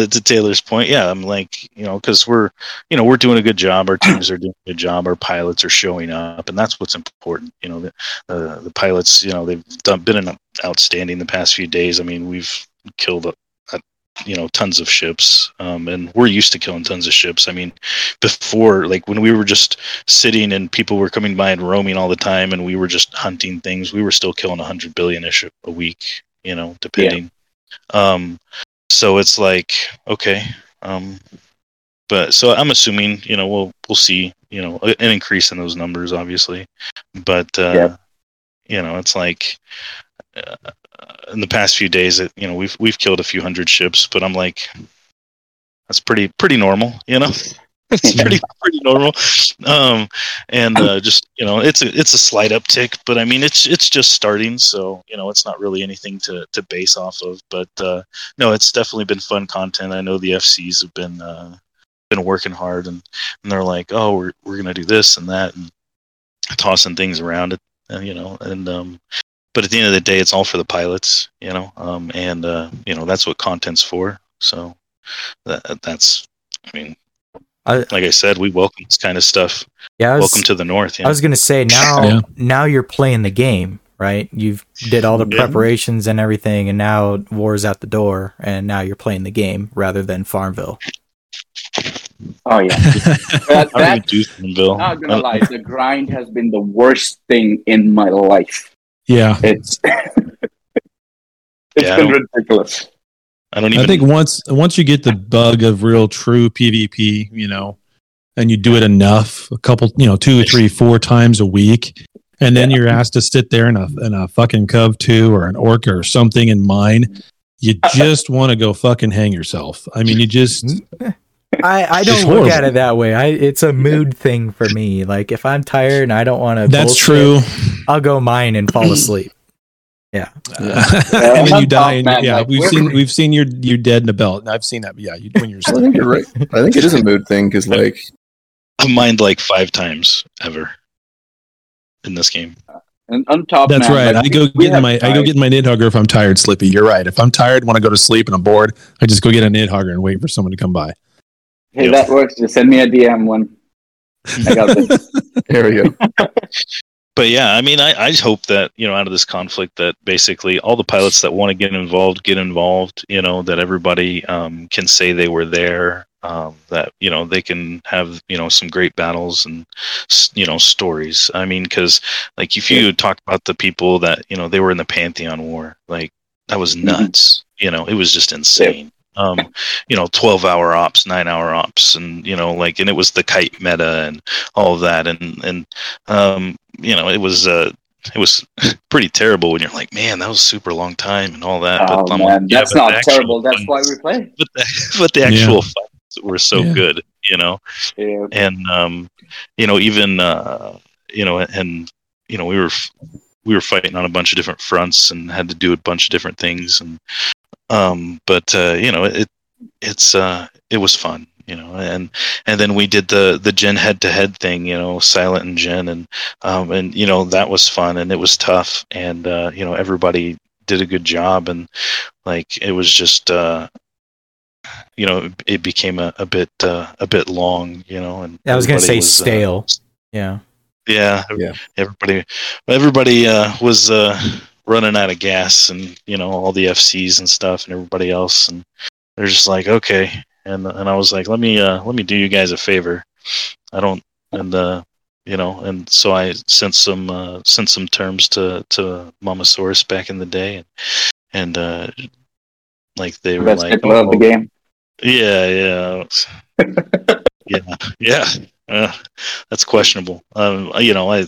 to Taylor's point, yeah, I'm like, you know, because we're, you know, we're doing a good job. Our teams are doing a good job. Our pilots are showing up, and that's what's important. You know, the uh, the pilots, you know, they've done been an outstanding the past few days. I mean, we've killed, a, a, you know, tons of ships, um, and we're used to killing tons of ships. I mean, before, like when we were just sitting and people were coming by and roaming all the time, and we were just hunting things, we were still killing a hundred billion ish a week. You know, depending. Um, so it's like okay, um, but so I'm assuming you know we'll we'll see you know an increase in those numbers obviously, but uh, Yeah. you know it's like uh, in the past few days it, you know we've we've killed a few hundred ships, but I'm like that's pretty pretty normal you know. [laughs] It's pretty pretty normal, um, and uh, just you know, it's a it's a slight uptick, but I mean, it's it's just starting, so you know, it's not really anything to to base off of. But uh, no, it's definitely been fun content. I know the FCs have been uh, been working hard, and, and they're like, oh, we're we're gonna do this and that, and tossing things around it, uh, you know, and um, but at the end of the day, it's all for the pilots, you know, um, and uh, you know that's what content's for. So that that's, I mean, I, like I said, we welcome this kind of stuff. Yeah, was- welcome to the north. I was gonna say now Yeah. now you're playing the game, right? You've did all the Yeah. preparations and everything, and now war's at the door, and now you're playing the game rather than Farmville. Oh yeah. [laughs] That, I don't even that, do Farmville. not gonna lie, the grind has been the worst thing in my life. Yeah. It's [laughs] it's Yeah, been ridiculous. I don't I think once once you get the bug of real true PvP, you know, and you do it enough, a couple, you know, two, three, four times a week, and then you're asked to sit there in a in a fucking Cov two or an Orca or something in mine, you uh, uh. just want to go fucking hang yourself. I mean, you just hmm? [laughs] I, I don't look at it that way. I it's a mood thing for me. Like if I'm tired and I don't want to, That's true. I'll go mine and fall [clears throat] asleep. Yeah, and then you die. And, man, yeah, like, we've seen we've seen your you dead in a belt. I've seen that. But yeah, you, when you're [laughs] I think you're right. I think it is a mood thing because, like, I've mined like five times ever in this game. And on top, That's man, right. like, I go we get in have my I go tried- get in my Nidhoggur if I'm tired, Slippy. You're right. If I'm tired, want to go to sleep and I'm bored, I just go get a Nidhoggur and wait for someone to come by. Hey, that works. Just send me a DM when I got this. [laughs] there we go. [laughs] But yeah, I mean, I, I just hope that you know out of this conflict that basically all the pilots that want to get involved get involved. You know that everybody um, can say they were there. Um, that you know they can have you know some great battles and you know stories. I mean, because like if you talk about the people that you know they were in the Pantheon War, like that was nuts. You know, it was just insane. Um, you know, twelve hour ops, nine hour ops, and you know, like, and it was the kite meta and all of that, and and um, you know, it was uh, it was [laughs] pretty terrible when you're like, man, that was a super long time and all that. Oh but man, like, yeah, that's but not the actual terrible. That's why we play. But the, [laughs] but the actual fights were so Yeah. good, you know Yeah. and um, you know even uh, you know and you know we were we were fighting on a bunch of different fronts and had to do a bunch of different things and um, but uh, you know it it's uh, it was fun you know and and then we did the the gen head to head thing you know silent and gen and um, and you know that was fun and it was tough and uh, you know everybody did a good job and like it was just uh, you know it, it became a, a bit uh, a bit long you know and I was gonna say uh, stale. yeah, yeah, Yeah. everybody everybody uh, was uh, running out of gas and you know all the fcs and stuff and everybody else. And they're just like okay. And and i was like let me uh, let me do you guys a favor. I don't and uh you know and so i sent some uh sent some terms to to mamasaurus back in the day. And and uh like they were like of the "Oh, game. yeah, yeah, [laughs] yeah, yeah. uh, that's questionable. Um, you know, I,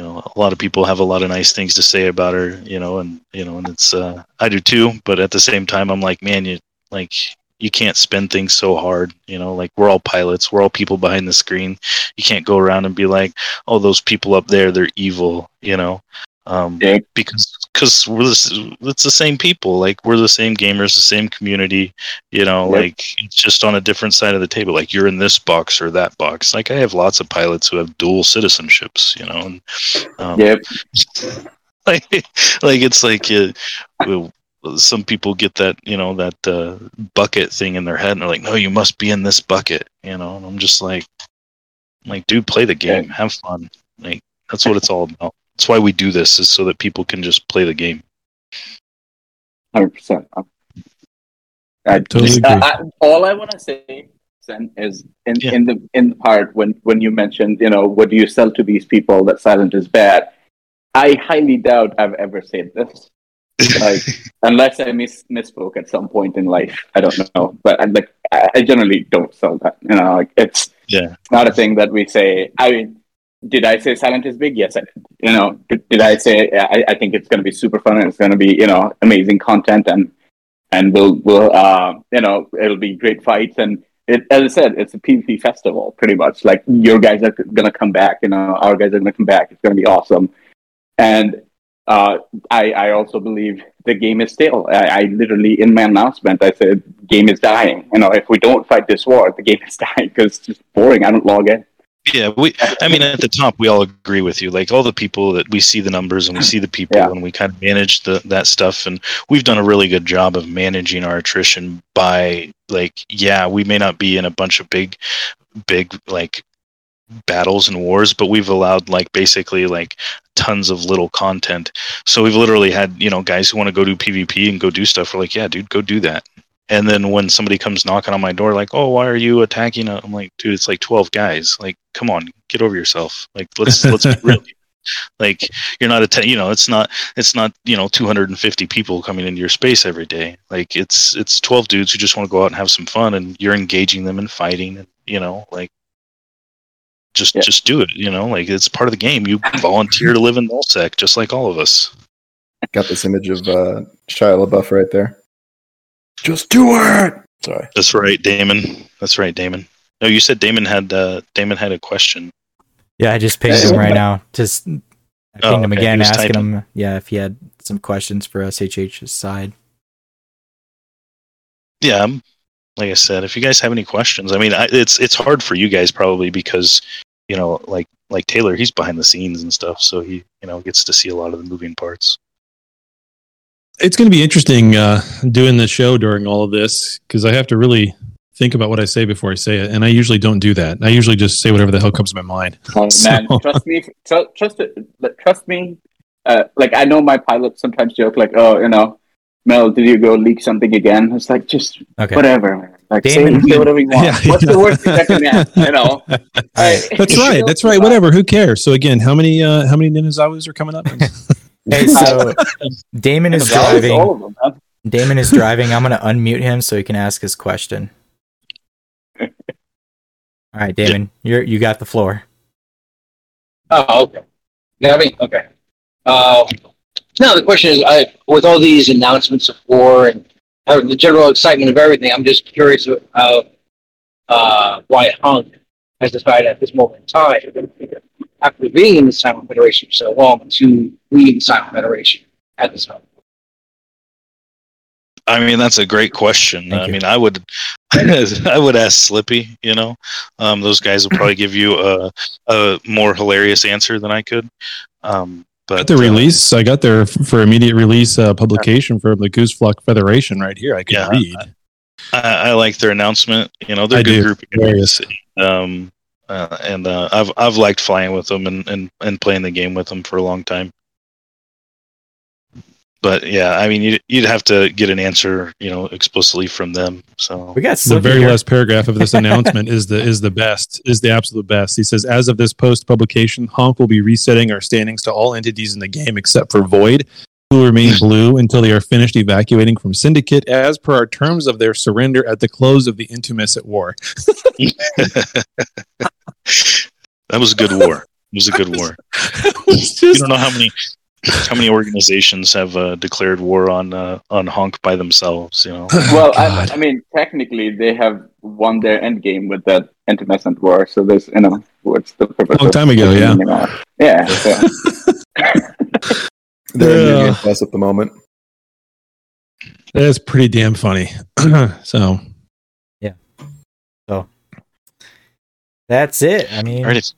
you know, a lot of people have a lot of nice things to say about her. You know, and you know, and it's uh, I do too. But at the same time, I'm like, man, you like you can't spin things so hard. You know, like we're all pilots, we're all people behind the screen. You can't go around and be like, oh, those people up there, they're evil. You know, um, Yeah. because because we're the, it's the same people. Like we're the same gamers, the same community. You know, Yep. like it's just on a different side of the table. Like you're in this box or that box. Like I have lots of pilots who have dual citizenships. You know, and um, Yep. [laughs] like like it's like uh, well, some people get that you know that uh, bucket thing in their head and they're like no you must be in this bucket you know and i'm just like I'm like dude play the game have fun like that's what it's all about that's why we do this is so that people can just play the game Hundred percent. I Totally agree. I, I- all I want to say Sen, is in, in the in the part when when you mentioned you know what do you sell to these people that silent is bad. I highly doubt I've ever said this. Like [laughs] unless I mis- misspoke at some point in life, I don't know. But I, like I, I generally don't sell that. You know, like it's yeah it's not a thing that we say. I mean, did I say silent is big? Yes, I did. You know, did, did I say I, I think it's going to be super fun and it's going to be you know amazing content and and we'll we'll uh, you know it'll be great fights and it, as I said, it's a PvP festival pretty much. Like your guys are going to come back, you know, our guys are going to come back. It's going to be awesome. And uh, I I also believe the game is still. I, I literally in my announcement I said game is dying. You know, if we don't fight this war, the game is [laughs] dying because it's just boring. I don't log in. Yeah we i mean at the top we all agree with you. Like all the people that we see the numbers and we see the people and we kind of manage the, that stuff. And we've done a really good job of managing our attrition by like yeah we may not be in a bunch of big big like battles and wars but we've allowed like basically like tons of little content. So we've literally had you know guys who want to go do pvp and go do stuff. We're like yeah dude go do that and then when somebody comes knocking on my door like oh why are you attacking a-" i'm like dude it's like 12 guys. Like come on get over yourself. Like let's [laughs] let's be real like you're not a te- you know it's not it's not you know 250 people coming into your space every day. Like it's it's 12 dudes who just want to go out and have some fun and you're engaging them in fighting and you know like just just do it you know? Like it's part of the game. You volunteer to live in nullsec just like all of us. Got this image of uh, Shia LaBeouf right there. Just do it. Sorry. that's right damon that's right damon no you said damon had uh damon had a question Yeah, I just pinged him right now. Just I Oh, pinged him okay. again, asking typing. him, yeah, if he had some questions for SHH's side. yeah like i said if you guys have any questions i mean I, it's it's hard for you guys probably because you know like like taylor he's behind the scenes and stuff so he you know gets to see a lot of the moving parts it's going to be interesting uh, doing the show during all of this because I have to really think about what I say before I say it, and I usually don't do that. I usually just say whatever the hell comes to my mind. [laughs] Oh, So- man, trust me, tr- trust it, trust me. Uh, like I know my pilots sometimes joke like, "Oh, you know, Mel, did you go leak something again?" It's like just Okay. whatever. man. Like Damon- say, say whatever you [laughs] want. Yeah, What's yeah. the worst thing that can happen? You know. [laughs] I- That's right. That's right. Whatever. Who cares? So again, how many uh, how many Ninjazawas are coming up? Hey, so [laughs] Damon is driving. all of them, huh? Damon is driving. I'm going to unmute him so he can ask his question. [laughs] All right, Damon, you're you got the floor. Oh, okay. Yeah, I mean, okay. Uh, now the question is, I, with all these announcements of war and uh, the general excitement of everything, I'm just curious of uh, why Hunk has decided at this moment in time, after being in the Silent Federation for so long, to leave the Silent Federation at this moment. I mean, that's a great question. I mean, I would, [laughs] I would ask Slippy. You know, um, those guys will probably give you a, a more hilarious answer than I could. Um, got but the uh, release. I got there for immediate release uh, publication from the Goose Flock Federation right here. I can Yeah. read. I, I like their announcement. You know, they're I a good do. group. Um, uh, and uh, I've I've liked flying with them and, and, and playing the game with them for a long time. But yeah, I mean, you'd, you'd have to get an answer, you know, explicitly from them. So We got the very last paragraph of this [laughs] announcement is the is the best is the absolute best. He says, as of this post publication, Honk will be resetting our standings to all entities in the game except for Void. Will remain blue until they are finished evacuating from Syndicate as per our terms of their surrender at the close of the Intumescent War. [laughs] That was a good war. It was a good war. [laughs] you don't know how many how many organizations have uh, declared war on uh, on Honk by themselves. You know. [sighs] well, I, I mean, technically, they have won their end game with that intumescent war. So there's, you know, what's the purpose? Long time ago, yeah. Yeah. so- [laughs] They're Yeah. yeah. us at the moment. That's pretty damn funny. [clears throat] so yeah. So that's it. I mean, All right, if-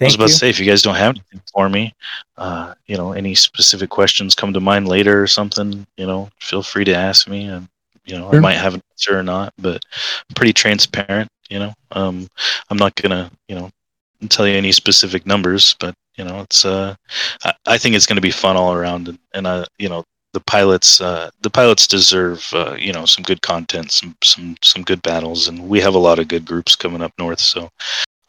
I was about you. to say, if you guys don't have anything for me, uh, you know, any specific questions come to mind later or something, you know, feel free to ask me, and you know, I might have an answer or not, but I'm pretty transparent. You know, um, I'm not gonna, you know, tell you any specific numbers, but you know, it's, uh, I, I think it's gonna be fun all around, and, and uh, you know, the pilots, uh, the pilots deserve, uh, you know, some good content, some, some, some good battles, and we have a lot of good groups coming up north, so.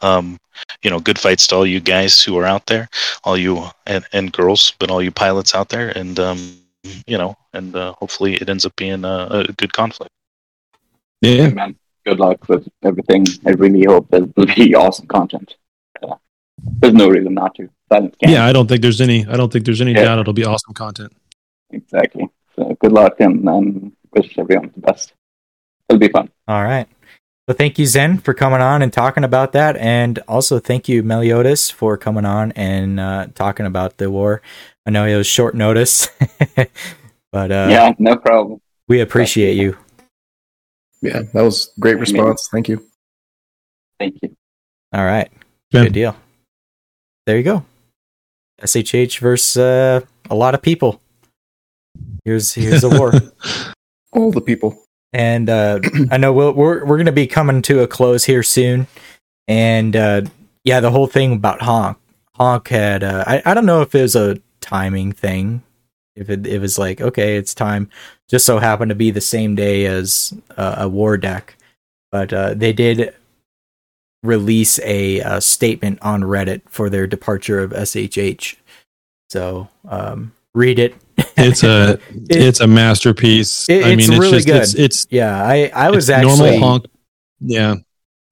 Um, you know, good fights to all you guys who are out there, all you and, and girls, but all you pilots out there, and um, you know, and uh, hopefully it ends up being a, a good conflict. yeah, man, good luck with everything. I really hope there will be awesome content. Uh, there's no reason not to. Silent can. yeah. I don't think there's any. I don't think there's any Yeah. doubt it'll be awesome content. exactly. So good luck and, and wish everyone the best. It'll be fun. All right. Well, thank you, Zen, for coming on and talking about that. And also thank you, Meliodas, for coming on and uh, talking about the war. I know it was short notice, [laughs] but uh, yeah, no problem. we appreciate you. Yeah, that was great response. Thank you. Thank you. All right. Good deal. There you go. SHH versus uh, a lot of people. Here's here's a war. [laughs] All the people. and uh, [clears throat] I know we'll, we're we're gonna be coming to a close here soon. And uh, yeah, the whole thing about Honk. Honk had uh, I I don't know if it was a timing thing. If it it was like okay, it's time. Just so happened to be the same day as uh, a war deck, but uh, they did release a, uh statement on Reddit for their departure of SHH. So um, read it. It's a [laughs] It- it's a masterpiece. It- I it's mean, it's really just, good. It's, it's yeah, I I was actually normal honk. Yeah,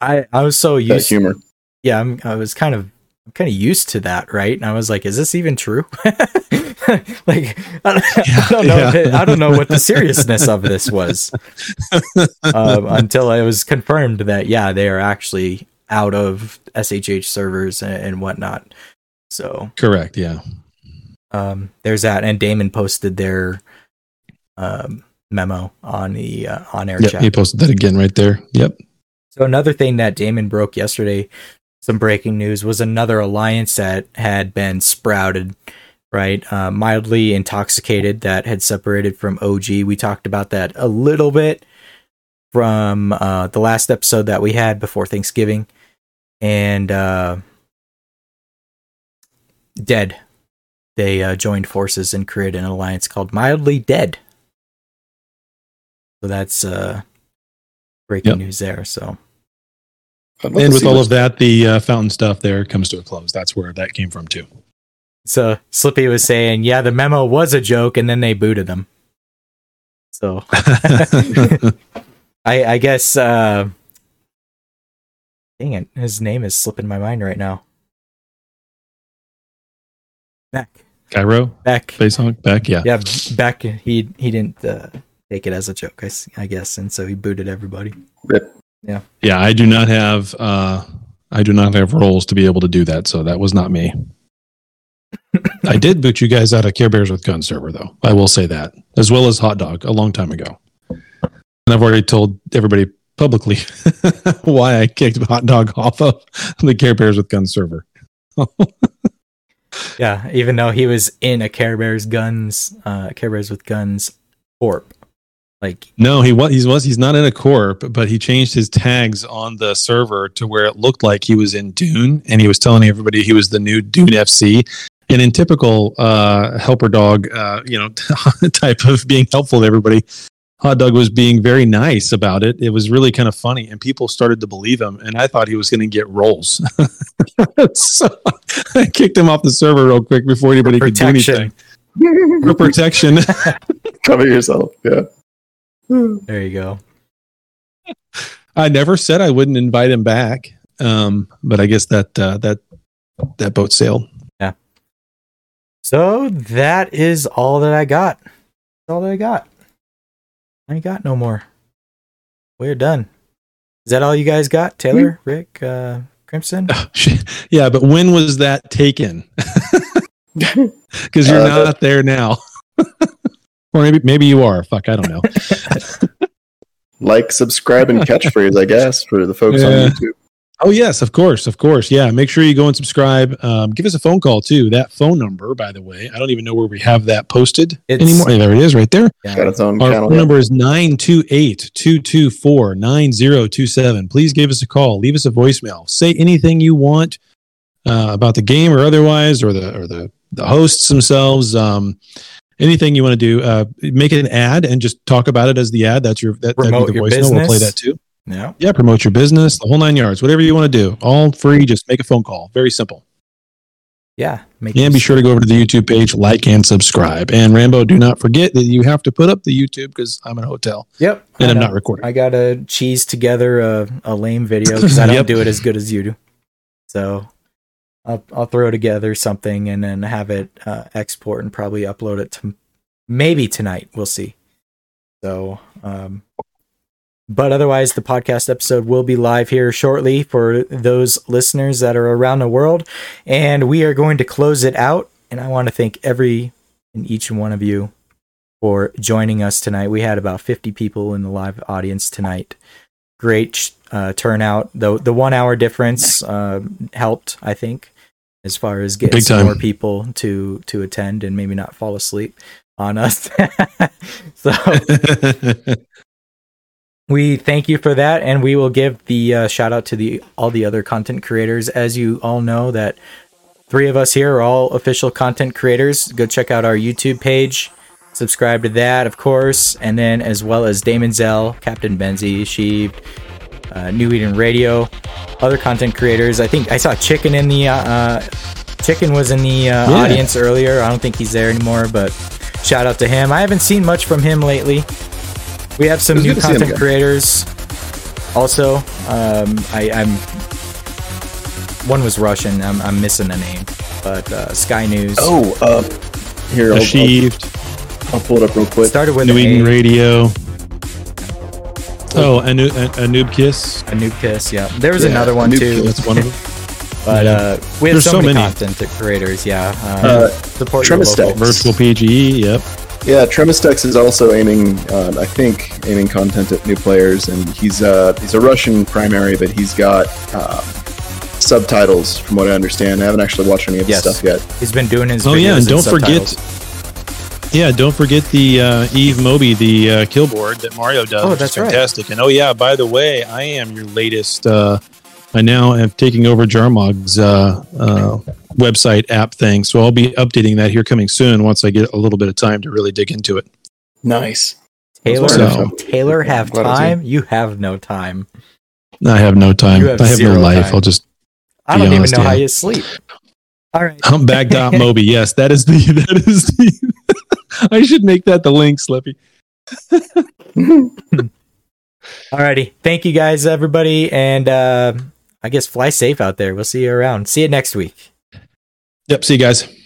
I I was so That used humor. yeah, I'm, I was kind of I'm kind of used to that, right? And I was like, is this even true? [laughs] like, I don't, I don't know. yeah. it- I don't know what the [laughs] seriousness of this was um, until I was confirmed that yeah, they are actually out of SHH servers and, and whatnot. So correct. Yeah, um, there's that, and Damon posted their um, memo on the uh, on air yep, chat. he posted that again right there. Yep. So another thing that Damon broke yesterday, some breaking news was another alliance that had been sprouted, right? Uh, mildly intoxicated that had separated from OG. We talked about that a little bit from uh, the last episode that we had before Thanksgiving, and uh, Dead. They uh, joined forces and created an alliance called Mildly Dead. So that's uh, breaking Yep. news there. So. And with all of that, the uh, fountain stuff there comes to a close. That's where that came from too. So Slippy was saying, yeah, the memo was a joke, and then they booted them. So [laughs] [laughs] I, I guess, uh, dang it, his name is slipping my mind right now. Beck, Cairo, Beck, face honk, back. Yeah. yeah, Beck. He he didn't uh, take it as a joke, I guess, and so he booted everybody. Rip. Yeah, Yeah, I do not have uh I do not have roles to be able to do that, so that was not me. [laughs] I did boot you guys out of Care Bears with Gun server though. I will say that. As well as Hot Dog a long time ago. And I've already told everybody publicly [laughs] why I kicked Hot Dog off of the Care Bears with Gun server. [laughs] yeah. Even though he was in a Care Bears guns, uh, Care Bears with guns corp, like No, he was he was he's not in a corp, but he changed his tags on the server to where it looked like he was in Dune, and he was telling everybody he was the new Dune FC. And in typical uh, helper dog, uh, you know, [laughs] type of being helpful to everybody, Hot Dog was being very nice about it. It was really kind of funny, and people started to believe him. And I thought he was going to get rolls, [laughs] so I kicked him off the server real quick before anybody could do anything. For protection. [laughs] Cover yourself. Yeah. There you go. I never said I wouldn't invite him back. Um, but I guess that uh, that that boat sailed. Yeah. So that is all that I got. That's all that I got. I ain't got no more. We're done. Is that all you guys got? Taylor, Rick, uh, Crimson? [laughs] Oh, yeah, but when was that taken? [laughs] [laughs] Because you're Uh, not there now. or maybe maybe you are. Fuck, I don't know. Like, subscribe, and catchphrase, I guess, for the folks Yeah. on YouTube. Oh yes, of course, of course. Yeah, make sure you go and subscribe. Um, give us a phone call too. That phone number, by the way, I don't even know where we have that posted It's- anymore. Yeah, there it is, right there. Got its own Our channel. phone number is 928-224-9027. Please give us a call. Leave us a voicemail. Say anything you want uh, about the game or otherwise, or the or the the hosts themselves. Um, anything you want to do, uh, make it an ad and just talk about it as the ad. That's your that, that'd be the voicemail. We'll play that too. Yeah. Yeah, promote your business, the whole nine yards, whatever you want to do. All free. Just make a phone call. Very simple. Yeah. Make And be sure to go over to the YouTube page, like and subscribe. And Rambo, do not forget that you have to put up the YouTube because I'm in a hotel Yep. and I'm not recording. I got to cheese together a, a lame video because I [laughs] don't Yep. do it as good as you do. So I'll, I'll throw together something and then have it uh, export and probably upload it to maybe tonight. We'll see. So, um, but otherwise, the podcast episode will be live here shortly for those listeners that are around the world. And we are going to close it out. And I want to thank every and each one of you for joining us tonight. We had about 50 people in the live audience tonight. Great uh, turnout. The the one hour difference uh, helped, I think, as far as getting more people to to attend and maybe not fall asleep on us. [laughs] so [laughs] we thank you for that, and we will give the uh, shout out to the all the other content creators. As you all know, that three of us here are all official content creators. Go check out our YouTube page, subscribe to that, of course, and then as well as Damon Zell, Captain Benzie, Sheep, uh, New Eden Radio, other content creators. I think I saw Chicken in the uh, uh, Chicken was in the uh, Yeah. audience earlier. I don't think he's there anymore, but shout out to him. I haven't seen much from him lately. We have some new good to see him content creators. Also, um, I, I'm one was Russian. I'm, I'm missing a name, but uh, Sky News. Oh, uh, here, I'll, I'll, Achieved. I'll pull it up real quick. started with New an Eden Radio. Oh, a, new, a, a noob kiss. a Noob Kiss. Yeah, there was Yeah, another one Noob too. That's one of them. [laughs] But Yeah. uh, we have There's so, so many, many. content creators. Yeah, Uh, uh, support your Tremistex. Virtual PGE. Yep. Yeah, Tremistex is also aiming, uh, I think, aiming content at new players, and he's uh, he's a Russian primary, but he's got uh, subtitles, from what I understand. I haven't actually watched any of his Yes. stuff yet. He's been doing his. Oh yeah, and don't forget. Yeah, don't forget the uh, Eve Moby, the uh, kill board that Mario does. Oh, which is that's right. fantastic. And oh yeah, by the way, I am your latest. Uh, I now am taking over Jarmog's uh, uh, website app thing, so I'll be updating that here coming soon once I get a little bit of time to really dig into it. Nice. Taylor, So- Taylor, have Glad I was time? You have no time. I have no time. Have I have no life. time. I'll just I don't even honest, know how you sleep. All right. humpback.moby. [laughs] Yes, that is the [laughs] that is the. [laughs] I should make that the link, Slippy. Alrighty. Thank you guys, everybody. And uh, I guess fly safe out there. We'll see you around. See you next week. Yep. See you guys.